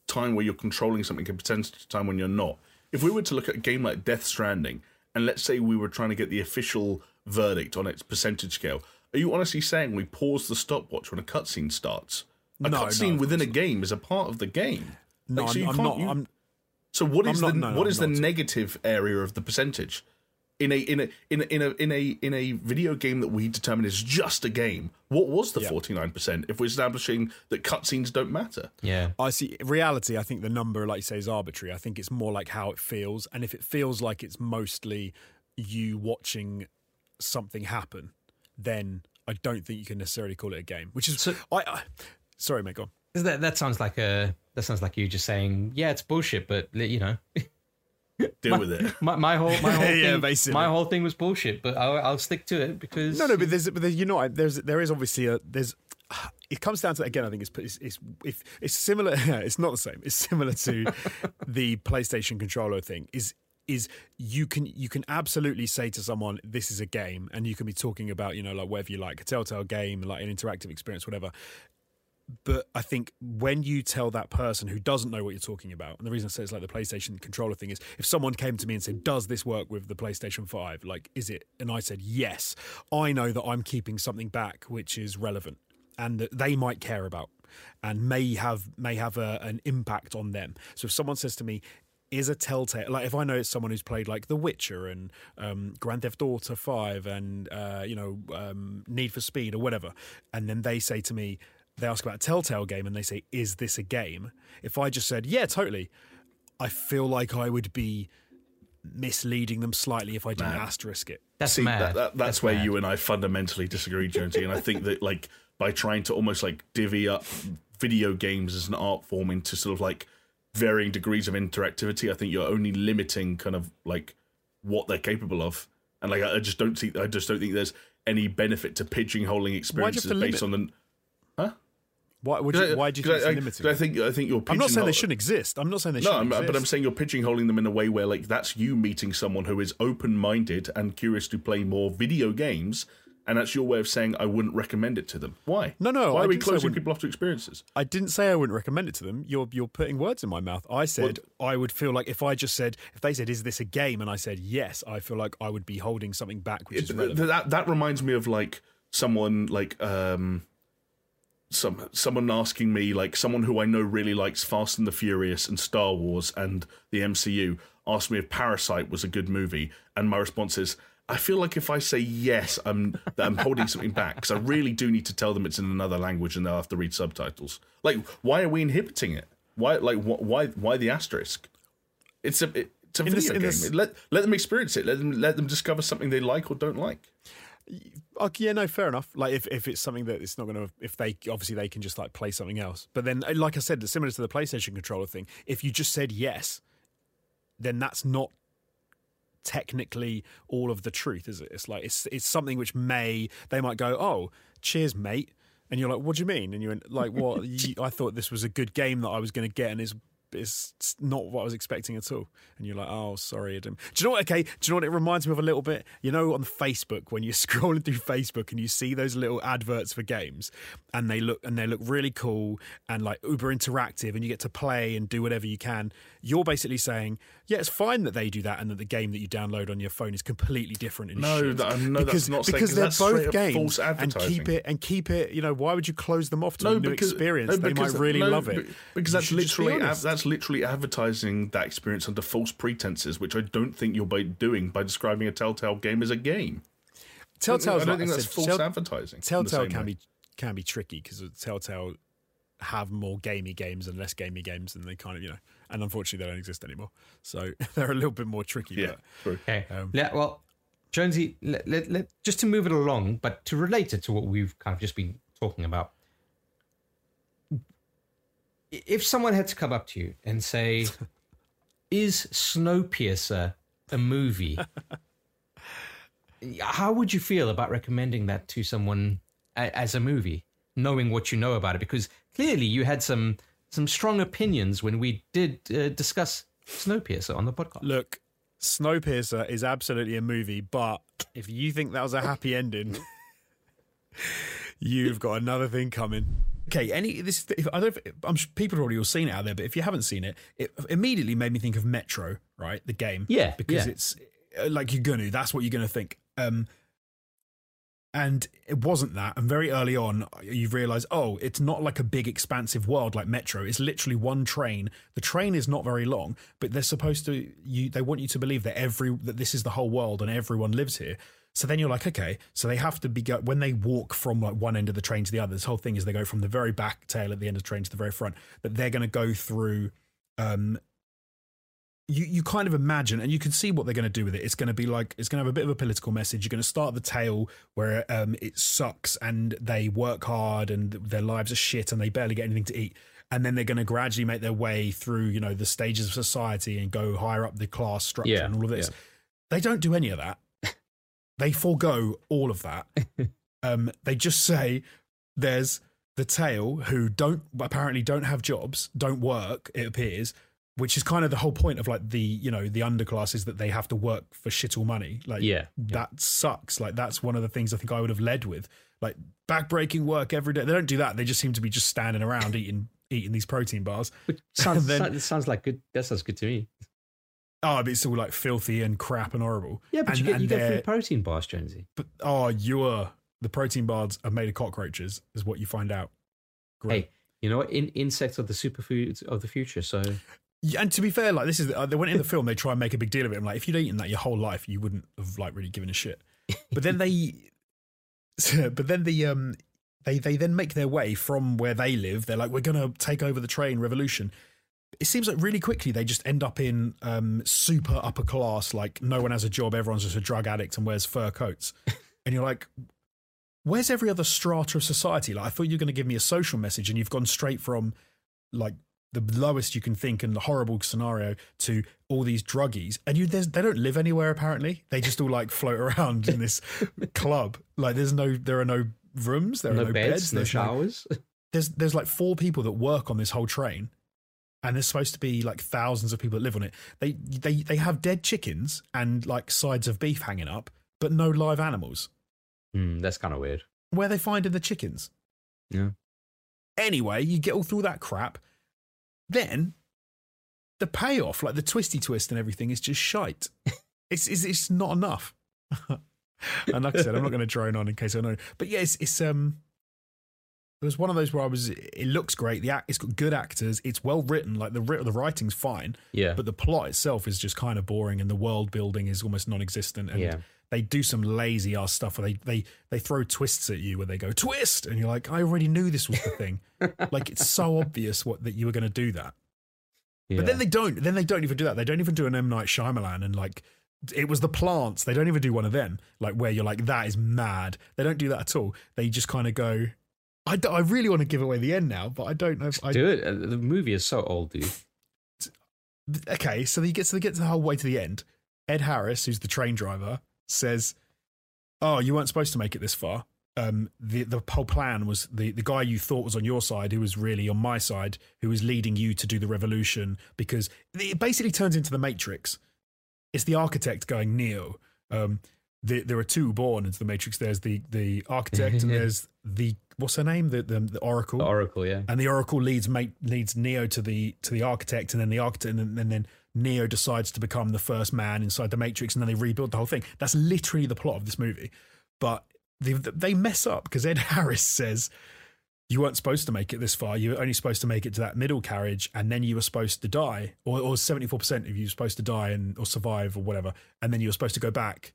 time where you're controlling something and percentage of time when you're not. If we were to look at a game like Death Stranding, and let's say we were trying to get the official verdict on its percentage scale, are you honestly saying we pause the stopwatch when a cutscene starts? A No, no, cutscene of within a game is a part of the game. No, Like, so I'm, you I'm can't- not. you- I'm, So what is not- the no, no, what I'm is the negative area of the percentage? In a in a in a in a in a in a video game that we determine is just a game, what was the forty nine percent? If we're establishing that cutscenes don't matter, Yeah. I see. Reality, I think the number, like you say, is arbitrary. I think it's more like how it feels, and if it feels like it's mostly you watching something happen, then I don't think you can necessarily call it a game. Which is, So- I, I sorry, mate, go on. That that sounds like a that sounds like you just saying, yeah, it's bullshit, but you know, deal with it. my, my whole my whole Yeah, thing, basically. my whole thing was bullshit, but I'll, I'll stick to it because No, no, but there's, but there's, you know, there's, there is obviously a, there's, it comes down to again. I think it's, it's, it's, if it's similar. It's not the same. It's similar to the PlayStation controller thing. Is is you can you can absolutely say to someone this is a game and you can be talking about you know like whatever you like a telltale game like an interactive experience whatever but I think when you tell that person who doesn't know what you're talking about, and the reason I say it's like the PlayStation controller thing is if someone came to me and said, Does this work with the PlayStation 5? Like, is it? And I said, Yes, I know that I'm keeping something back which is relevant and that they might care about and may have may have a, an impact on them. So if someone says to me, is a telltale like if I know it's someone who's played like The Witcher and um, Grand Theft Auto Five and uh, you know um, Need for Speed or whatever, and then they say to me, they ask about a Telltale game and they say, "Is this a game?" If I just said, "Yeah, totally," I feel like I would be misleading them slightly if I didn't asterisk it. that's See, mad. that, that, that's, where mad. you and I fundamentally disagree, Jonesy. and I think that like by trying to almost like divvy up video games as an art form into sort of like varying degrees of interactivity, I think you're only limiting kind of like what they're capable of. And like I I just don't see, I just don't think there's any benefit to pigeonholing experiences to based on the. Why would you, why do you think it's I, limiting? I think I think you're. I'm not saying they shouldn't exist. I'm not saying they No, shouldn't I'm, but I'm saying you're pigeonholing them in a way where, like, that's you meeting someone who is open-minded and curious to play more video games, and that's your way of saying I wouldn't recommend it to them. Why? No, no, Why I are we I closing people off to experiences? I didn't say I wouldn't recommend it to them. You're you're putting words in my mouth. I said I would feel like if I just said if they said is this a game and I said yes, I feel like I would be holding something back which is It- relevant. that that reminds me of like someone like um some someone asking me like someone who I know really likes Fast and the Furious and Star Wars and the MCU asked me if Parasite was a good movie and my response is I feel like if I say yes I'm that I'm holding something back because I really do need to tell them it's in another language and they'll have to read subtitles. Like why are we inhibiting it? Why like wh- why why the asterisk? It's a it, it's a In video this- game. this- let let them experience it. Let them let them discover something they like or don't like yeah, no, fair enough. Like if, if it's something that it's not going to, if they obviously they can just like play something else. But then, uh, like I said, similar to the PlayStation controller thing, if you just said yes, then that's not technically all of the truth, is it? It's like it's it's something which may they might go, oh, cheers, mate, and you're like, what do you mean? And you went like, what? you, I thought this was a good game that I was going to get, and it's it's not what I was expecting at all. And you're like, oh, sorry, Adam. Do you know what? Okay, do you know what it reminds me of a little bit? You know, on Facebook when you're scrolling through Facebook and you see those little adverts for games, and they look and they look really cool and like uber interactive, and you get to play and do whatever you can. You're basically saying, yeah, it's fine that they do that, and that the game that you download on your phone is completely different. And No, shit. that- no, that's because, not saying- because 'cause they're that's both games and keep it and keep it. You know, why would you close them off to a new experience? no, they might really no, love it Because that's should just be literally honest. that's literally advertising that experience under false pretenses, which I don't think you're by doing by describing a Telltale game as a game. Telltale's I don't like think I that's said, false Tell- advertising. Telltale can way. be can be tricky because Telltale have more gamey games and less gamey games, and they kind of you know, and unfortunately they don't exist anymore. So they're a little bit more tricky. yeah, but. Okay. Um, yeah, well, Jonesy, let, let, let, just to move it along, but to relate it to what we've kind of just been talking about. If someone had to come up to you and say, Is Snowpiercer a movie? How would you feel about recommending that to someone a- as a movie, knowing what you know about it? Because clearly you had some some strong opinions when we did uh, discuss Snowpiercer on the podcast. Look, Snowpiercer is absolutely a movie, but if you think that was a happy ending, you've got another thing coming. Okay, any this if, I don't. I'm sure people have already all seen it out there, but if you haven't seen it, it immediately made me think of Metro, right? The game, Yeah, because yeah. it's uh, like you're gonna. That's what you're gonna think. Um, And it wasn't that. And very early on, you realize, oh, it's not like a big, expansive world like Metro. It's literally one train. The train is not very long, but they're supposed to. You, they want you to believe that every that this is the whole world and everyone lives here. So then you're like, okay, so they have to be go- when they walk from like one end of the train to the other. This whole thing is they go from the very back tail at the end of the train to the very front. That they're going to go through um, you you kind of imagine and you can see what they're going to do with it. It's going to be like it's going to have a bit of a political message. You're going to start the tale where um, it sucks and they work hard and their lives are shit and they barely get anything to eat. And then they're going to gradually make their way through you know the stages of society and go higher up the class structure Yeah, and all of this. yeah. they don't do any of that. They forego all of that. Um, they just say there's the tale who don't apparently don't have jobs don't work it appears which is kind of the whole point of like the you know the underclass is that they have to work for shit all money like Yeah, that sucks like that's one of the things i think i would have led with like backbreaking work every day they don't do that they just seem to be just standing around eating eating these protein bars Which sounds, then- sounds, like good. That sounds good to me. oh but it's all like filthy and crap and horrible Yeah, but and, you get you get free protein bars, Jonesy. but oh you're the protein bars are made of cockroaches is what you find out Great. Hey, you know what? In, insects are the superfoods of the future. So And to be fair, like this is uh, they went in the film, they try and make a big deal of it. I'm like, if you'd eaten that your whole life, you wouldn't have like really given a shit. But then they, but then the um, they they then make their way from where they live. They're like, we're gonna take over the train revolution. It seems like really quickly they just end up in um super upper class. Like no one has a job, everyone's just a drug addict and wears fur coats. And you're like, where's every other strata of society? Like I thought you were going to give me a social message, and you've gone straight from like the lowest you can think and the horrible scenario to all these druggies and you, they don't live anywhere apparently they just all like float around in this club like there's no there are no rooms there no, are no, beds, no there's showers. there's there's like four people that work on this whole train and there's supposed to be like thousands of people that live on it they they they have dead chickens and like sides of beef hanging up but no live animals Hmm, that's kind of weird. where they finding the chickens Yeah. Anyway, you get all through that crap. Then the payoff, like the twisty twist and everything, is just shite. it's, it's it's not enough. and like I said, I'm not going to drone on in case I know. But yeah, it's, it's um, it was one of those where I was. It looks great. The act, it's got good actors. It's well written. Like the the writing's fine, Yeah. but the plot itself is just kind of boring, and the world building is almost non-existent. And Yeah. They do some lazy ass stuff where they they they throw twists at you where they go twist, and you're like, I already knew this was the thing. like it's so obvious what that you were going to do that. yeah. But then they don't. Then they don't even do that. They don't even do an M Night Shyamalan and like it was the plants. They don't even do one of them. Like where you're like that is mad. They don't do that at all. They just kind of go. I, I really want to give away the end now, but I don't know. If I, do it. Uh, The movie is so old, dude. okay, so they get gets they get the whole way to the end. Ed Harris, who's the train driver, says, "Oh, you weren't supposed to make it this far. Um, the the whole plan was the the guy you thought was on your side, who was really on my side, who was leading you to do the revolution. Because it basically turns into the Matrix. It's the architect going Neo. Um, the, there are two born into the Matrix. There's the the architect and there's the what's her name? The the, the Oracle The Oracle, yeah. and the oracle leads mate leads neo to the to the architect and then the architect and then, and then neo decides to become the first man inside the matrix and then they rebuild the whole thing that's literally the plot of this movie but they, they mess up because ed harris says you weren't supposed to make it this far you were only supposed to make it to that middle carriage and then you were supposed to die or, or 74% of you were supposed to die and or survive or whatever and then you were supposed to go back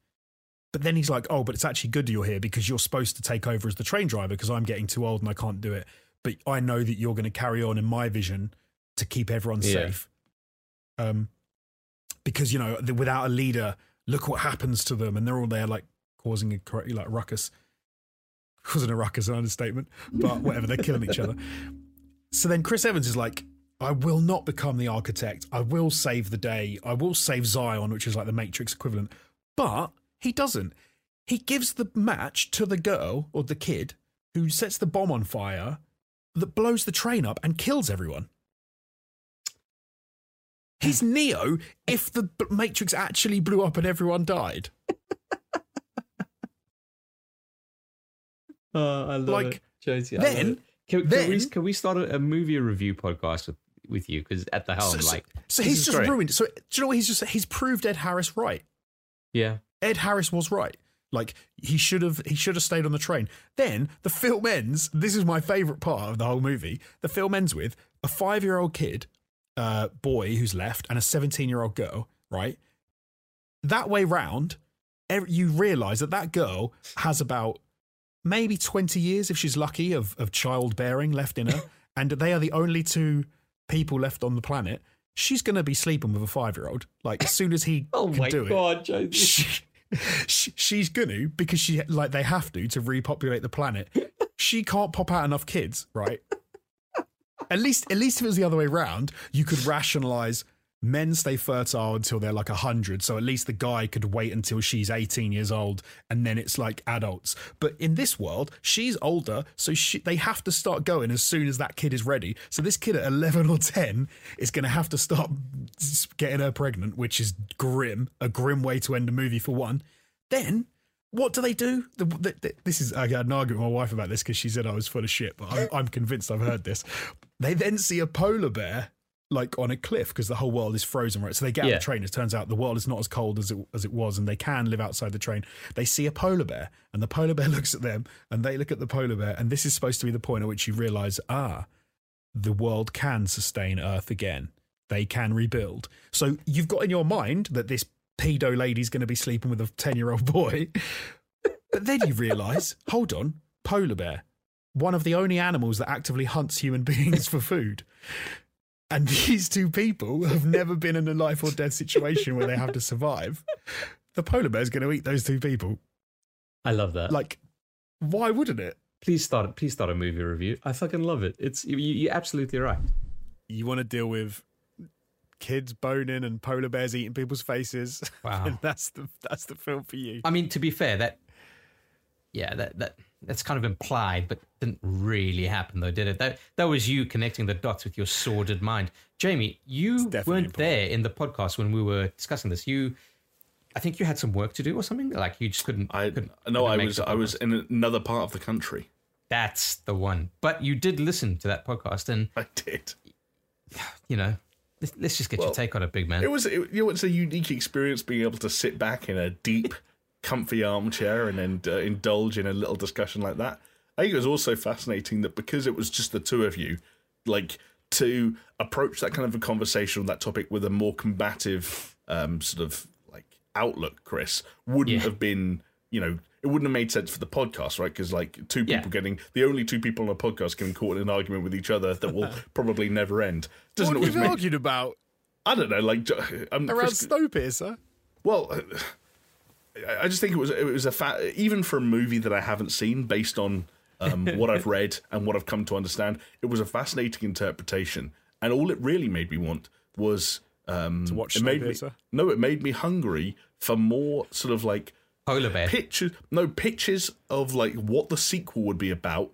but then he's like, oh, but it's actually good you're here because you're supposed to take over as the train driver because I'm getting too old and I can't do it. But I know that you're going to carry on in my vision to keep everyone Yeah. safe. Um, because, you know, the, without a leader, look what happens to them. And they're all there like causing a like ruckus. Causing a ruckus, an understatement, but whatever, they're killing each other. So then Chris Evans is like, I will not become the architect. I will save the day. I will save Zion, which is like the Matrix equivalent. But he doesn't. He gives the match to the girl or the kid who sets the bomb on fire that blows the train up and kills everyone. He's Neo if the Matrix actually blew up and everyone died. Oh, I love Like, it. Jonesy, I then- love it. Can, can, then- we, can we start a, a movie review podcast with, with you? Because at the helm, so, so- like, so this he's just great. ruined. So do you know what he's just? He's proved Ed Harris right. yeah, Ed Harris was right. Like he should have he should have stayed on the train. Then the film ends. This is my favorite part of the whole movie. The film ends with a five year old kid, uh, boy who's left, and a seventeen year old girl. Right, that way round, you realise that that girl has about maybe twenty years, if she's lucky, of of childbearing left in her, and they are the only two people left on the planet. She's going to be sleeping with a five year old. Like as soon as he Oh can my do it god, Jonesy. she, she, she's gonna because she like they have to to repopulate the planet. She can't pop out enough kids, right? At least, at least if it was the other way around, you could rationalize men stay fertile until they're like 100 so at least the guy could wait until she's 18 years old and then it's like adults. But in this world she's older so she, they have to start going as soon as that kid is ready. So this kid at 11 or 10 is going to have to start getting her pregnant which is grim a grim way to end a movie for one. Then what do they do? The, the, the- this is I had an argument with my wife about this because she said I was full of shit, but I'm, I'm convinced I've heard this. They then see a polar bear like on a cliff because the whole world is frozen, right? So they get out Yeah. the train. It turns out the world is not as cold as it as it was, and they can live outside the train. They see a polar bear, and the polar bear looks at them, and they look at the polar bear, and this is supposed to be the point at which you realise, ah, the world can sustain Earth again. They can rebuild. So you've got in your mind that this pedo lady's going to be sleeping with a 10 year old boy. But then you realise, hold on, polar bear, one of the only animals that actively hunts human beings for food. And these two people have never been in a life or death situation where they have to survive. The polar bear's going to eat those two people. I love that. Like, why wouldn't it? please start please start a movie review. I fucking love it. It's you, you're absolutely right. You want to deal with kids boning and polar bears eating people's faces. Wow. and that's the that's the film for you. I mean, to be fair, that yeah, that that that's kind of implied, but didn't really happen though, did it? That that was you connecting the dots with your sordid mind. Jamie, you weren't implied. there in the podcast when we were discussing this. You I think you had some work to do or something. Like you just couldn't. I couldn't, no, couldn't I was I was in another part of the country. That's the one. But you did listen to that podcast, and I did. you know, let's, just get your take on it, big man. It was it, you know it's a unique experience being able to sit back in a deep, comfy armchair and then uh, indulge in a little discussion like that. I think it was also fascinating that because it was just the two of you, like to approach that kind of a conversation on that topic with a more combative um, sort of like outlook, Chris, wouldn't Yeah. have been you know. It wouldn't have made sense for the podcast, right? Because like two people Yeah. getting the only two people on a podcast getting caught in an argument with each other that will probably never end doesn't What always have you make argued about I don't know, like um, around Chris- Snowpiercer? well, I- I just think it was it was a fa- even for a movie that I haven't seen, based on um, what I've read and what I've come to understand, it was a fascinating interpretation, and all it really made me want was um, To watch it made me, no, it made me hungry for more sort of like Polar bear. pictures, no pictures of like what the sequel would be about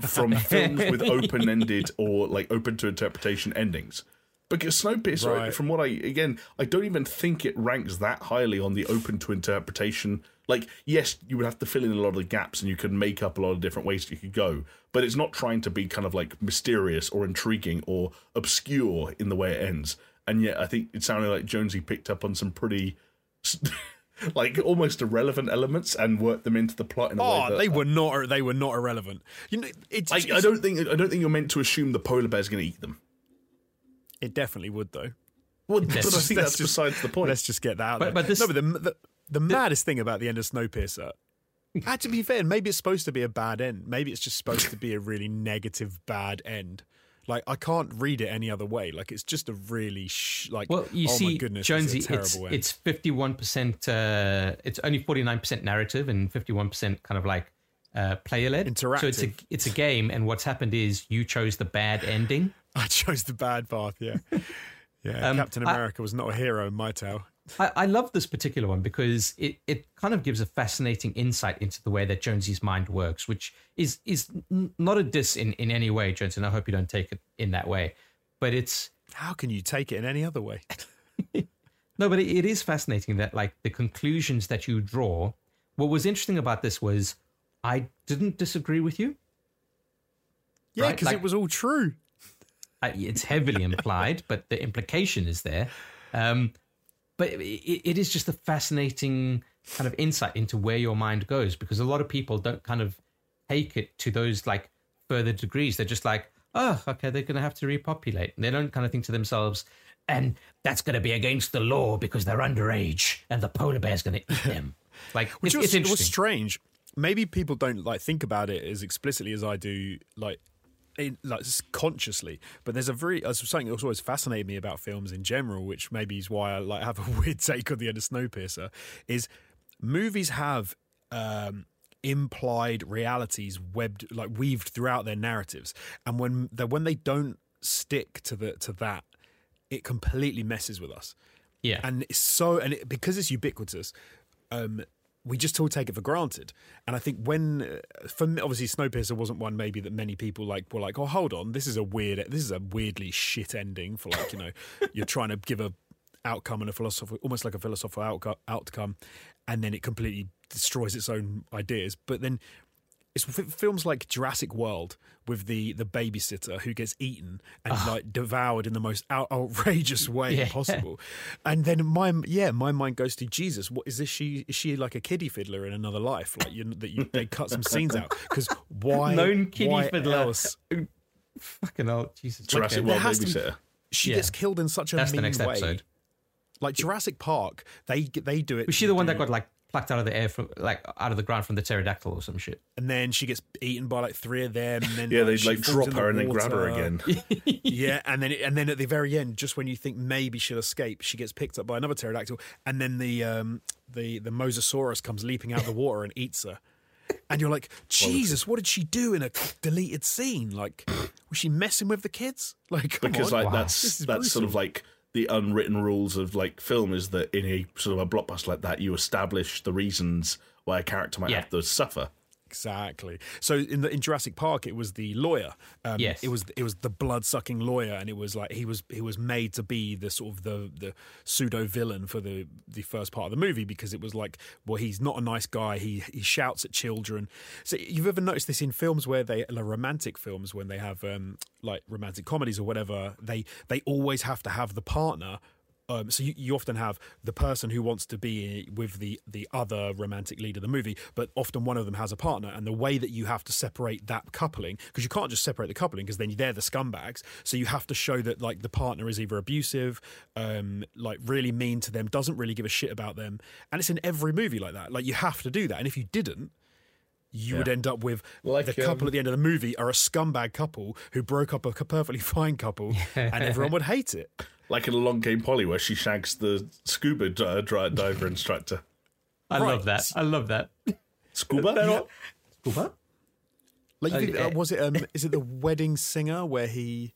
from films with open-ended or like open to interpretation endings. Because Snowpiercer, Right. from what I again, I don't even think it ranks that highly on the open to interpretation. Like, yes, you would have to fill in a lot of the gaps, and you could make up a lot of different ways you could go. But it's not trying to be kind of like mysterious or intriguing or obscure in the way it ends. And yet, I think it sounded like Jonesy picked up on some pretty. Like almost irrelevant elements and work them into the plot in a way Oh, that they were not. They were not irrelevant. You know, it's. I, I don't think I don't think you're meant to assume the polar bear's going to eat them. It definitely would, though. Well, but I think that's just- besides the point. Let's just get that out But- there. but this- no, but the, the the maddest thing about the end of Snowpiercer. uh, to be fair, maybe it's supposed to be a bad end. Maybe it's just supposed to be a really negative, bad end. Like I can't read it any other way. Like it's just a really sh- like. Well, you oh see, my goodness, Jonesy, it's a terrible it's end. it's fifty one percent. It's only forty nine percent narrative and fifty one percent kind of like uh, player led. Interactive. So it's a it's a game, and what's happened is you chose the bad ending. I chose the bad path. Yeah, yeah. Um, Captain I- America was not a hero in my tale. I, I love this particular one because it, it kind of gives a fascinating insight into the way that Jonesy's mind works, which is is not a diss in, in any way, Jones, and I hope you don't take it in that way. But it's How can you take it in any other way? No, but it, it is fascinating that like the conclusions that you draw. What was interesting about this was I didn't disagree with you. Yeah, Right, because like- it was all true. I, it's heavily implied, but the implication is there. Um, but it, it is just a fascinating kind of insight into where your mind goes because a lot of people don't kind of take it to those like further degrees. They're just like, oh, okay, they're going to have to repopulate. And they don't kind of think to themselves, and that's going to be against the law because they're underage and the polar bear's going to eat them. Like, Which it's, was, it's it was strange. Maybe people don't like think about it as explicitly as I do, like in, like consciously. But there's a very uh, something that's always fascinated me about films in general, which maybe is why I like have a weird take on the end of Snowpiercer. Is movies have um, implied realities webbed like weaved throughout their narratives, and when they when they don't stick to the to that, it completely messes with us yeah. and it's so and it, because it's ubiquitous um we just all take it for granted. And i think when uh, for me obviously snowpiercer wasn't one maybe that many people like were like oh hold on this is a weird this is a weirdly shit ending for like you know you're trying to give a outcome and a philosophical almost like a philosophical outco- outcome and then it completely destroys its own ideas. But then it's f- films like Jurassic World with the the babysitter who gets eaten and ah. like devoured in the most out- outrageous way Yeah. possible, and then my yeah my mind goes to Jesus. What is this? She is she like a kiddie fiddler in another life? Like you, that you they cut some scenes out because why Known kiddie why fiddler. else? Oh, fucking hell, Jesus. Jurassic Okay. World has to- babysitter. She Yeah. gets killed in such a That's the mean next way. episode. Like Jurassic Park, they they do it. Was she the one that do- got like plucked out of the air from like out of the ground from the pterodactyl or some shit? and then she gets eaten by like three of them. And then Yeah, they like drop in the her and then grab her again. yeah, and then and then at the very end, just when you think maybe she'll escape, she gets picked up by another pterodactyl, and then the um, the the mosasaurus comes leaping out of the water and eats her. And you're like, Jesus, what did she do in a deleted scene? Like, was she messing with the kids? Like, come because on. like Wow. This that's is that's sort of like the unwritten rules of like film is that in a sort of a blockbuster like that you establish the reasons why a character might Yeah. have to suffer Exactly. So in the in Jurassic Park, it was the lawyer. Um, Yes. It was it was the blood sucking lawyer, and it was like he was he was made to be the sort of the the pseudo villain for the the first part of the movie because it was like well he's not a nice guy. He he shouts at children. So you've ever noticed this in films where they like romantic films when they have um like romantic comedies or whatever they they always have to have the partner um, so you, you often have the person who wants to be with the the other romantic lead of the movie, but often one of them has a partner, and the way that you have to separate that coupling because you can't just separate the coupling because then they're the scumbags. So you have to show that like the partner is either abusive, um, like really mean to them, doesn't really give a shit about them, and it's in every movie like that. Like you have to do that, and if you didn't. You would end up with Like, the couple um, at the end of the movie are a scumbag couple who broke up a perfectly fine couple, and everyone would hate it. Like in Along Came Polly where she shags the scuba di- dri- diver instructor I Right. love that. I love that. scuba Scuba? Like, you think, Okay. uh, was it? Um, is it the Wedding Singer where he,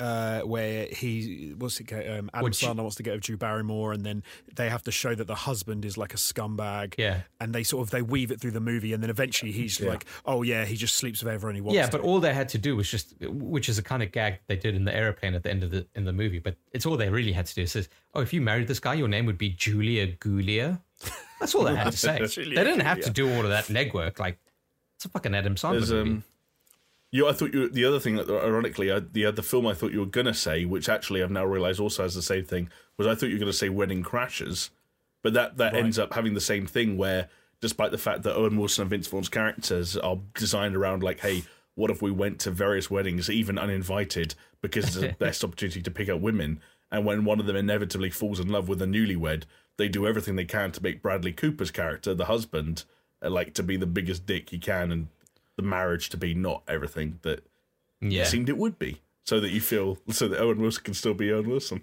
uh, where he what's it? ca- Um, Adam Would you- Sandler wants to get with Drew Barrymore, and then they have to show that the husband is like a scumbag. Yeah. and they sort of they weave it through the movie, and then eventually he's like, oh yeah, he just sleeps with everyone he wants. Yeah, to. but all they had to do was just, which is a kind of gag they did in the aeroplane at the end of the in the movie. But it's all they really had to do. It says, "Oh, if you married this guy, your name would be Julia Gulia." That's all they had to say. Julia they didn't have to do all of that legwork. Like, it's a fucking Adam Sandler There's movie. You. I thought you. The other thing, that ironically, I, the other film I thought you were gonna say, which actually I've now realised also has the same thing, was I thought you were gonna say Wedding Crashers, but that that ends up having the same thing where, despite the fact that Owen Wilson and Vince Vaughn's characters are designed around like, hey, what if we went to various weddings, even uninvited, because it's the best opportunity to pick up women, and when one of them inevitably falls in love with a newlywed, they do everything they can to make Bradley Cooper's character, the husband, uh, like to be the biggest dick he can, and the marriage to be not everything that yeah, it seemed it would be, so that you feel so that Owen Wilson can still be Owen Wilson.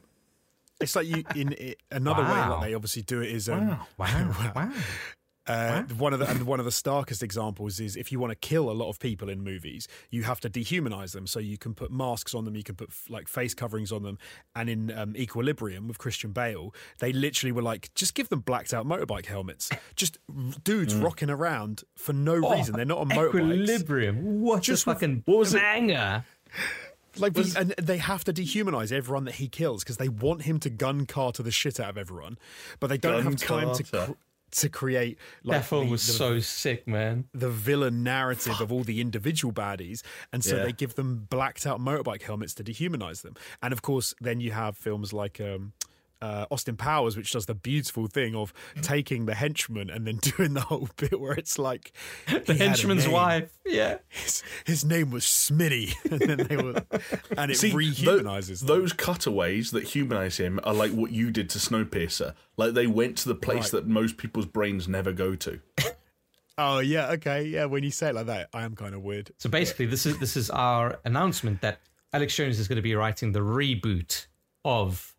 it's like you in it, another way Wow. that they obviously do it is um, wow, wow. Uh, one of the and one of the starkest examples is if you want to kill a lot of people in movies, you have to dehumanize them. So you can put masks on them, you can put f- like face coverings on them. And in um, Equilibrium with Christian Bale, they literally were like, just give them blacked out motorbike helmets, just dudes rocking around for no reason. They're not on motorbikes. Equilibrium. What Just with- fucking what was it? banger. Like, the- and they have to dehumanize everyone that he kills because they want him to gun kata the shit out of everyone, but they don't have time to Carter. To create like That film the- was the so sick, man. the villain narrative of all the individual baddies, and so Yeah. they give them blacked out motorbike helmets to dehumanize them. And of course, then you have films like um, uh, Austin Powers, which does the beautiful thing of taking the henchman and then doing the whole bit where it's like The henchman's wife. Yeah. His, his name was Smitty, and then they were, and it See, rehumanizes them. those cutaways that humanize him are like what you did to Snowpiercer. Like they went to the place Right. that most people's brains never go to. Oh yeah, okay, yeah. When you say it like that, I am kind of weird. So basically, this is this is our announcement that Alex Jones is going to be writing the reboot of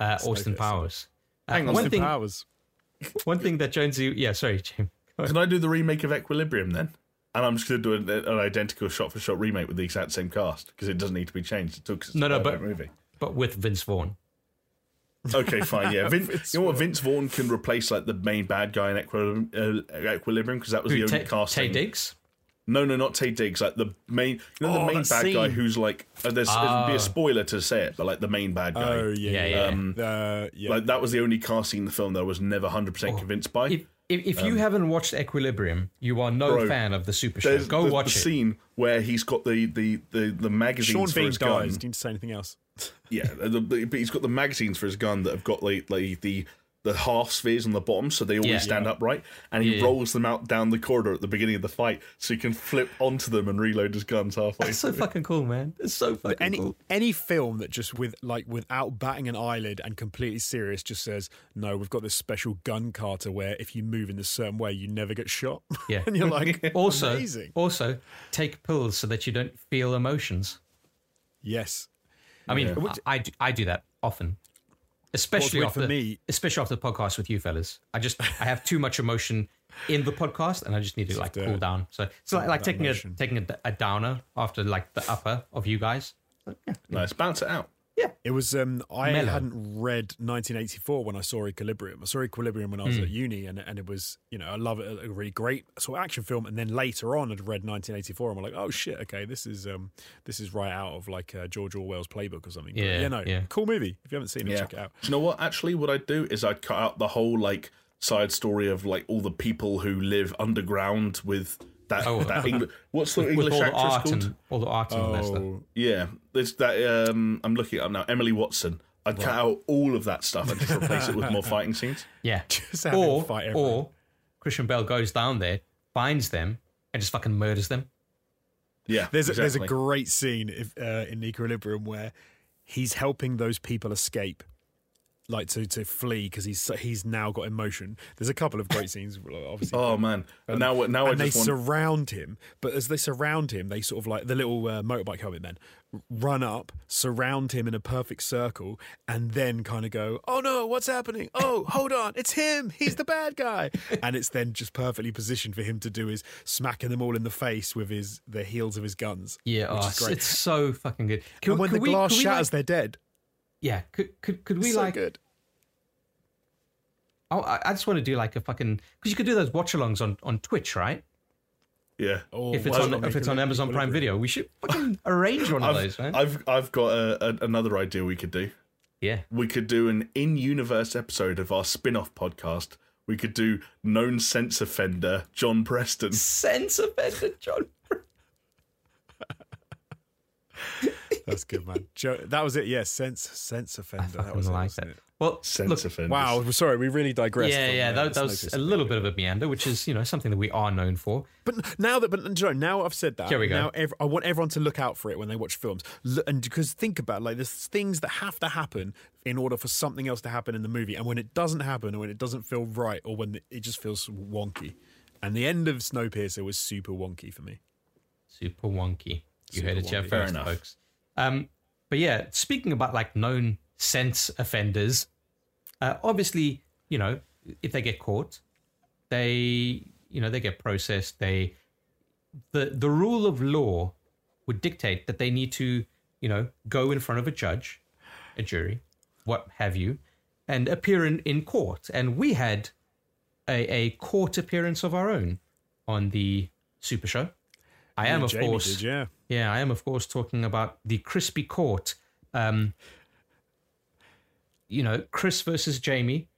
uh, Austin Snowpiercer. Powers. Uh, Hang on, one Austin thing, Powers. one thing that Jonesy, yeah, sorry, Jim. Can I do the remake of Equilibrium then? And I'm just going to do an, an identical shot-for-shot remake with the exact same cast because it doesn't need to be changed. It took No, no, a but- movie. but with Vince Vaughn. Okay, fine. Yeah, Vin, Vince you know what? Vaughn. Vince Vaughn can replace like the main bad guy in Equilibrium because that was Who, the only Ta- casting. Taye Diggs? No, no, not Taye Diggs. Like the main, you know, the Oh, main that bad guy who's like. Uh, there's it'd be Ah. a spoiler to say it, but like the main bad guy. Oh yeah, Yeah, yeah. yeah. Uh, yeah. Like that was the only casting in the film that I was never 100 percent convinced by. If, if, if you haven't watched Equilibrium, you are no Bro, fan of the Super Show. There's Go the, watch the it. scene where he's got the the the, the magazines Sean for Bean his dies. gun. Do you need to say anything else? Yeah, the, the, but he's got the magazines for his gun that have got like, like the the half spheres on the bottom, so they always Yeah. stand upright. And he Yeah. rolls them out down the corridor at the beginning of the fight, so he can flip onto them and reload his guns halfway. It's so fucking cool, man. It's so fucking Any cool. any film that just with like without batting an eyelid and completely serious just says no, we've got this special gun kata where if you move in a certain way, you never get shot. Yeah. and you're like, Also, amazing. also take pills so that you don't feel emotions. Yes, I mean, Yeah. I, I do, I do that often, especially after me- especially after the podcast with you fellas. I just I have too much emotion in the podcast, and I just need to like cool down. So it's like, like that taking a taking a, a downer after like the upper of you guys. nice, bounce it out. It was. Um, I Mellow. hadn't read 1984 when I saw Equilibrium. I saw Equilibrium when I was Hmm. at uni, and and it was you know I love it, a really great sort of action film. And then later on, I'd read 1984, and I'm like, oh shit, okay, this is um this is right out of like uh, George Orwell's playbook or something. But Yeah, yeah, no, yeah. cool movie. If you haven't seen it, Yeah. check it out. Do you know what? Actually, what I'd do is I'd cut out the whole like side story of like all the people who live underground with that. Oh. that Engli- what's the with English all the actress art called? and all the art and all stuff. Oh, Yeah, there's that. Um, I'm looking it up now. Emily Watson. I'd cut out all of that stuff and just replace it with more fighting scenes. Yeah. Just or fight everyone. or Christian Bale goes down there, finds them, and just fucking murders them. Yeah, There's a, there's a great scene if, uh, in Equilibrium where he's helping those people escape, like to to flee because he's he's now got emotion. There's a couple of great scenes, obviously. Oh man! And now, what- now I and they just want. surround him, but as they surround him, they sort of like the little uh, motorbike helmet men run up, surround him in a perfect circle, and then kind of go, "Oh no, what's happening? Oh, hold on, it's him. He's the bad guy." and it's then just perfectly positioned for him to do his smacking them all in the face with his the heels of his guns. Yeah, oh, it's, so fucking good. Could, and when the glass we, shatters, like- they're dead. Yeah, could could could we It's so like? good. Oh, I, I just want to do like a fucking because you could do those watch-alongs on on Twitch, right? Yeah. Oh, if it's why on if it's on Amazon Prime Equilibrium? Video, we should fucking arrange one of I've, those, man. I've I've got a, a, another idea we could do. yeah, We could do an in-universe episode of our spin-off podcast. We could do known sense offender John Preston. sense offender John. That's good, man. Joe, that was it. Yes, sense sense offender. that fucking was it, like wasn't it? Well, Sense look, offender. Wow, sorry, we really digressed. yeah, from, yeah, uh, that, that was a little bit of a meander, which is you know something that we are known for. But now that, but Joe, now I've said that. Here we go. Now ev- I want everyone to look out for it when they watch films, L- and because think about it, like there's things that have to happen in order for something else to happen in the movie, and when it doesn't happen, or when it doesn't feel right, or when it just feels wonky, and the end of Snowpiercer was super wonky for me. Super wonky. You heard it here wonky. Fair first, enough. folks. Um, but yeah, speaking about like known sense offenders, uh, obviously, you know, if they get caught, they, you know, they get processed. They, the the rule of law would dictate that they need to, you know, go in front of a judge, a jury, what have you, and appear in, in court. And we had a, a court appearance of our own on the Super Show. I am, Yeah, of Jamie course, did, yeah. yeah, I am, of course, talking about the crispy court. Um, you know, Chris versus Jamie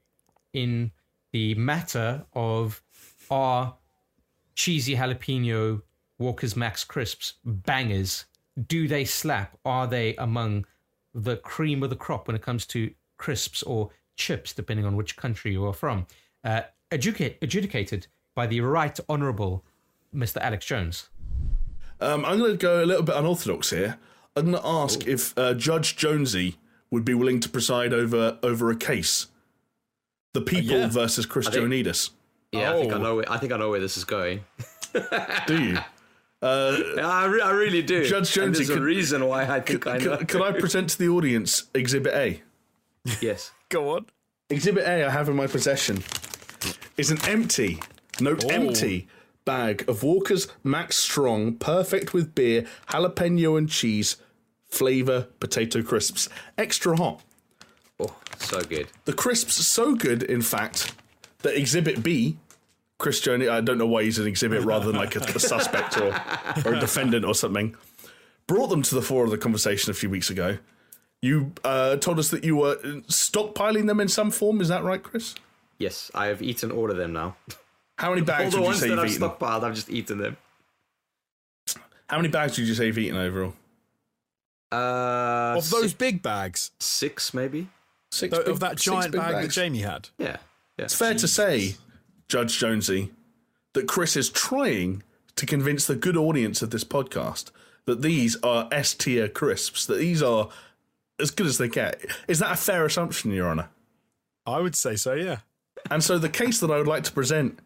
in the matter of are cheesy jalapeno Walker's Max crisps bangers? Do they slap? Are they among the cream of the crop when it comes to crisps or chips, depending on which country you are from, uh, adjudicate, adjudicated by the Right Honourable Mr. Alex Jones. Um, I'm going to go a little bit unorthodox here. I'm going to ask if uh, Judge Jonesy would be willing to preside over over a case. The people yeah. versus Chris think- Joanidis. Yeah, I think I Oh. know. Where, I think I know where this is going. Do you? Yeah, I, re- I really do. Judge And Jonesy, there's a reason why I think I know. Could, could I present to the audience Exhibit A? yes. Go on. Exhibit A I have in my possession is an empty, note empty, bag of Walker's Max Strong, perfect with beer, jalapeno and cheese, flavour potato crisps, extra hot. Oh, so good. The crisps are so good, in fact, that Exhibit B, Chris Jones, I don't know why he's an exhibit rather than like a, a suspect or, or a defendant or something, brought them to the fore of the conversation a few weeks ago. You uh, told us that you were stockpiling them in some form. Is that right, Chris? Yes, I have eaten all of them now. How many bags the would you ones say that you've I've eaten? stockpiled, I've just eaten them. How many bags would you say you've eaten overall? Uh, Of those six, big bags, six maybe. Six Th- big- of that giant big bag that. Jamie had. Yeah. Yeah. It's fair to say, Judge Jonesy, that Chris is trying to convince the good audience of this podcast that these are S tier crisps, that these are as good as they get. Is that a fair assumption, Your Honour? I would say so. Yeah. And so the case that I would like to present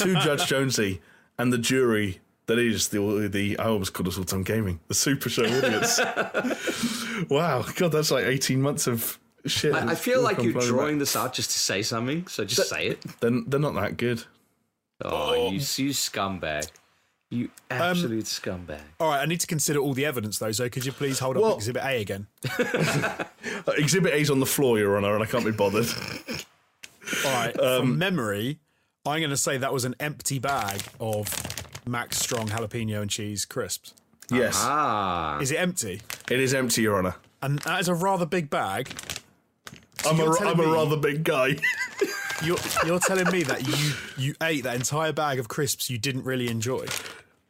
to Judge Jonesy and the jury that is the the I almost called us all time gaming, the Super Show audience. wow, God, that's like eighteen months of shit. I, I feel all like you're drawing back. this out just to say something, so just say it. They're, they're not that good. Oh, you, you scumbag. You absolute scumbag. All right. I need to consider all the evidence though. So could you please hold up Well- Exhibit A again? Exhibit A's on the floor, Your Honour, and I can't be bothered. All right. Um, From memory, I'm going to say that was an empty bag of Max Strong jalapeno and cheese crisps. yes, Ah. Is it empty? it is empty, Your Honour. And that is a rather big bag. I'm a, you're telling I'm a rather big guy. You're, you're telling me that you you ate that entire bag of crisps you didn't really enjoy.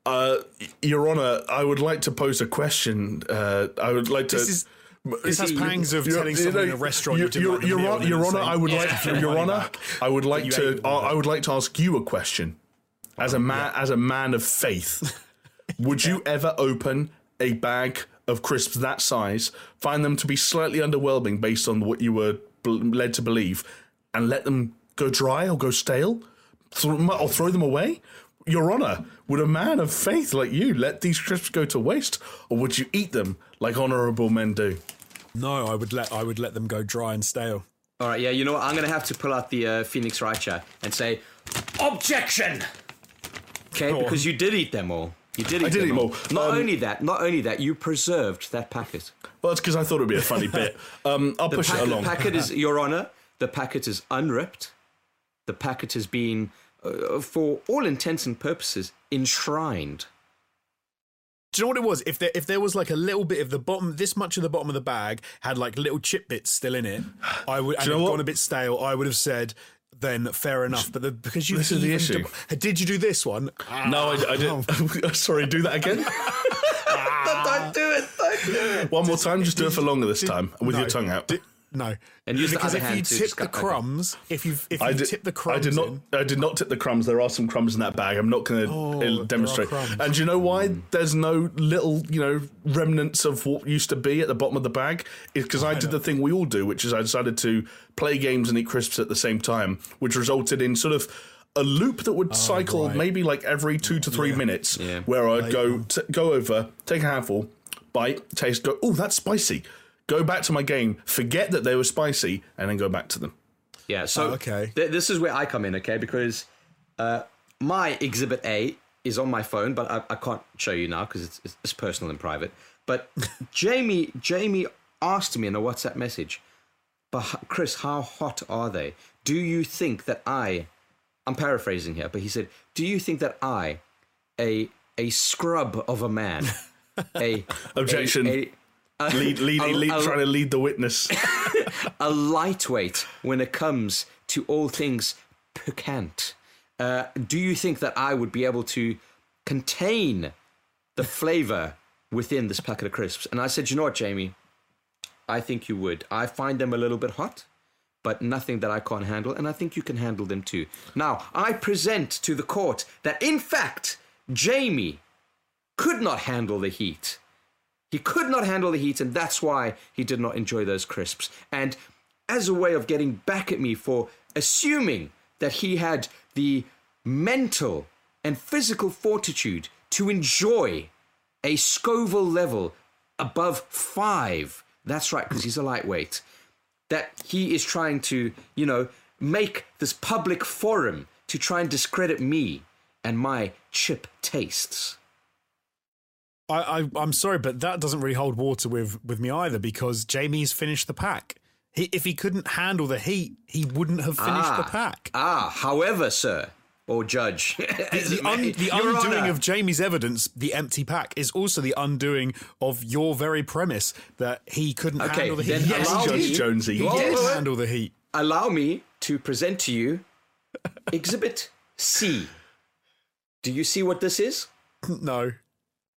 Uh, Your Honour, I would like to pose a question. Uh, I would like to. This is this has pangs of telling someone in a restaurant you didn't your, like your, meal Hon- and then Your Honour, I would like to, Your Honour. I would like to, I would like to ask you a question. Oh, as a man, as a man of faith, would you ever open a bag of crisps that size, find them to be slightly underwhelming based on what you were bl- led to believe, and let them go dry or go stale, or throw them away? Your Honour, would a man of faith like you let these crisps go to waste, or would you eat them like honourable men do? No, I would let I would let them go dry and stale. All right, yeah, you know what? I'm going to have to pull out the uh, Phoenix Richer and say, objection! Okay, Go because you did eat them all. You did eat did them eat all. all. Not Um, only that, not only that, you preserved that packet. Well, it's because I thought it would be a funny bit. Um, I'll The push packet, it along. packet is, Your Honor, the packet is unripped. The packet has been, uh, for all intents and purposes, enshrined. Do you know what it was? If there if there was like a little bit of the bottom, this much of the bottom of the bag had like little chip bits still in it, I would and you know had gone a bit stale. I would have said then fair enough. But the, because you This is the issue. did you do this one? No, I, I didn't. Sorry, do that again. don't do it! Don't do it! One more time. Just do it for longer this time, with No. your tongue out. No, And use the because other if hand you to tip just the go- okay. crumbs, if you if you I did, tip the crumbs, I did not. in, I did not tip the crumbs. There are some crumbs in that bag. I'm not going Oh, to there are demonstrate. And do you know why? Hmm. There's no little, you know, remnants of what used to be at the bottom of the bag. Is because I did the thing we all do, which is I decided to play games and eat crisps at the same time, which resulted in sort of. A loop that would oh, cycle Oh, right. maybe like every two to three minutes, Yeah. where I'd go t- go over, take a handful, bite, taste, go, oh, that's spicy. Go back to my game, forget that they were spicy, and then go back to them. Yeah, so Oh, okay. th- this is where I come in, okay? Because uh, my Exhibit A is on my phone, but I, I can't show you now because it's, it's, it's personal and private. But Jamie, Jamie asked me in a WhatsApp message, "But Chris, how hot are they? Do you think that I?" I'm paraphrasing here, but he said, "Do you think that I, a a scrub of a man, a Objection. a, a, Lead, lead, a- lead, a- trying to lead the witness. a lightweight when it comes to all things piquant. Uh, do you think that I would be able to contain the flavor within this packet of crisps? And I said, you know what, Jamie? I think you would. I find them a little bit hot, but nothing that I can't handle, and I think you can handle them too. Now, I present to the court that, in fact, Jamie could not handle the heat. He could not handle the heat, and that's why he did not enjoy those crisps. And as a way of getting back at me for assuming that he had the mental and physical fortitude to enjoy a Scoville level above five. That's right, because he's a lightweight. That he is trying to, you know, make this public forum to try and discredit me and my chip tastes. I, I I'm sorry, but that doesn't really hold water with with me either because Jamie's finished the pack. He, if he couldn't handle the heat, he wouldn't have finished the pack. Ah, however, sir, or judge, The, un, the undoing Honor. of Jamie's evidence, the empty pack, is also the undoing of your very premise that he couldn't Okay, handle the then heat. Yes, Judge me- Jonesy. he did handle the heat. allow me to present to you Exhibit C. Do you see what this is? No.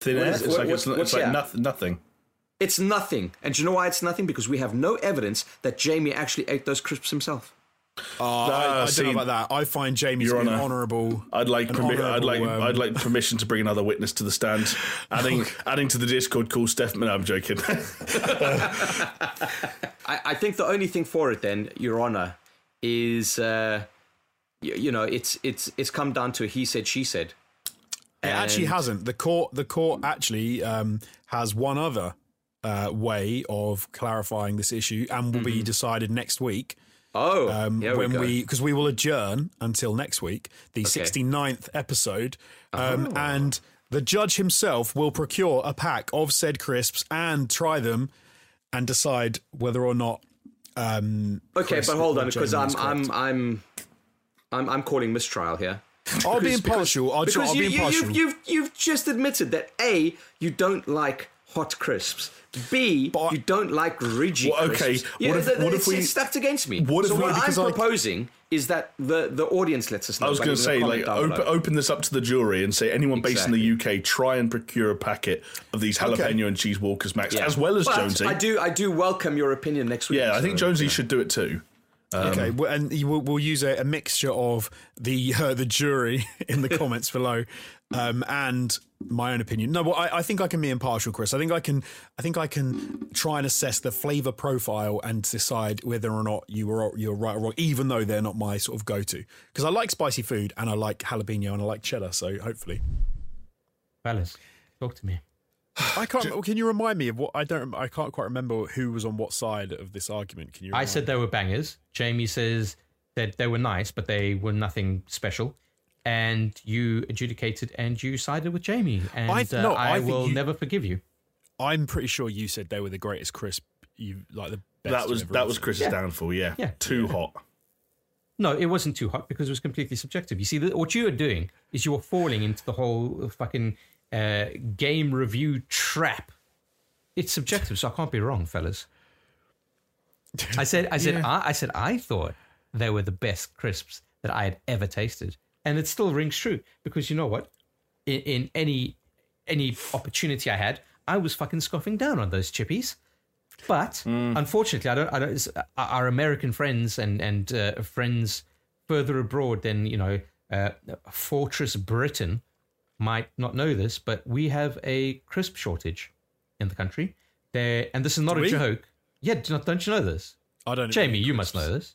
Thin air. It's what- like, what's- it's, it's like that? nothing. nothing. It's nothing. And do you know why it's nothing? Because we have no evidence that Jamie actually ate those crisps himself. Uh, I, I don't see, know about that. I find Jamie's Your Honor, honorable. I'd like an permi- I'd like um, I'd like permission to bring another witness to the stand. Adding adding to the Discord call Steph. No, I'm joking. I, I think the only thing for it, then, Your Honor, is uh, you, you know it's it's it's come down to a he said she said. It actually hasn't. The court, the court actually um, has one other uh, way of clarifying this issue, and will be decided next week. Oh, Um, when we go. we because we will adjourn until next week, the Okay. 69th episode, um, Oh. and the judge himself will procure a pack of said crisps and try them, and decide whether or not. Um, okay, but hold on, because I'm. I'm I'm I'm I'm calling mistrial here. I'll be impartial. I'll, because I'll you, be you, impartial. you've, you've, you've just admitted that A, you don't like hot crisps. B, But- you don't like ridgy Well, okay, crisps. what if- what if we- it's stacked against me. what if so we- what because I'm I- proposing is that the, the audience lets us know. I was going to say, like, open, open this up to the jury and say anyone based in the UK try and procure a packet of these jalapeno Okay. and cheese Walkers Max, Yeah. as well as But Jonesy. I do, I do welcome your opinion next week. yeah, I think Jonesy should do it too. Okay, well, and you will, we'll use a, a mixture of the uh, the jury in the comments below, um, and my own opinion. No, well, I, I think I can be impartial, Chris. I think I can. I think I can try and assess the flavour profile and decide whether or not you were you're right or wrong, even though they're not my sort of go to. Because I like spicy food and I like jalapeno and I like cheddar. So hopefully, Fellas, talk to me. I can't. Can you remind me of what I don't? I can't quite remember who was on what side of this argument. Can you? I said me? they were bangers. Jamie says that they were nice, but they were nothing special. And you adjudicated and you sided with Jamie. And I- uh, no, I, I will you- never forgive you. I'm pretty sure you said they were the greatest crisp. You like the best. That was ever that was Chris's downfall. Yeah, Yeah. too hot. No, it wasn't too hot because it was completely subjective. You see, the, what you are doing is you are falling into the whole fucking uh, game review trap. It's subjective, so I can't be wrong, fellas. I said, I said, I, I said, I thought they were the best crisps that I had ever tasted, and it still rings true because you know what? In, in any any opportunity I had, I was fucking scoffing down on those chippies. But unfortunately, I don't. I don't. it's- Our American friends and and uh, friends further abroad than you know, uh, Fortress Britain might not know this, but we have a crisp shortage in the country. There, and this is not a we? joke. Yeah, do not, don't you know this, I don't. Jamie? You must know this.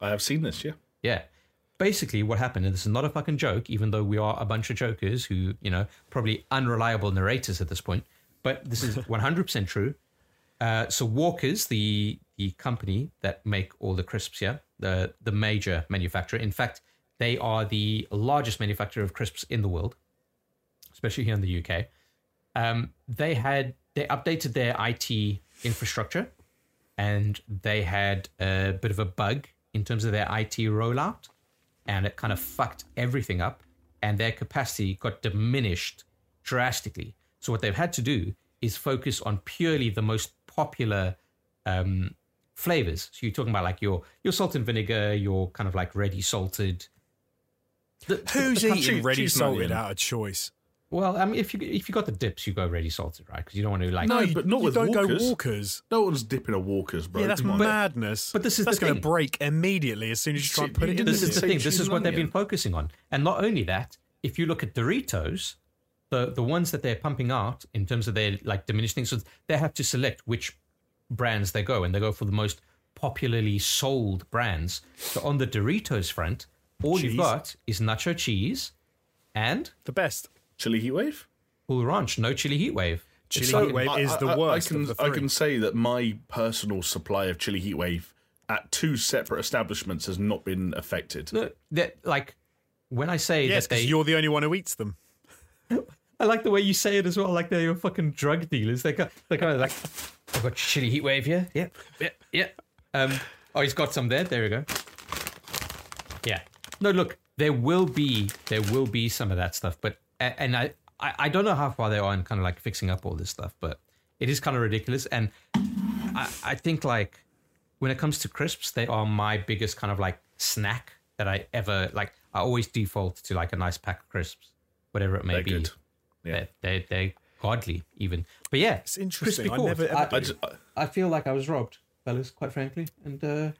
I have seen this. Yeah, Yeah. Basically, what happened, and this is not a fucking joke, even though we are a bunch of jokers who, you know, probably unreliable narrators at this point, but this is 100% true. Uh, so Walkers, the the company that make all the crisps here, the the major manufacturer. In fact, they are the largest manufacturer of crisps in the world, especially here in the UK. Um, they had they updated their IT infrastructure, and they had a bit of a bug in terms of their IT rollout, and it kind of fucked everything up, and their capacity got diminished drastically. So what they've had to do is focus on purely the most popular um, flavors. So you're talking about like your your salt and vinegar, your kind of like ready salted. The- Who's Cheese- eating ready salted out of choice? Well, I mean, if you if you got the dips, you go ready salted, right? Because you don't want to like. No, you- but not you with don't Walkers. go walkers. No one's dipping a Walkers, bro. yeah, that's Come madness. but this is that's the going to break immediately as soon as you try and put it in. this is the thing. This is what they've been focusing on, and not only that. If you look at Doritos, the the ones that they're pumping out in terms of their like diminished things, so they have to select which brands they go, and they go for the most popularly sold brands. So on the Doritos front, all Cheese. you've got is nacho cheese and the best. Chili heat wave. Cool Ranch, no chili heat wave. Chili It's like- heat wave I- is the I- I- worst. I can of the I can say that my personal supply of chili heat wave at two separate establishments has not been affected. No, that like when I say Yes, that they, because you're the only one who eats them. I like the way you say it as well. Like they're your fucking drug dealers. They got they kind of like, I've got chili heat wave here. Yeah, yeah, yeah. Um, oh, he's got some there. There we go. Yeah. No, look, there will be there will be some of that stuff, but a- and I I, I don't know how far they are in kind of like fixing up all this stuff, but it is kind of ridiculous. And I I think like when it comes to crisps, they are my biggest kind of like snack that I ever like. I always default to like a nice pack of crisps, whatever it may They're be. good. Yeah. They're, they're, they're godly, even. But yeah, It's interesting. I never corn. ever I, just, I, I feel like I was robbed, fellas, quite frankly. And uh,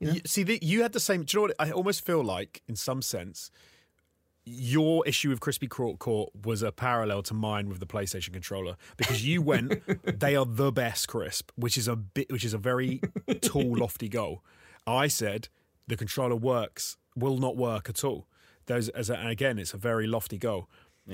You- see, the, you had the same. Do you know what? I almost feel like, in some sense, your issue with Crispy Court Court was a parallel to mine with the PlayStation controller because you went, they are the best crisp, which is a bit, which is a very tall, lofty goal. I said the controller works, will not work at all. Those, as a, and again, it's a very lofty goal.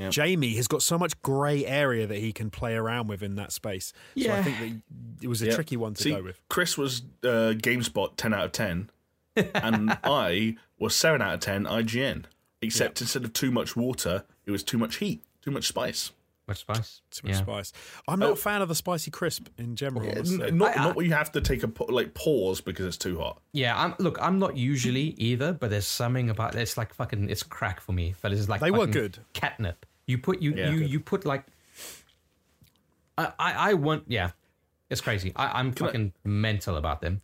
Jamie has got so much grey area that he can play around with in that space. So I think that it was a yeah. tricky one to See, go with. Chris was uh, GameSpot 10 out of 10, and I was 7 out of 10 IGN. Except instead of too much water, it was too much heat, too much spice. much spice. Too much yeah. spice. I'm not oh. a fan of the spicy crisp in general. I must. N- not, I- not where you have to take a like pause because it's too hot. Yeah, I'm look, I'm not usually either, but there's something about it's like fucking it's crack for me. Fellas, it's like They were fucking good. Catnip. You put you Yeah. you Good. you put like I I, I want yeah. It's crazy. I, I'm fucking mental about them.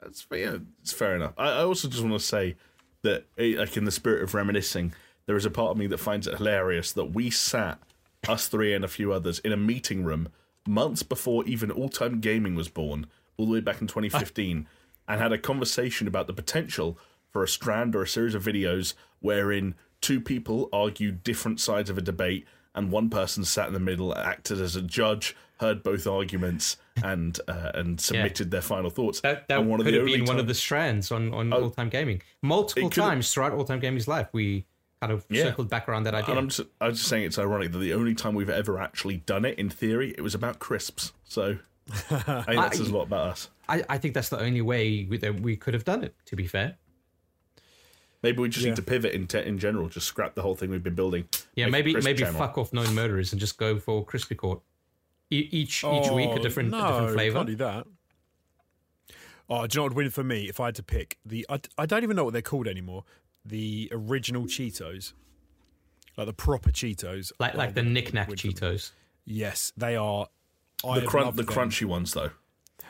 That's yeah, it's fair enough. I, I also just want to say that, eh, like in the spirit of reminiscing, there is a part of me that finds it hilarious that we sat us three and a few others in a meeting room months before even All Time Gaming was born, all the way back in 2015, and had a conversation about the potential for a strand or a series of videos wherein two people argued different sides of a debate and one person sat in the middle, acted as a judge, heard both arguments, and uh, and submitted their final thoughts. That that and one of could the have only been one of the strands on on all time gaming. Multiple times throughout all time gaming's life, we kind of Yeah. circled back around that idea. And I'm just, I was just saying it's ironic that the only time we've ever actually done it, in theory, it was about crisps. So I think that says a lot about us. I, I think that's the only way we, that we could have done it. To be fair, Maybe we just Yeah. need to pivot in, te- in general, just scrap the whole thing we've been building. yeah, maybe maybe channel. fuck off known murderers and just go for crispy court. E- each each week a Oh, different no, a different flavor. Can't do that. Oh, do you know what would win for me if I had to pick the? I, I don't even know what they're called anymore. The original Cheetos, like the proper Cheetos, Like like the would Nik Nak win for me. Cheetos. Yes, they are. The, crun- the crunchy ones, though.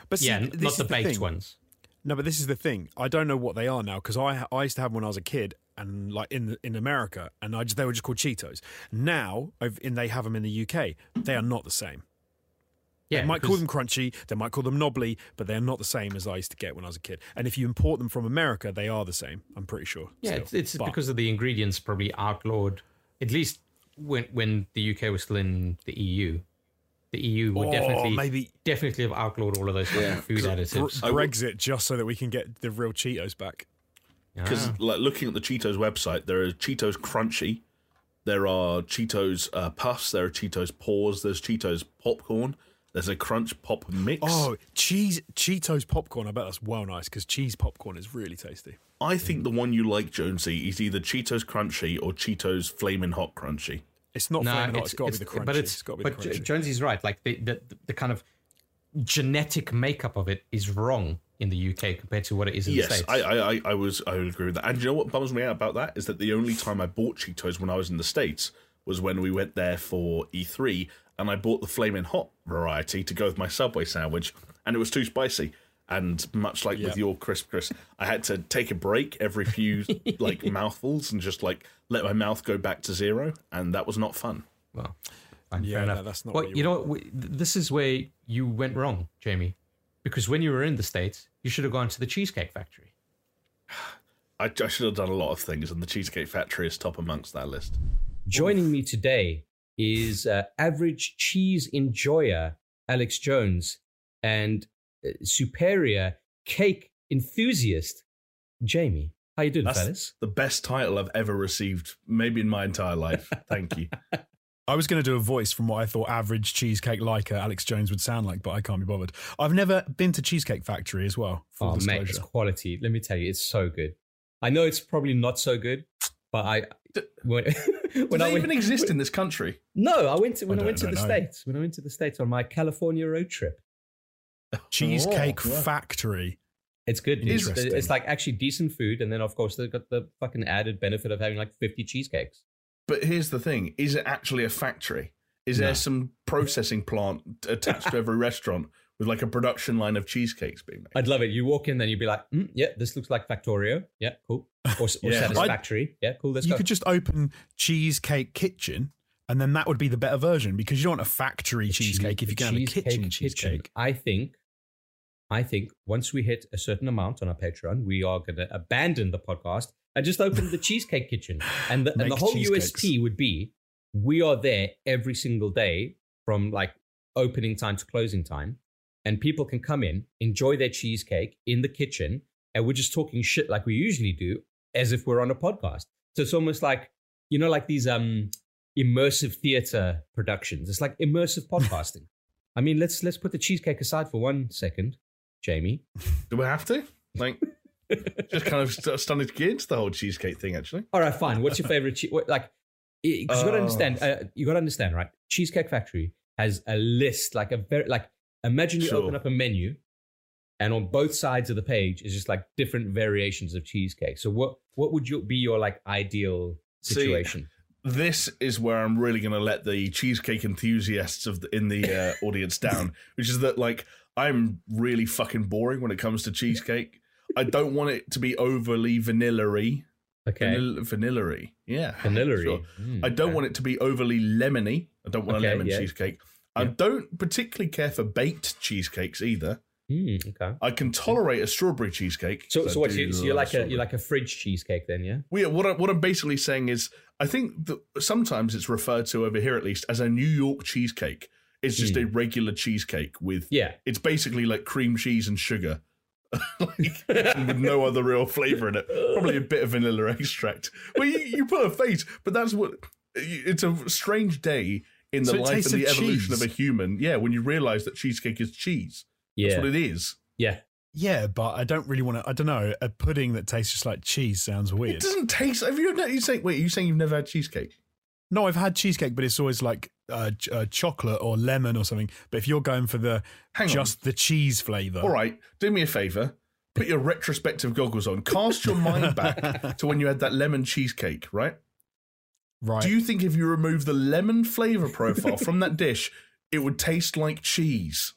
But see, Yeah, not is the baked thing. ones. No, but this is the thing. I don't know what they are now because I I used to have them when I was a kid and like in in America, and I just, they were just called Cheetos. Now, I've, and they have them in the UK. They are not the same. Yeah, they might call them crunchy, they might call them knobbly, but they're not the same as I used to get when I was a kid. And if you import them from America, they are the same. I'm pretty sure. Yeah, still. it's, it's But- because of the ingredients probably outlawed. At least when when the UK was still in the EU, the EU would Oh, definitely maybe definitely have outlawed all of those fucking food Br- additives. Brexit just so that we can get the real Cheetos back. Because Ah. like looking at the Cheetos website, there are Cheetos Crunchy, there are Cheetos uh, Puffs, there are Cheetos Paws, there's Cheetos Popcorn, there's a Crunch Pop Mix. Oh, cheese Cheetos popcorn. I bet that's well nice because cheese popcorn is really tasty. I think the one you like, Jonesy, is either Cheetos Crunchy or Cheetos Flamin' Hot Crunchy. It's not No, flaming hot. It's got to be the crunchy. But it's, got to be but the crunchy. Jonesy's right. Like the, the the kind of genetic makeup of it is wrong in the UK compared to what it is in the Yes, states. I, I, I, I was, I would agree with that. And you know what bums me out about that is that the only time I bought Cheetos when I was in the states was when we went there for E3, and I bought the flaming hot variety to go with my Subway sandwich, and it was too spicy. And much like Yeah. with your crisp, Chris, I had to take a break every few like mouthfuls and just like let my mouth go back to zero, and that was not fun. Well, fine, Yeah, fair no, enough. that's not Well, what you you know, what? We- this is where you went wrong, Jamie, because when you were in the states, you should have gone to the Cheesecake Factory. I, I should have done a lot of things, and the Cheesecake Factory is top amongst that list. Joining me today is uh, average cheese enjoyer Alex Jones and Uh, superior cake enthusiast Jamie. How you doing, That's fellas? the best title I've ever received, maybe in my entire life. Thank you. I was going to do a voice from what I thought average cheesecake liker Alex Jones would sound like, but I can't be bothered. I've never been to Cheesecake Factory as well. Full Oh, disclosure. mate, it's quality. Let me tell you, it's so good. I know it's probably not so good, but I when, Do when I went, even exist in this country? no, I went to when I, don't- went to don't the know. states. When I went to the states on my California road trip, Cheesecake Oh, yeah. Factory. it's good. It's, it's like actually decent food, and then of course they've got the fucking added benefit of having like fifty cheesecakes. But here's the thing: is it actually a factory? Is No. there some processing plant attached to every restaurant with like a production line of cheesecakes being made? I'd love it. You walk in, then you'd be like, mm, "Yeah, this looks like Factorio. Yeah, cool. Or, or Yeah. Satisfactory. yeah, cool. Let's you go." could just open Cheesecake Kitchen, and then that would be the better version because you don't want a factory The cheesecake chee- if you can have a kitchen cheesecake. I think, I think once we hit a certain amount on our Patreon, we are going to abandon the podcast and just open the cheesecake kitchen. And the, and the whole. USP would be we are there every single day from like opening time to closing time, and people can come in, enjoy their cheesecake in the kitchen, and we're just talking shit like we usually do, as if we're on a podcast. So it's almost like you know, like these um immersive theater productions. It's like immersive podcasting. I mean, let's let's put the cheesecake aside for one second, Jamie. Do we have to? Like, just kind of st- starting to the whole cheesecake thing. Actually, All right, fine. What's your favorite cheese? Like, because you got to Oh. understand. Uh, you got to understand, right? Cheesecake Factory has a list, like a very like. Imagine you Sure. open up a menu, and on both sides of the page is just like different variations of cheesecake. So what what would you be your like ideal See, situation? this is where I'm really going to let the cheesecake enthusiasts of the, in the uh, audience down, which is that like I'm really fucking boring when it comes to cheesecake. I don't want it to be overly vanilla-y. okay, Vanilla- vanilla-y. Yeah. vanilla Sure. I don't want it to be overly lemony. I don't want Okay, a lemon yeah. cheesecake. I don't particularly care for baked cheesecakes either. Mm, okay. I can tolerate a strawberry cheesecake. So, so what? You, so you're like a you're like a fridge cheesecake then, yeah? Well, yeah, what, I, what I'm basically saying is, I think that sometimes it's referred to over here at least as a New York cheesecake. It's just a regular cheesecake with, Hmm. Yeah. it's basically like cream cheese and sugar, like, with no other real flavor in it. Probably a bit of vanilla extract. Well, you, you put a face, but that's what. It's a strange day in the So it life and the of evolution cheese. of a human. Yeah, when you realize that cheesecake is cheese. That's Yeah. what it is. Yeah. Yeah, but I don't really want to. I don't know. A pudding that tastes just like cheese sounds weird. It doesn't taste. Have you? You saying? Wait, are you saying you've never had cheesecake? No, I've had cheesecake, but it's always like uh, ch- uh, chocolate or lemon or something. But if you're going for the Hang on. just the cheese flavor, All right, do me a favor. Put your retrospective goggles on. Cast your mind back to when you had that lemon cheesecake, right? right? Do you think if you remove the lemon flavor profile from that dish, it would taste like cheese?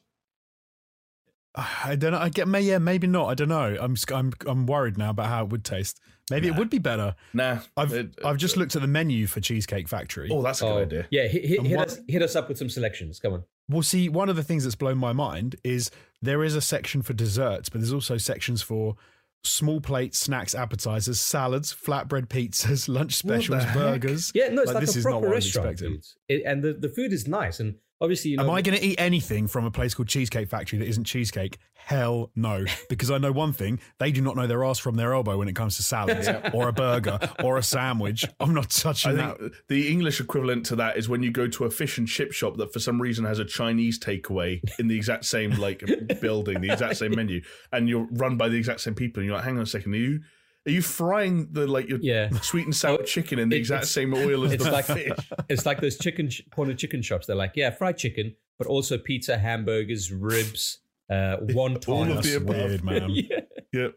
I don't know. I get. May yeah, maybe not. I don't know. I'm I'm I'm worried now about how it would taste. Maybe it would be better. Nah. I've it- I've just looked at the menu for Cheesecake Factory. Oh, that's a good Oh, idea. yeah. Hit, hit, hit what- us hit us up with some selections. Come on. Well, see, one of the things that's blown my mind is there is a section for desserts, but there's also sections for small plates, snacks, appetizers, salads, flatbread pizzas, lunch specials, burgers. Yeah, no, it's like, this a is not proper what I was restaurant, expecting. dudes. It, and the, the food is nice. And obviously, you know, Am I going to eat anything from a place called Cheesecake Factory that isn't cheesecake? Hell no. Because I know one thing they do not know their ass from their elbow when it comes to salads or a burger or a sandwich. I'm not I touching that. the English equivalent to that is when you go to a fish and chip shop that for some reason has a Chinese takeaway in the exact same like building, the exact same menu, and you're run by the exact same people, and you're like, hang on a second, are you are you frying the like your Yeah. sweet and sour chicken in the it- exact same oil as it's the like fish? it's like those chicken corner chicken shops. They're like, yeah, fried chicken, but also pizza, hamburgers, ribs, uh, wontons. All of That's the above. weird, man. yeah. Yeah. Uh,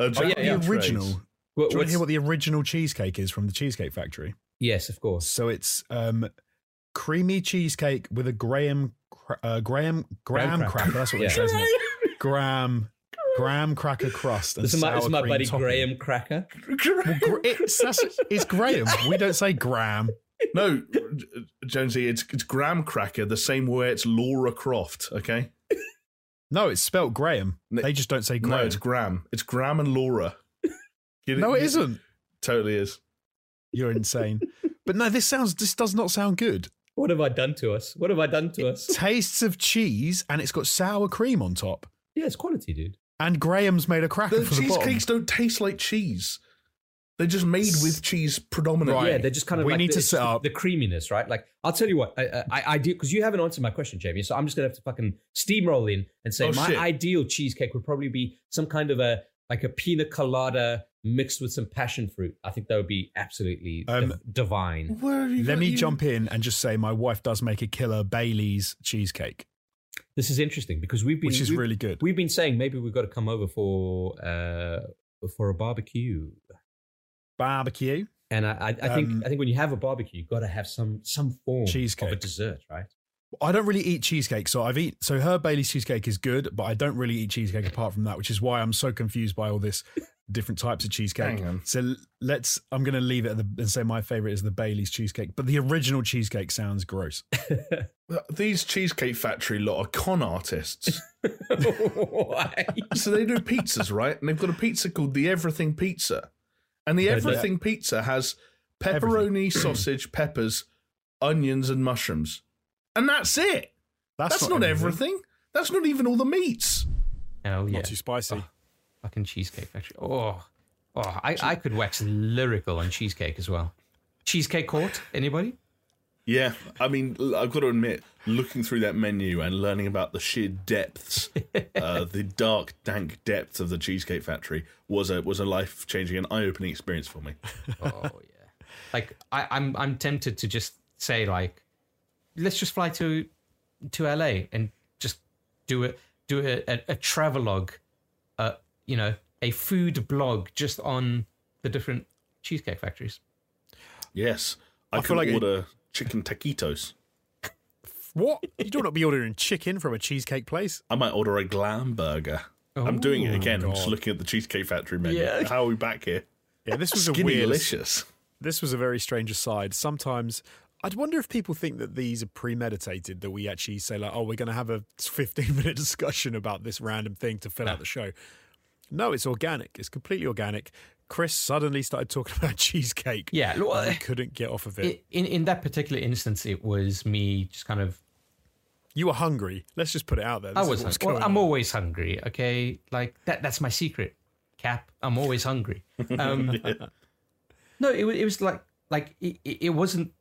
Oh, yeah, Jack yeah. The Trays. original. What- Do you want to hear what the original cheesecake is from the Cheesecake Factory? yes, of course. So it's um, creamy cheesecake with a graham, uh, graham, graham Graham cracker. cracker. That's what it Yeah. says. Graham graham cracker crust and This is my, this is my cream buddy topping. Graham Cracker. Gra- It's, that's, it's Graham. We don't say Graham. No, Jonesy, it's it's graham cracker the same way it's Laura Croft. Okay, No, it's spelt Graham. They just don't say graham no, Graham. it's Graham. It's Graham and Laura. You- No, it you- isn't. Totally is. You're insane. But no, this sounds. This does not sound good. What have I done to us? What have I done to us? Tastes of cheese, and it's got sour cream on top. Yeah, it's quality, dude. And Graham's made a cracker The for the bottom. cheesecakes don't taste like cheese. They're just made with cheese predominantly. Right. Yeah, they're just kind of We like need the, to set up- the creaminess, right? Like I'll tell you what, I I, I do because you haven't answered my question, Jamie. So I'm just gonna have to fucking steamroll in and say Oh, my shit. ideal cheesecake would probably be some kind of a like a pina colada mixed with some passion fruit. I think that would be absolutely Um, div- divine. Where have you Let got me you- jump in and just say my wife does make a killer Bailey's cheesecake, This is interesting because we've been which is really good. We've been saying maybe we've got to come over for uh for a barbecue. Barbecue. And I, I, I think Um, I think when you have a barbecue, you've got to have some some form of a Cheesecake. dessert, right? I don't really eat cheesecake, so I've eat so her Bailey's cheesecake is good, but I don't really eat cheesecake apart from that, which is why I'm so confused by all this different types of cheesecake. Hang on. So let's I'm going to leave it at the, and say my favorite is the Bailey's cheesecake, but the original cheesecake sounds gross. These Cheesecake Factory lot are con artists. Why? so they do pizzas, right? And they've got a pizza called the Everything Pizza. And the Everything Pizza has pepperoni, sausage, peppers, onions, and mushrooms. And that's it. That's, not, everything. That's not even all the meats. Hell yeah. Not too spicy. Fucking cheesecake factory. Oh, oh, I, I could wax lyrical on cheesecake as well. Cheesecake court? Anybody? Yeah, I mean, I've got to admit, looking through that menu and learning about the sheer depths, uh, the dark, dank depths of the Cheesecake Factory was a was a life changing and eye opening experience for me. Oh yeah. Like I, I'm I'm tempted to just say like, let's just fly to to LA and just do a do a, a, a travelogue, you know, a food blog just on the different cheesecake factories. Yes, I, I could feel like it- order chicken taquitos. What? You don't not be ordering chicken from a cheesecake place? I might order a glam burger. I'm doing it oh, again. I'm just looking at the Cheesecake Factory menu. Yeah. How are we back here? Yeah, this was a weird delicious. This was a very strange aside. Sometimes I'd wonder if people think that these are premeditated, that we actually say, like, oh, we're going to have a 15 minute discussion about this random thing to fill out the show. No, it's organic. It's completely organic. Chris suddenly started talking about cheesecake. Yeah, look, I couldn't get off of it. In in that particular instance, it was me just kind of. you were hungry. Let's just put it out there. I This is was. hungry. Well, I'm always hungry. Okay, like that. That's my secret. Cap. I'm always hungry. Um, No, it, wa- it was like like it, it it wasn't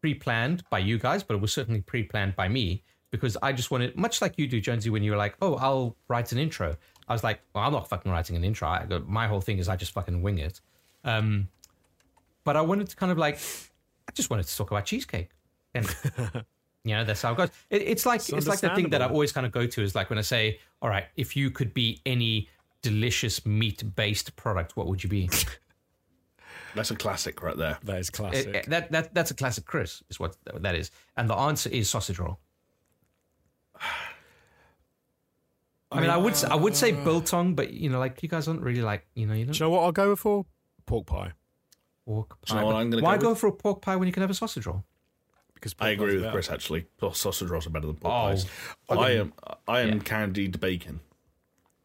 pre-planned by you guys, but it was certainly pre-planned by me because I just wanted, much like you do, Jonesy, when you were like, "Oh, I'll write an intro." I was like, "Well, I'm not fucking writing an intro. I go, my whole thing is I just fucking wing it." Um, but I wanted to kind of like, I just wanted to talk about cheesecake, and you know that's how it goes. It, it's like it's, like the thing that I always kind of go to is like when I say, "All right, if you could be any delicious meat-based product, what would you be?" That's a classic right there. That is classic. It- it- that that that's a classic Chris is what that is, and the answer is sausage roll. I mean, I would s- I would say biltong, but you know, like you guys aren't really like you know you Do don't you know what I'll go for? Pork pie. pork Do you pie. know what but I'm gonna why go go with? for a pork pie when you can have a sausage roll? Because pork I agree pie's with better. Chris. Actually, Oh, sausage rolls are better than pork Oh, pies. I am I am candied bacon.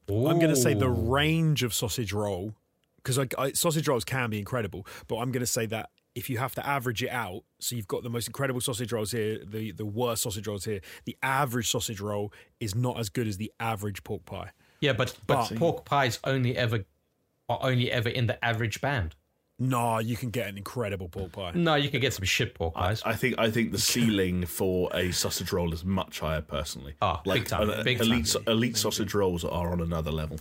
I'm going to say the Ooh. range of sausage roll because I, I, sausage rolls can be incredible, but I'm going to say that if you have to average it out, so you've got the most incredible sausage rolls here, the the worst sausage rolls here. The average sausage roll is not as good as the average pork pie. yeah, but but But- pork pies only ever are only ever in the average band. No, you can get an incredible pork pie. No, you can get some shit pork pies. I think I think the ceiling for a sausage roll is much higher. Personally, Oh, big time, uh, big elite time. elite sausage rolls are on another level.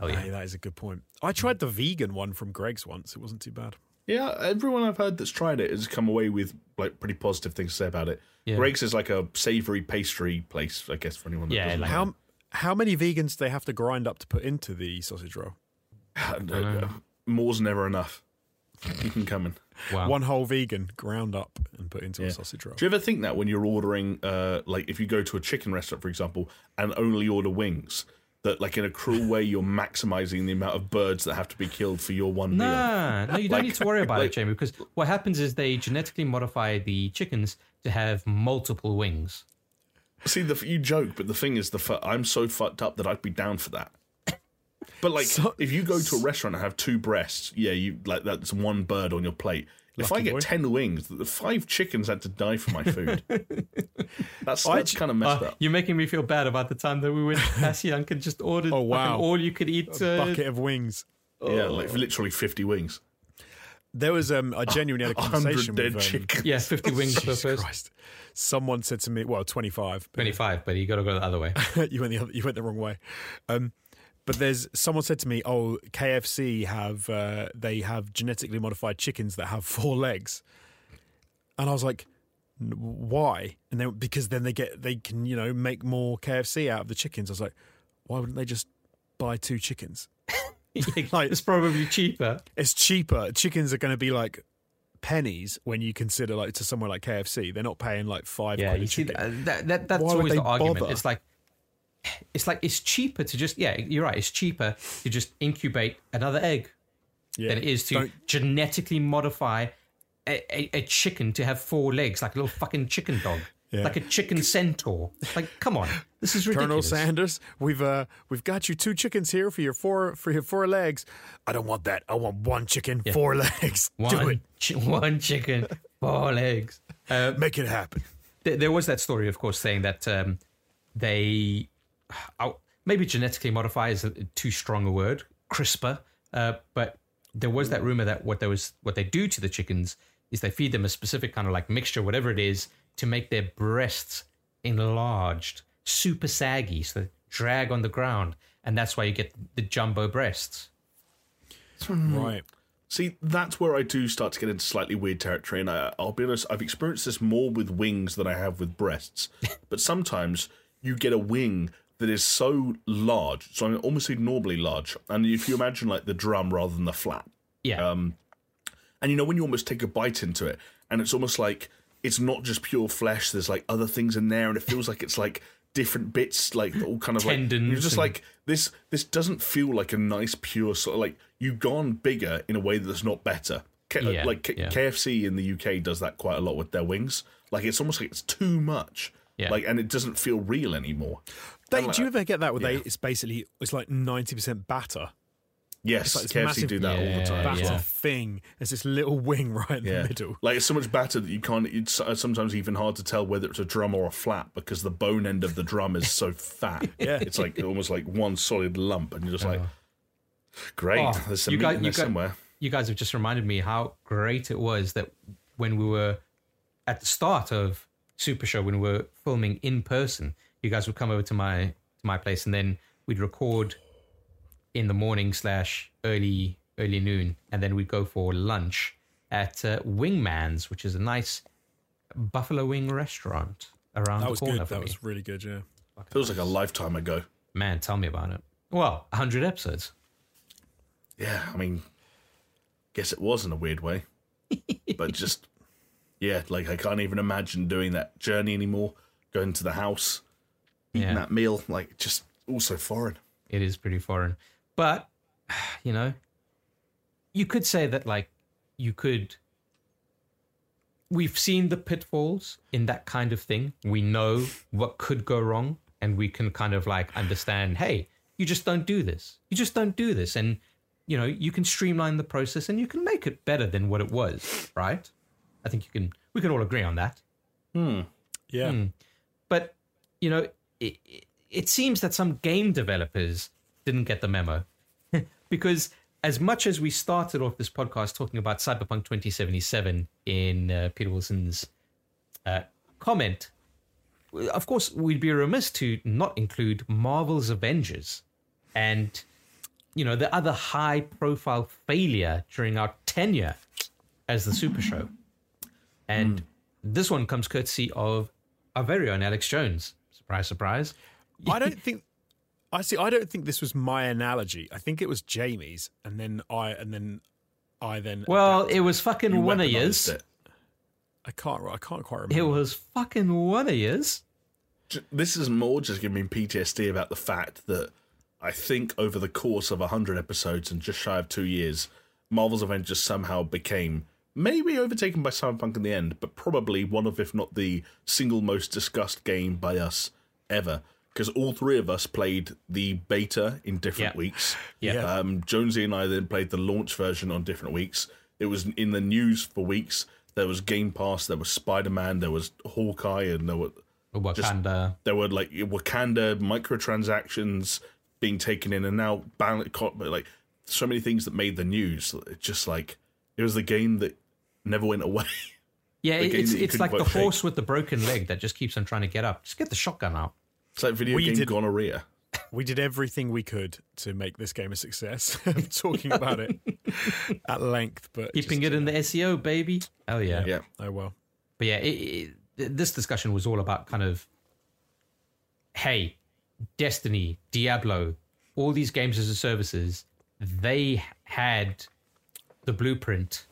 oh yeah, Hey, that is a good point. I tried the vegan one from Greggs once. It wasn't too bad. Yeah, everyone I've heard that's tried it has come away with like pretty positive things to say about it. Yeah. Greggs is like a savoury pastry place, I guess, for anyone that Yeah, doesn't like- know. How how many vegans do they have to grind up to put into the sausage roll? Uh, More's never enough. Keep them coming. wow. One whole vegan ground up and put into a sausage roll. Do you ever think that when you're ordering, uh, like if you go to a chicken restaurant, for example, and only order wings, that, like in a cruel way, you're maximizing the amount of birds that have to be killed for your one meal. Nah, no, you don't Like- need to worry about like- it, Jamie, because what happens is they genetically modify the chickens to have multiple wings. See, the you joke, but the thing is, the I'm so fucked up that I'd be down for that. But like, So- if you go to a restaurant and have two breasts, yeah, you like that's one bird on your plate. If I get boy. ten wings, the five chickens had to die for my food. that's I that's kind of messed Uh, up. you're making me feel bad about the time that we went to Pasiank and just ordered Oh, wow. all you could eat. Uh, bucket of wings. Yeah, like literally fifty wings, There was um, I genuinely had a conversation dead with um, chickens. yeah, 50 wings per Jesus person. Christ. Someone said to me, well, 25. but 25, but you got to go the other way. you went the other, you went the wrong way. Um, but there's someone said to me, "Oh, KFC have uh, they have genetically modified chickens that have four legs," and I was like, "N- "Why?" And then because then they get they can you know make more KFC out of the chickens. I was like, "Why wouldn't they just buy two chickens? Like- it's probably cheaper. It's cheaper. Chickens are going to be like." pennies when you consider like to somewhere like KFC they're not paying like five Yeah, you see, that, that, that's Why always the argument. bother? It's like, it's like it's cheaper to just yeah, you're right. It's cheaper to just incubate another egg yeah. than it is to Don't- genetically modify a, a, a chicken to have four legs, like a little fucking chicken dog, Yeah. like a chicken centaur. Like, come on, this is Colonel. Sanders, we've uh we've got you two chickens here for your four for your four legs. I don't want that. I want one chicken, four legs. Do one, it. chi- one chicken, four legs. Uh, Make it happen. th- there was that story, of course, saying that um, they maybe genetically modify is a, too strong a word, CRISPR. Uh, but there was that rumor that what there was what they do to the chickens is they feed them a specific kind of like mixture, whatever it is, to make their breasts enlarged, super saggy, so they drag on the ground, and that's why you get the jumbo breasts. Right. See, that's where I do start to get into slightly weird territory, and I, I'll be honest, I've experienced this more with wings than I have with breasts. but sometimes you get a wing that is so large, so almost abnormally large, and if you imagine like the drum rather than the flat, Yeah, um, and you know when you almost take a bite into it, and it's almost like it's not just pure flesh. There's like other things in there, and it feels like it's like different bits, like all kind of like Tendons you're just and- like this. This doesn't feel like a nice pure sort of like you've gone bigger in a way that's not better. K- uh, Yeah, like K- yeah. KFC in the UK does that quite a lot with their wings. Like it's almost like it's too much. Yeah. Like and it doesn't feel real anymore. They, like do you that. ever get that where they it's basically it's like ninety percent batter? Yes, like this KFC massive do that all the time. Batter as well. thing. There's this little wing right in Yeah. the middle. Like it's so much batter that you can't. It's uh, sometimes even hard to tell whether it's a drum or a flat because the bone end of the drum is so fat. Yeah. it's like almost like one solid lump, and you're just like, great. Oh, there's some you meat got- in you there got- somewhere. you guys have just reminded me how great it was that when we were at the start of Super Show, when we were filming in person, you guys would come over to my to my place, and then we'd record in the morning slash early early noon, and then we'd go for lunch at uh, Wingman's, which is a nice buffalo wing restaurant around That the corner good. for That me. was really good. Yeah. Feels like a lifetime ago. Man, tell me about it. Well, hundred episodes. Yeah, I mean, guess it was in a weird way, but just yeah, like I can't even imagine doing that journey anymore. Going to the house, eating Yeah. that meal, like just also foreign. it is pretty foreign. But you know, you could say that like you could. We've seen the pitfalls in that kind of thing. We know what could go wrong, and we can kind of like understand. Hey, you just don't do this. You just don't do this, and you know you can streamline the process and you can make it better than what it was. Right? I think you can. We can all agree on that. Hmm. Yeah. Hmm. But you know, it, it, it seems that some game developers didn't get the memo because as much as we started off this podcast talking about Cyberpunk 2077 in uh, Peter Wilson's uh, comment, of course, we'd be remiss to not include Marvel's Avengers and you know the other high-profile failure during our tenure as the Super Show. And this one comes courtesy of our very own Alex Jones. Surprise, surprise. I don't think. I see. I don't think this was my analogy. I think it was Jamie's, and then I, and then I then. Well, it was fucking one of yours. it. I can't. I can't quite remember. It was fucking one of yours. This is more just giving me PTSD about the fact that I think over the course of 100 episodes and just shy of two years, Marvel's Avengers somehow became maybe overtaken by Cyberpunk in the end, but probably one of, if not the single most discussed game by us ever. Because all three of us played the beta in different Yeah. weeks. Yeah. Um, Jonesy and I then played the launch version on different weeks. It was in the news for weeks. There was Game Pass, there was Spider Man, there was Hawkeye, and there were Wakanda. there were like Wakanda microtransactions being taken in, and now ban- like so many things that made the news. It's just like it was the game that never went away. yeah, the it- game it's it's like the quite shake. horse with the broken leg that just keeps on trying to get up. Just get the shotgun out. It's like video We game did- gonorrhea. We did everything we could to make this game a success. I'm talking about it at length, but Keeping just- it in the SEO, baby. Oh yeah. Yeah, Oh well. But yeah, it, it, this discussion was all about kind of, hey, Destiny, Diablo, all these games as a services, they had the blueprint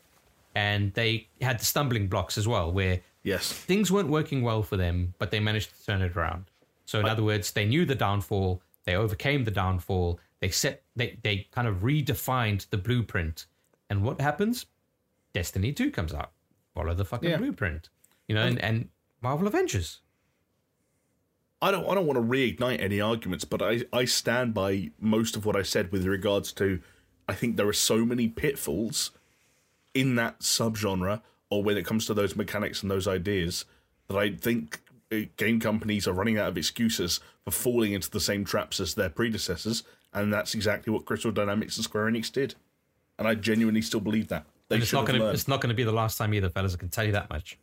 and they had the stumbling blocks as well, where yes, things weren't working well for them, but they managed to turn it around. So in other words, they knew the downfall, they overcame the downfall, they set they, they kind of redefined the blueprint. And what happens? Destiny 2 comes out. Follow the fucking Yeah. blueprint. You know, and, and Marvel Avengers. I don't. I don't want to reignite any arguments, but I I stand by most of what I said with regards to. I think there are so many pitfalls in that subgenre, or when it comes to those mechanics and those ideas, that I think uh, game companies are running out of excuses for falling into the same traps as their predecessors, and that's exactly what Crystal Dynamics and Square Enix did. And I genuinely still believe that. They And it's should not gonna it's not gonna be the last time either, fellas, I can tell you that much.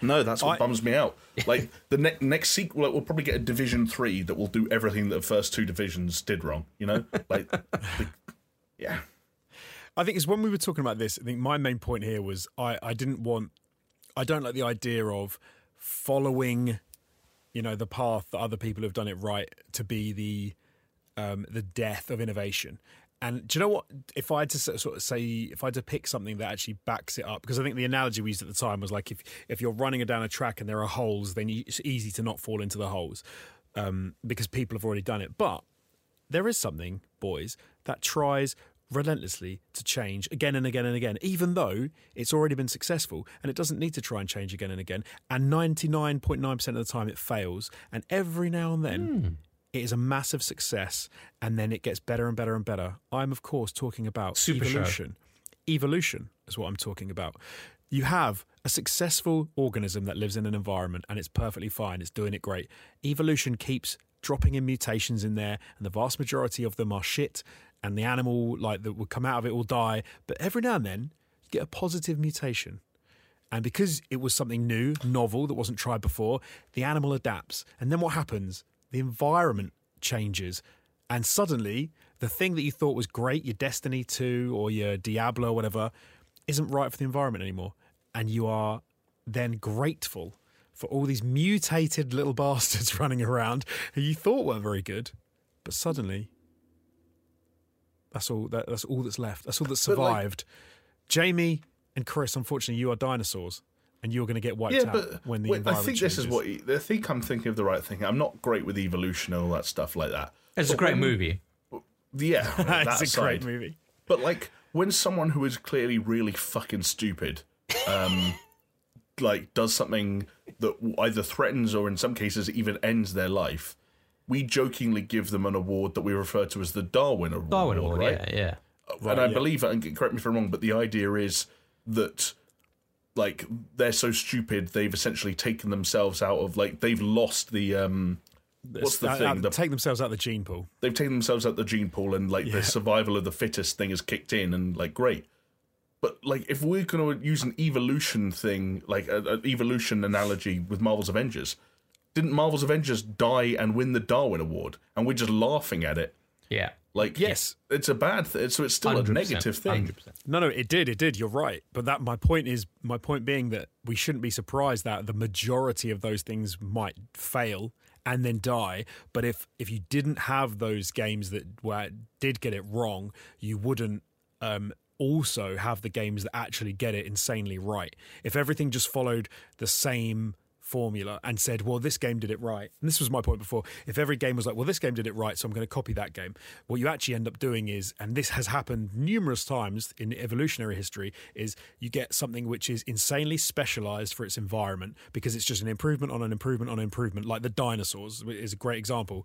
No, that's what I- bums me out. Like the ne- next sequel, like, we'll probably get a Division Three that will do everything that the first two divisions did wrong. You know, like, the- yeah, I think it's when we were talking about this. I think my main point here was I, I didn't want, I don't like the idea of following, you know, the path that other people have done it right to be the, um, the death of innovation. And do you know what? If I had to sort of say, if I had to pick something that actually backs it up, because I think the analogy we used at the time was like if if you're running down a track and there are holes, then you, it's easy to not fall into the holes um, because people have already done it. But there is something, boys, that tries relentlessly to change again and again and again, even though it's already been successful and it doesn't need to try and change again and again. And 99.9% of the time it fails. And every now and then hmm. it is a massive success and then it gets better and better and better. I'm, of course, talking about Super show. evolution. Evolution is what I'm talking about. You have a successful organism that lives in an environment and it's perfectly fine, it's doing it great. Evolution keeps dropping in mutations in there, and the vast majority of them are shit, and the animal like that would come out of it will die. But every now and then, you get a positive mutation. And because it was something new, novel, that wasn't tried before, the animal adapts. And then what happens? The environment changes. And suddenly, the thing that you thought was great, your Destiny 2 or your Diablo or whatever, isn't right for the environment anymore. And you are then grateful for all these mutated little bastards running around who you thought weren't very good. But suddenly, that's all, that, that's all that's left. That's all that's But, like- survived. Jamie and Chris, unfortunately, you are dinosaurs, and you're going to get wiped yeah. out But when the wait, I environment think changes. this is what I think. I'm thinking of the right thing. I'm not great with evolution and all that stuff like that. It's a great when- movie. Yeah, that it's a aside. great movie. But like when someone who is clearly really fucking stupid, um, like does something that either threatens or in some cases even ends their life, we jokingly give them an award that we refer to as the Darwin Award. Darwin Award, right? yeah, yeah. and I yeah. believe, and correct me if I'm wrong, but the idea is that like they're so stupid they've essentially taken themselves out of like they've lost the um what's the Uh, thing uh, the take themselves out of the gene pool. they've taken themselves out of the gene pool and like Yeah. the survival of the fittest thing has kicked in and like great but like if we're going to use an evolution thing like an evolution analogy with marvel's avengers didn't marvel's avengers die and win the darwin award and we're just laughing at it Yeah. like Yes. it's a bad thing so it's still a 100%, negative thing 100%. No, no, it did, it did. You're right. But that my point is, my point being that we shouldn't be surprised that the majority of those things might fail and then die. But if if you didn't have those games that were, did get it wrong, you wouldn't. Um, also have the games that actually get it insanely right. If everything just followed the same formula and said, well, this game did it right. And this was my point before. If every game was like, well, this game did it right, so I'm going to copy that game, what you actually end up doing is, and this has happened numerous times in evolutionary history, is you get something which is insanely specialized for its environment because it's just an improvement on an improvement on an improvement, like the dinosaurs is a great example.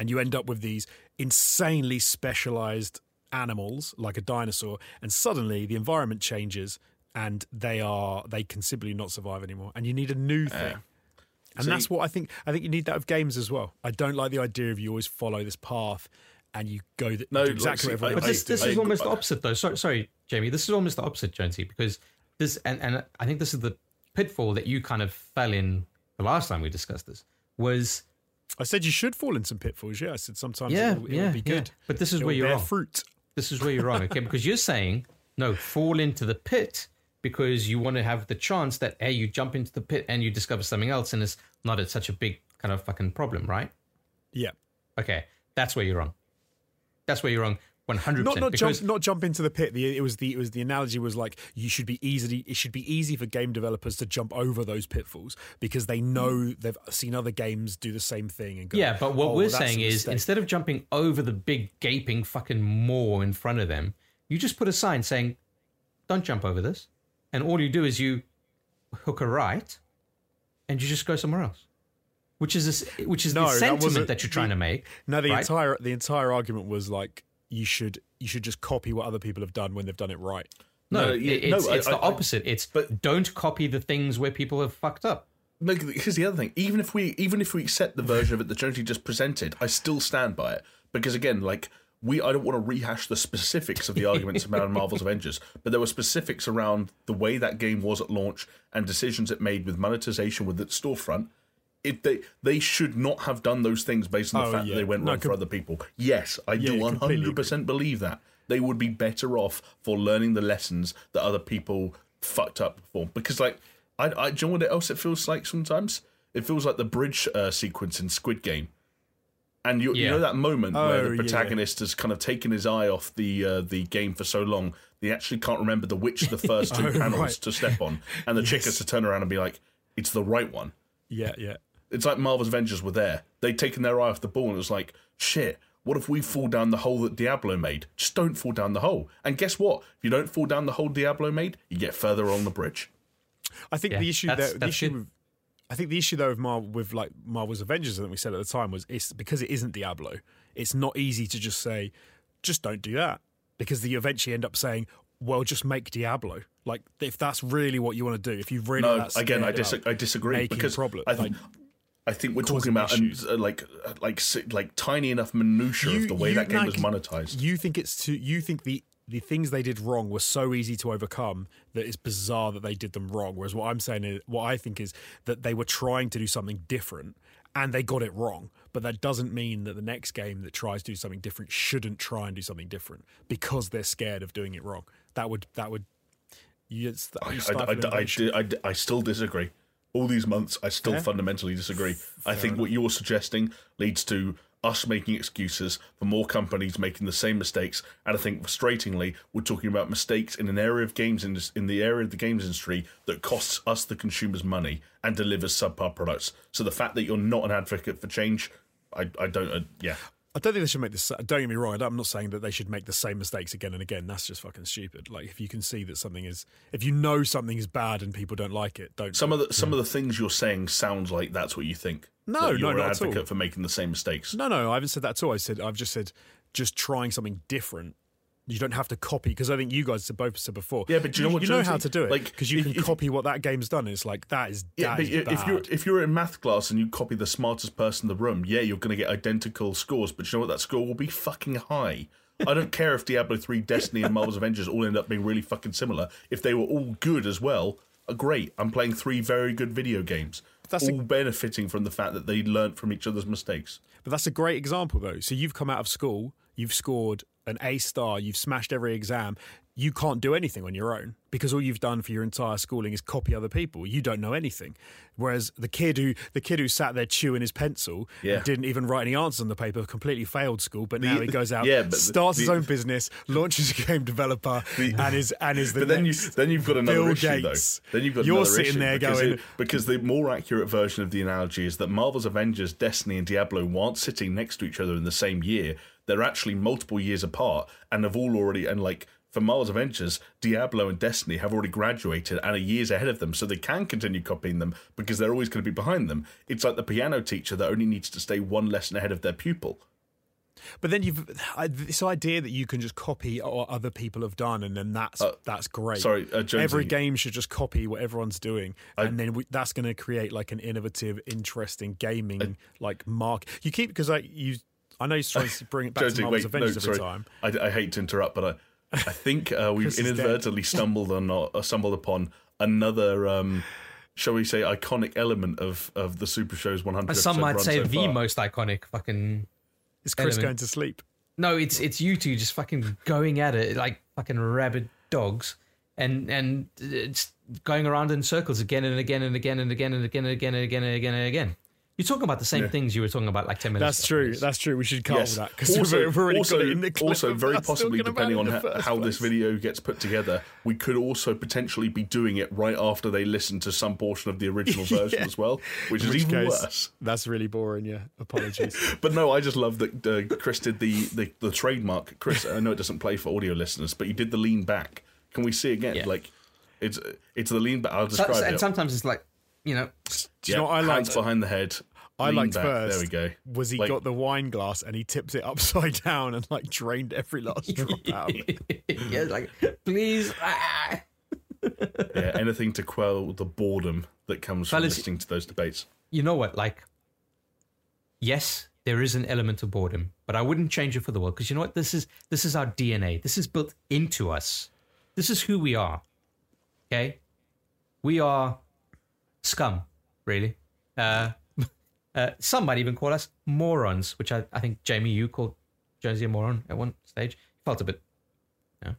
And you end up with these insanely specialized animals like a dinosaur and suddenly the environment changes and they are they can simply not survive anymore and you need a new thing and See- that's what i think i think you need that of games as well i don't like the idea of you always follow this path and you go th- No, do look, exactly see, what I- But this, is this doing. is I- almost the opposite, though. Sorry, sorry, Jamie. This is almost the opposite, Jonesy, because this, and, and I think this is the pitfall that you kind of fell in the last time we discussed this. Was i said you should fall in some pitfalls yeah i said sometimes yeah, it'll, it'll yeah, be yeah. good But this is It'll where you're wrong. fruit This is where you're wrong, okay? Because you're saying no, fall into the pit because you want to have the chance that hey, you jump into the pit and you discover something else, and it's not a, such a big kind of fucking problem, right? yeah Okay, that's where you're wrong. That's where you're wrong. One hundred not percent. not jump not jump into the pit. The it was the it was the analogy was like you should be easily it should be easy for game developers to jump over those pitfalls because they know they've seen other games do the same thing and go Yeah, but what "Oh, we're well, saying is instead of jumping over the big gaping fucking maw in front of them, you just put a sign saying, "Don't jump over this," and all you do is you hook a right, and you just go somewhere else, which is this, which is No, the sentiment wasn't- that you're trying to make. no the right? entire the entire argument was like you should you should just copy what other people have done when they've done it right. No, No, yeah, it- it's, no, I- it's the I- I- opposite. it's but- don't copy the things where people have fucked up. No, here's the other thing. Even if we even if we accept the version of it that Jonesy just presented, I still stand by it because again, like we, I don't want to rehash the specifics of the arguments around Marvel's Avengers, but there were specifics around the way that game was at launch and decisions it made with monetization with its storefront. If they they should not have done those things based on the Oh, fact yeah. that they went No, wrong for other people. Yes, I do Yeah, one completely hundred percent believe that they would be better off for learning the lessons that other people fucked up for. Because like, I, I do you know what else it feels like sometimes? It feels like the bridge uh, sequence in Squid Game. And you, you know that moment Oh, where the yeah. protagonist has kind of taken his eye off the uh, the game for so long, they actually can't remember the which of the first two Oh, panels right. to step on, and the chick has to turn around and be like, "It's the right one." Yeah, yeah. It's like Marvel's Avengers were there. They'd taken their eye off the ball and it was like, shit, what if we fall down the hole that Diablo made? Just don't fall down the hole. And guess what? If you don't fall down the hole Diablo made, you get further along the bridge. I think Yeah, the issue that's- there, the issue good. with, I think the issue though with Marvel with like Marvel's Avengers that we said at the time was it's because it isn't Diablo. It's not easy to just say, just don't do that because you eventually end up saying, well, just make Diablo. Like if that's really what you want to do, if you really No, that again, I, dis- I disagree because problem, I think. like, I think we're talking about an, uh, like uh, like like tiny enough minutia of the way that game was monetized. You think it's too? You think the the things they did wrong were so easy to overcome that it's bizarre that they did them wrong. Whereas what I'm saying is, what I think is that they were trying to do something different and they got it wrong. But that doesn't mean that the next game that tries to do something different shouldn't try and do something different because they're scared of doing it wrong. That would that would. You, I, you I, I, I. Still disagree. All these months, I still Yeah. fundamentally disagree. I think what you're suggesting leads to us making excuses for more companies making the same mistakes. And I think frustratingly, we're talking about mistakes in an area of games in, in the area of the games industry that costs us the consumers money and delivers subpar products. So the fact that you're not an advocate for change, I, I don't. Uh, yeah, I don't think they should make this. Don't get me wrong. I'm not saying that they should make the same mistakes again and again. That's just fucking stupid. Like if you can see that something is, if you know something is bad and people don't like it, don't. some of the some of the things you're saying sounds like that's what you think. No, no, you're not an at all. advocate for making the same mistakes. no, no, I haven't said that at all. I said I've just said just trying something different. You don't have to copy because I think you guys said both said before. Yeah, but do you know what, you know how to do it Like, because you if- can if- copy what that game's done. It's like that is Yeah, that but is if you're if you're in math class and you copy the smartest person in the room, yeah, you're going to get identical scores. But you know what? That score will be fucking high. I don't care if Diablo three, Destiny, and Marvel's Avengers all end up being really fucking similar. If they were all good as well, uh, great. I'm playing three very good video games, That's a- all benefiting from the fact that they learnt from each other's mistakes. But that's a great example, though. So you've come out of school, you've scored an A star, you've smashed every exam, you can't do anything on your own because all you've done for your entire schooling is copy other people. You don't know anything. Whereas the kid who the kid who sat there chewing his pencil Yeah. and didn't even write any answers on the paper completely failed school, but now he goes out, yeah, but the- starts his own business, launches a game developer, and is and is the But then you then you've got another Bill issue Gates. though. Then you've got You're sitting there because going- it- because the more accurate version of the analogy is that Marvel's Avengers, Destiny, and Diablo aren't sitting next to each other in the same year. They're actually multiple years apart and have all already and like for Marvel's Adventures, Diablo and Destiny have already graduated and are years ahead of them, so they can continue copying them because they're always going to be behind them. It's like the piano teacher that only needs to stay one lesson ahead of their pupil. But then you've this idea that you can just copy what other people have done, and then that's that's great. sorry, uh, Jonesy. every game should just copy what everyone's doing, and then we, that's going to create like an innovative, interesting gaming like mark. You keep because like you, I know you're trying to bring it back Jonesy, to Marvel's wait, no, every sorry. time. I, I hate to interrupt, but I, I think uh, we've Chris is dead. inadvertently stumbled on uh, stumbled upon another, um, shall we say, iconic element of of the Super Show's 100. Some might run say so the far. most iconic fucking. Is Chris Element. going to sleep? No, it's it's you two just fucking going at it like fucking rabid dogs, and and it's going around in circles again and again and again and again and again and again and again and again and again. You're talking about the same things you were talking about like ten minutes. That's ago. true. That's true. We should cut Yes. all that because Also, we've already also, got it in the clip also very possibly, depending on in how, first how this video gets put together, we could also potentially be doing it right after they listen to some portion of the original version Yeah. as well, which is In which even case, worse. That's really boring. Yeah, apologies. But no, I just love that uh, Chris did the, the the trademark. Chris, I know it doesn't play for audio listeners, but you did the lean back. Can we see again? Yeah. Like it's it's the lean back. I'll So- describe and it. sometimes it's like you know, Do you know what I hands liked? behind the head. I liked back. first. There we go. Was he Like- got the wine glass and he tipped it upside down and like drained every last drop out? of it? yeah, like please. ah. Yeah, anything to quell the boredom that comes from Fellas- listening to those debates. You know what? Like, yes, there is an element of boredom, but I wouldn't change it for the world because you know what? This is this is our DNA. This is built into us. This is who we are. Okay, we are scum, really. Uh, uh, some might even call us morons, which I, I think Jamie, you called Jonesy a moron at one stage. He felt a bit, you know,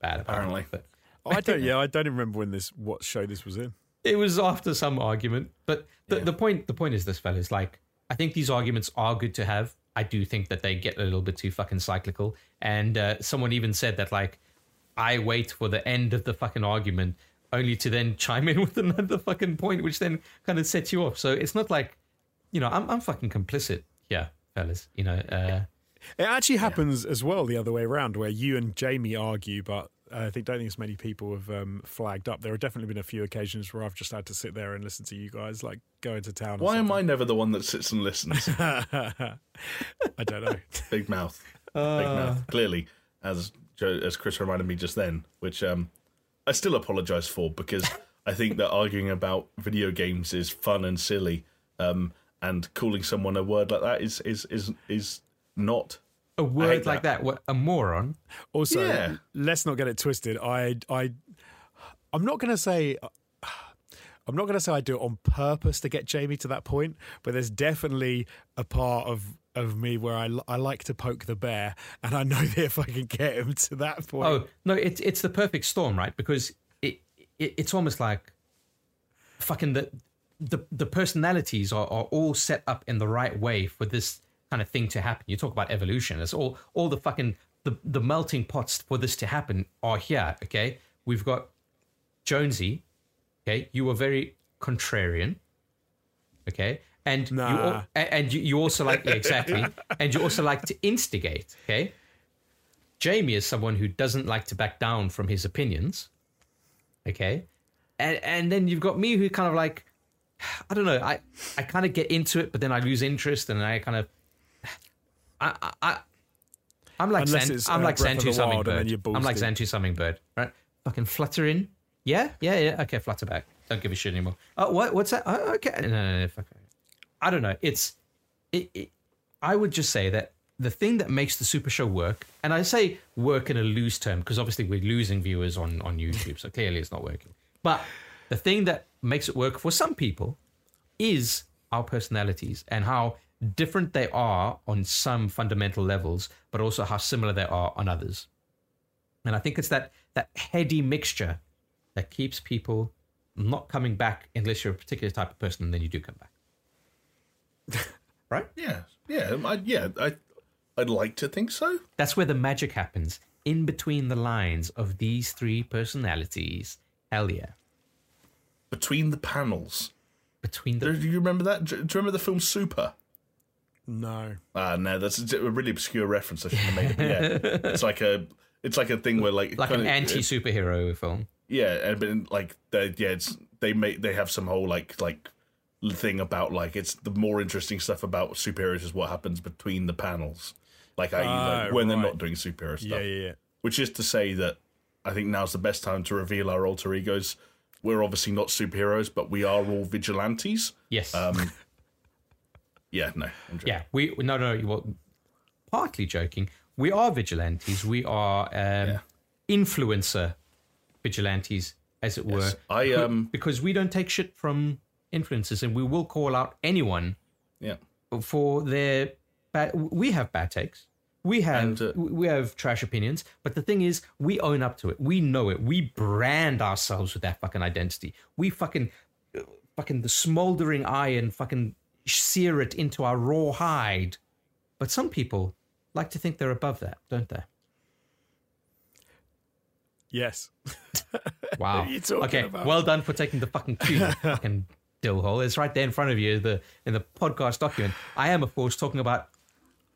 bad apparently. Apparently. But I don't. Yeah, I don't even remember when this what show this was in. it was after some argument. But the, the point the point is this, fellas. Like, I think these arguments are good to have. I do think that they get a little bit too fucking cyclical. And uh, someone even said that like, I wait for the end of the fucking argument only to then chime in with another fucking point, which then kind of sets you off. So it's not like, you know, I'm I'm fucking complicit. Yeah, fellas. You know, uh, It actually happens as well the other way around, where you and Jamie argue, but I think don't think as many people have um, flagged up. There have definitely been a few occasions where I've just had to sit there and listen to you guys like go into town. Why am I never the one that sits and listens? I? I don't know. Big mouth. Big Uh. mouth. Clearly, as as Chris reminded me just then, which um, I still apologise for because I think that arguing about video games is fun and silly, um, and calling someone a word like that is is is is not. a word hate like that, what, a moron. Also, Yeah. let's not get it twisted. I, I, I'm not going to say. I'm not going to say I do it on purpose to get Jamie to that point, but there's definitely a part of, of me where I, I like to poke the bear, and I know that if I can get him to that point, Oh no, it's it's the perfect storm, right? Because it, it it's almost like fucking the the the personalities are, are all set up in the right way for this kind of thing to happen. You talk about evolution. It's all all the fucking the the melting pots for this to happen are here. Okay, we've got Jonesy. Okay, you were very contrarian. Okay, and you Nah. a- and you, you also like yeah, exactly, and you also like to instigate. Okay, Jamie is someone who doesn't like to back down from his opinions. Okay. And and then you've got me who kind of like I don't know, I, I kind of get into it, but then I lose interest and I kind of I I, I'm like Unless Zan, I'm uh, like Breath of Xantu the Wild and then Hummingbird. you're I'm like boosted. Xantu Hummingbird, right? Fucking flutter in. Yeah, yeah, yeah. Okay, flutter back. Don't give a shit anymore. Oh, what? What's that? Oh, okay. No, no, no. Fuck. I don't know. It's. It, it, I would just say that the thing that makes the Super Show work, and I say work in a loose term because obviously we're losing viewers on on YouTube, so clearly it's not working. But the thing that makes it work for some people is our personalities and how different they are on some fundamental levels, but also how similar they are on others. And I think it's that that heady mixture that keeps people not coming back unless you're a particular type of person, and then you do come back. right? Yeah, yeah, I, yeah. I, I'd like to think so. That's where the magic happens. In between the lines of these three personalities. Hell yeah. Between the panels. Between the. Do you remember that? Do you remember the film Super? No. Ah, no, that's a really obscure reference. I shouldn't have made it. But yeah, it's like a, it's like a thing where like like an kinda- anti superhero film. Yeah, and but like they, yeah, it's they make they have some whole like like thing about like it's the more interesting stuff about superheroes is what happens between the panels, like, i.e., like Ah, when they're not doing superhero stuff. Yeah, yeah, yeah. Which is to say that I think now's the best time to reveal our alter egos. We're obviously not superheroes, but we are all vigilantes. Yes. Um, yeah, no, I'm yeah. We no no. Well, partly joking. We are vigilantes. We are um, influencer vigilantes, as it were. Yes. I um, because we don't take shit from influencers, and we will call out anyone yeah, for their bad. We have bad takes. We have And, uh, we have trash opinions, but the thing is, we own up to it. We know it. We brand ourselves with that fucking identity. We fucking, uh, fucking the smoldering iron, fucking sear it into our raw hide. But some people like to think they're above that, don't they? Yes. Wow. okay. about? Well done for taking the fucking cue, fucking dillhole. It's right there in front of you, the in the podcast document. I am, of course, talking about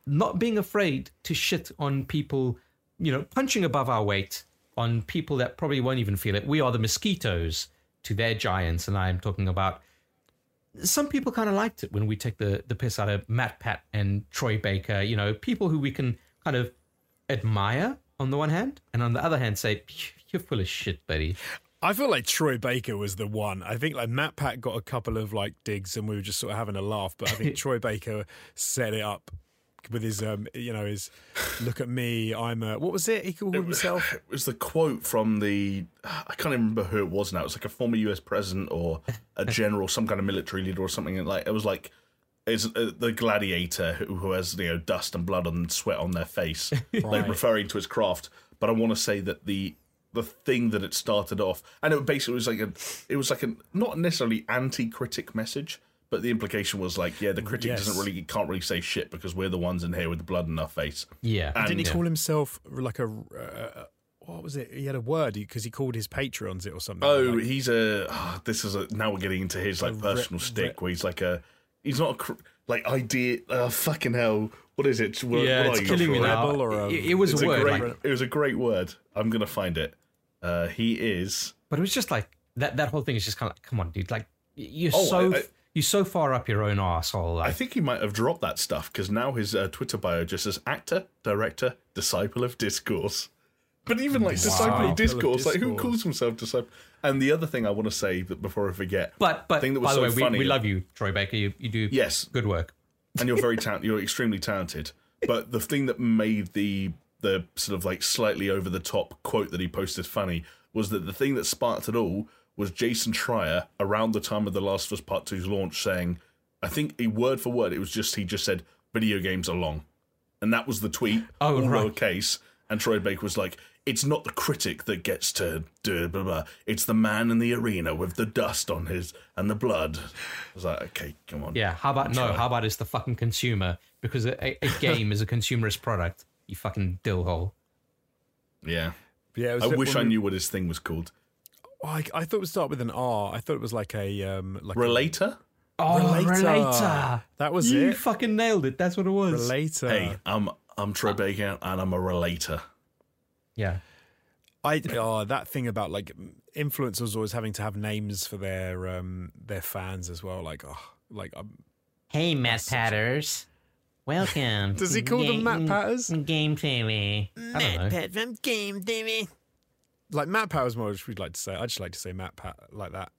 not being afraid to shit on people, you know, punching above our weight on people that probably won't even feel it. We are the mosquitoes to their giants, and I am talking about. Some people kind of liked it when we take the the piss out of Matt Pat and Troy Baker. You know, people who we can kind of admire on the one hand, and on the other hand, say you're full of shit, buddy. I feel like Troy Baker was the one. I think like Matt Pat got a couple of like digs and we were just sort of having a laugh, but I think Troy Baker set it up with his um you know his look at me I'm a what was it he called himself It was the quote from the I can't even remember who it was now. It was like a former U.S. president or a general, some kind of military leader or something. Like it was like is uh, the gladiator who, who has you know dust and blood and sweat on their face, like Right. referring to his craft. But I want to say that the the thing that it started off, and it basically was like a, it was like a not necessarily anti-critic message, but the implication was like, yeah, the critic Yes. doesn't really can't really say shit because we're the ones in here with the blood in our face. Yeah. And- didn't he yeah. call himself like a uh, what was it he had a word because he called his patrons it or something Oh, like, he's a. ah, this is a. Now we're getting into his like personal re- stick, where he's like a. He's not a cr- like idea. Uh, fucking hell! What is it? What, yeah, what it's killing me it? now. Rebel or a- it, it was It's a a word, great. like, It was a great word. I'm gonna find it. Uh, he is. but it was just like that. That whole thing is just kind of like, come on, dude. Like you're Oh, so I- I- you're so far up your own asshole. Like, I think he might have dropped that stuff because now his uh, Twitter bio just says actor, director, disciple of discourse. But even like disciple Disciple of of discourse, like who calls himself disciple? And the other thing I want to say that before I forget, but but thing that was by the so way, we, funny- we love you, Troy Baker. You you do yes, good work. and you're very talented. You're extremely talented. But the thing that made the the sort of like slightly over the top quote that he posted funny was that the thing that sparked it all was Jason Schreier around the time of the Last of Us Part 2's launch saying, I think a word for word, it was just he just said video games are long, and that was the tweet, Oh, all right. lowercase. And Troy Baker was like, "It's not the critic that gets to do blah blah. It's the man in the arena with the dust on his and the blood." I was like, "Okay, come on." Yeah. How about no? try. How about it's the fucking consumer because a, a, a game is a consumerist product. You fucking dillhole. yeah. yeah it was I a bit wish I knew what his thing was called. Oh, I, I thought it would start with an R I thought it was like a um like a- Relator? Oh, Relator. relator. That was you it. fucking nailed it. That's what it was. Relator. Hey, I'm I'm Troy Baker and I'm a relator. Yeah. I oh that thing about like influencers always having to have names for their um their fans as well. Like oh like um, Hey, Matt Patters. Welcome. Does he call them Matt Patters? Game Theory. Matt don't. Pat from Game Theory. Like Matt Powers more. We'd like to say. I just like to say Matt Pat like that.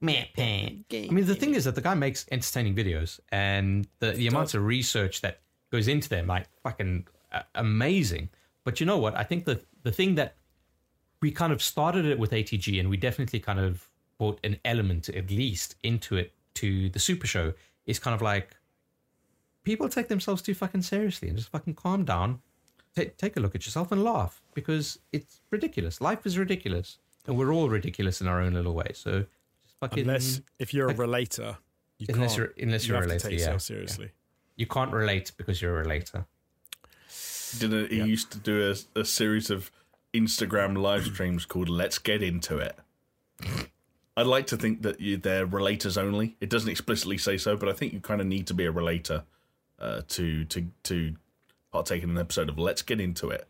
Matt Pat. I mean, the thing is that the guy makes entertaining videos, and the, the amounts of research that goes into them, like fucking uh, amazing. But you know what? I think the the thing that we kind of started it with ATG, and we definitely kind of brought an element, at least, into it to the Super Show is kind of like people take themselves too fucking seriously and just fucking calm down. Ta take a look at yourself and laugh because it's ridiculous. Life is ridiculous, and we're all ridiculous in our own little way. So just fucking Unless if you're a like- relator, you Unless can't. you're- unless you you're a have relator, to take yeah. yourself seriously. you can't relate because you're a relator. Did a, he used to do a, a series of Instagram live streams called "Let's Get Into It." I'd like to think that you, they're relators only. It doesn't explicitly say so, but I think you kind of need to be a relator uh, to to to partake in an episode of "Let's Get Into It"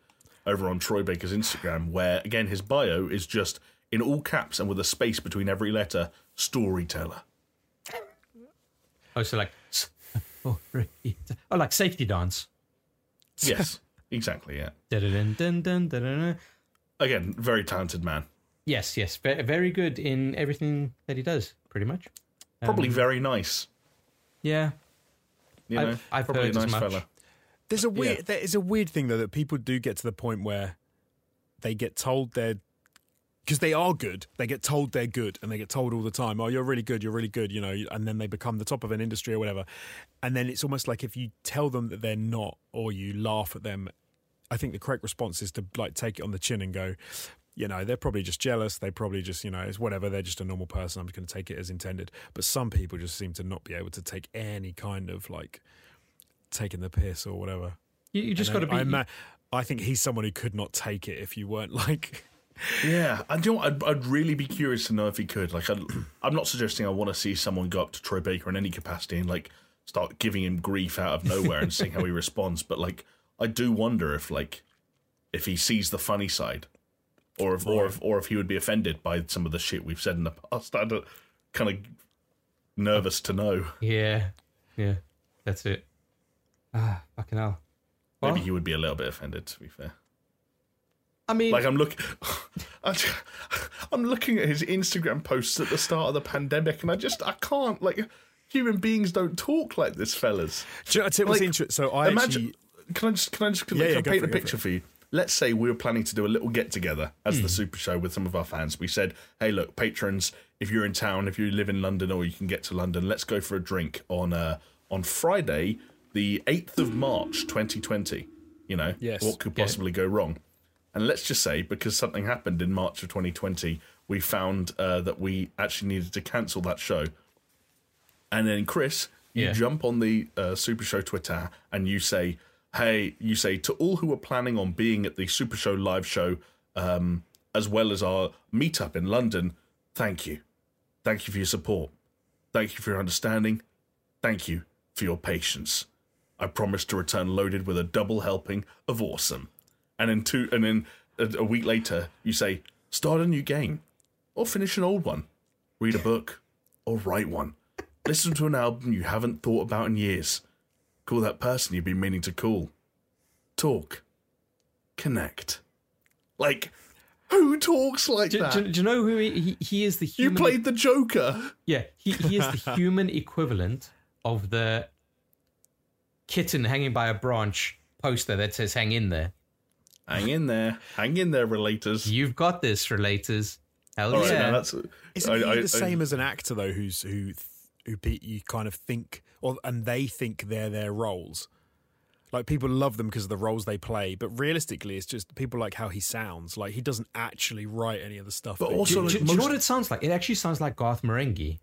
over on Troy Baker's Instagram, where again his bio is just in all caps and with a space between every letter, storyteller. Oh, so like, oh, oh like safety dance. Yes, exactly. Yeah. Dun, dun, dun, dun, dun. Again, very talented man. Yes, yes, very good in everything that he does, pretty much. Probably Um, very nice. Yeah, You know, I've- I've probably heard a as nice much. fella. There's a weird. Yeah. There is a weird thing though that people do get to the point where they get told they're because they are good. They get told they're good, and they get told all the time, "Oh, you're really good. You're really good." You know, and then they become the top of an industry or whatever. And then it's almost like if you tell them that they're not, or you laugh at them. I think the correct response is to like take it on the chin and go, you know, they're probably just jealous. They probably just, you know, it's whatever. They're just a normal person. I'm just going to take it as intended. But some people just seem to not be able to take any kind of like taking the piss or whatever. you, you just got to be. I, ma- I think he's someone who could not take it if you weren't like. Yeah, and you know? I'd, I'd really be curious to know if he could. Like, I'd, I'm not suggesting I want to see someone go up to Troy Baker in any capacity and like start giving him grief out of nowhere and seeing how he responds. But like, I do wonder if like if he sees the funny side, or if or if or if he would be offended by some of the shit we've said in the past. I'm uh, kind of nervous to know. Yeah, yeah, that's it. Ah, fucking hell. Well, Maybe he would be a little bit offended. To be fair. I mean, Like I'm look, I'm looking at his Instagram posts at the start of the pandemic, and I just I can't like human beings don't talk like this, fellas. Do you know, I tell Like, interesting? So I Imagine, actually, can I just can I just can Yeah, I yeah, go paint for a picture for for, you? Let's say we were planning to do a little get together as Hmm. the Super Show with some of our fans. We said, "Hey, look, patrons, if you're in town, if you live in London or you can get to London, let's go for a drink on uh, on Friday, the eighth of March, 2020." You know, Yes. what could Yeah. possibly go wrong? And let's just say, because something happened in March of 2020, we found uh, that we actually needed to cancel that show. And then, Chris, you Yeah. jump on the uh, Super Show Twitter and you say, "Hey," you say to all who are planning on being at the Super Show live show, um, as well as our meetup in London, thank you, thank you for your support, thank you for your understanding, thank you for your patience. I promise to return loaded with a double helping of awesome. And then two, and then a, a week later, you say, start a new game, or finish an old one, read a book, or write one. Listen to an album you haven't thought about in years. Call that person you've been meaning to call. Talk. Connect. Like, who talks like do, that? do- do you know who he, he, he is? The human you played the Joker. Yeah, he, he is the human equivalent of the kitten hanging by a branch poster that says "Hang in there." Hang in there. Hang in there, relators. You've got this, relators. Hell All right, yeah! now that's. isn't I- he I- the I- same as an actor though, who's who who pe- you kind of think, or and they think they're their roles. Like people love them because of the roles they play, but realistically, it's just people like how he sounds. Like he doesn't actually write any of the stuff. But also, do, does. do- like, do you know what it sounds like? It actually sounds like Garth Marenghi,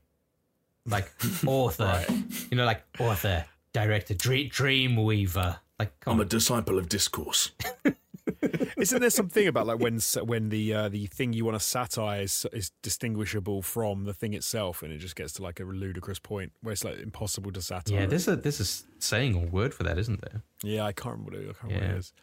like author. You know, like author, director, dream, dreamweaver. Like, come I'm a disciple of discourse. Isn't there something about like when when the uh, the thing you want to satire is, is distinguishable from the thing itself, and it just gets to like a ludicrous point where it's like impossible to satire. yeah, there's a there's a saying or word for that, isn't there? yeah, I can't remember what it, I can't remember what it is.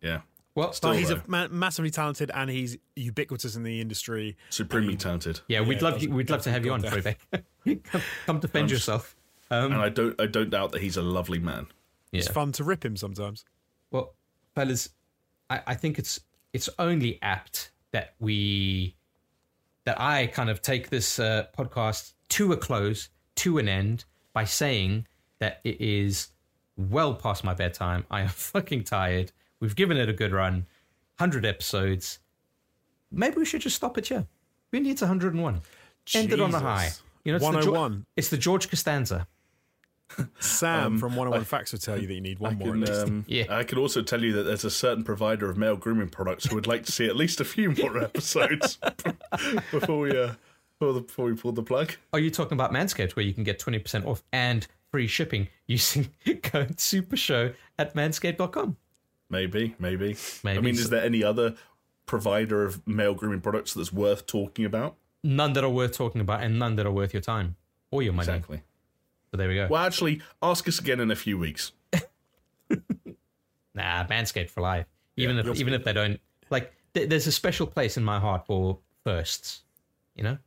Yeah. Well, But he's though. a ma- massively talented and he's ubiquitous in the industry. Supremely talented. yeah, we'd Yeah, love you, we'd love to have you on, doesn't Troy Beck. come, come defend yourself. Um, And I don't I don't doubt that he's a lovely man. yeah. It's fun to rip him sometimes. Well, fellas, I, I think it's it's only apt that we that I kind of take this uh, podcast to a close, to an end, by saying that it is well past my bedtime. I am fucking tired. We've given it a good run, hundred episodes. Maybe we should just stop it here. We need 101. End it on a high. You know, it's the, 101. it's the George Costanza. Sam from 101 Facts will tell you that you need one I more can, at least. um, Yeah. I can also tell you that there's a certain provider of male grooming products who would like to see at least a few more episodes before we uh, before, the, before we pull the plug. Are you talking about Manscaped, where you can get 20% off and free shipping using code SUPERSHOW at manscaped.com? Maybe, maybe. Maybe I mean, so- is there any other provider of male grooming products that's worth talking about? None that are worth talking about and none that are worth your time or your money. Exactly. So there we go. Well, actually, ask us again in a few weeks. Nah, Manscaped for life. Even Yeah, if even if they don't like, th- there's a special place in my heart for firsts, you know,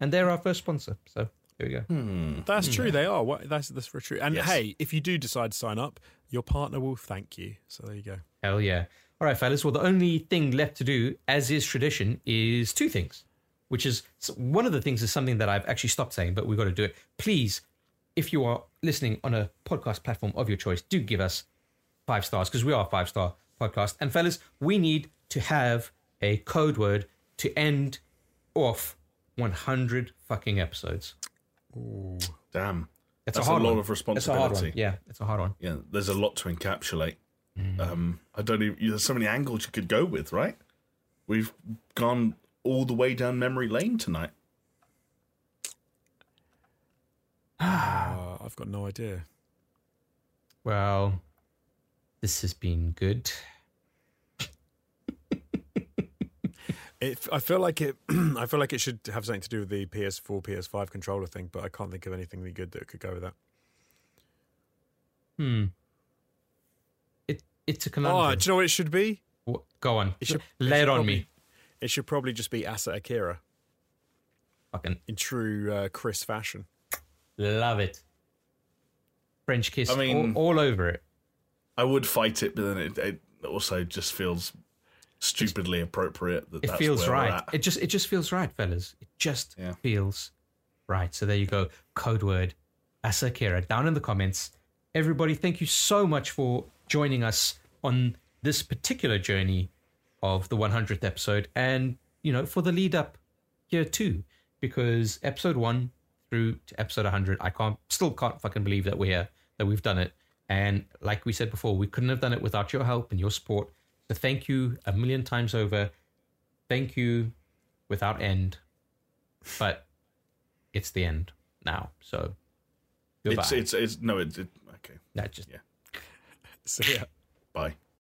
and they're our first sponsor. So here we go. Hmm. That's true. They are. What, that's that's for true. And Yes. hey, if you do decide to sign up, your partner will thank you. So there you go. Hell yeah! All right, fellas. Well, the only thing left to do, as is tradition, is two things. Which is one of the things is something that I've actually stopped saying, but we've got to do it. Please, if you are listening on a podcast platform of your choice, do give us five stars because we are a five star podcast. And fellas, we need to have a code word to end off 100 fucking episodes. Damn. It's That's a hard a lot one. of It's a hard one. responsibility. Yeah, it's a hard one. Yeah, there's a lot to encapsulate. Mm. Um, I don't even. There's so many angles you could go with, right? We've gone all the way down memory lane tonight. Uh, I've got no idea. Well, this has been good. It, I feel like it. I feel like it should have something to do with the PS4, PS5 controller thing, but I can't think of anything really good that could go with that. Hmm. It it's a Oh, do you know what it should be? Wh- Go on. It should- Lay it it on probably- me. It should probably just be Asa Akira Fucking in true uh, Chris fashion. Love it. French kiss I mean- all, all over it. I would fight it, but then it, it also just feels stupidly appropriate. That It feels right. It just it just feels right, fellas. It just Yeah. feels right. So there you go. Code word Asakira down in the comments. Everybody, thank you so much for joining us on this particular journey of the 100th episode and, you know, for the lead up here too. Because episode one through to episode 100, I can't, still can't fucking believe that we're here, that we've done it. And like we said before, we couldn't have done it without your help and your support. So thank you a million times over. Thank you without end. But it's the end now. So goodbye. It's it's it's no. It, it okay. That just So yeah. Bye.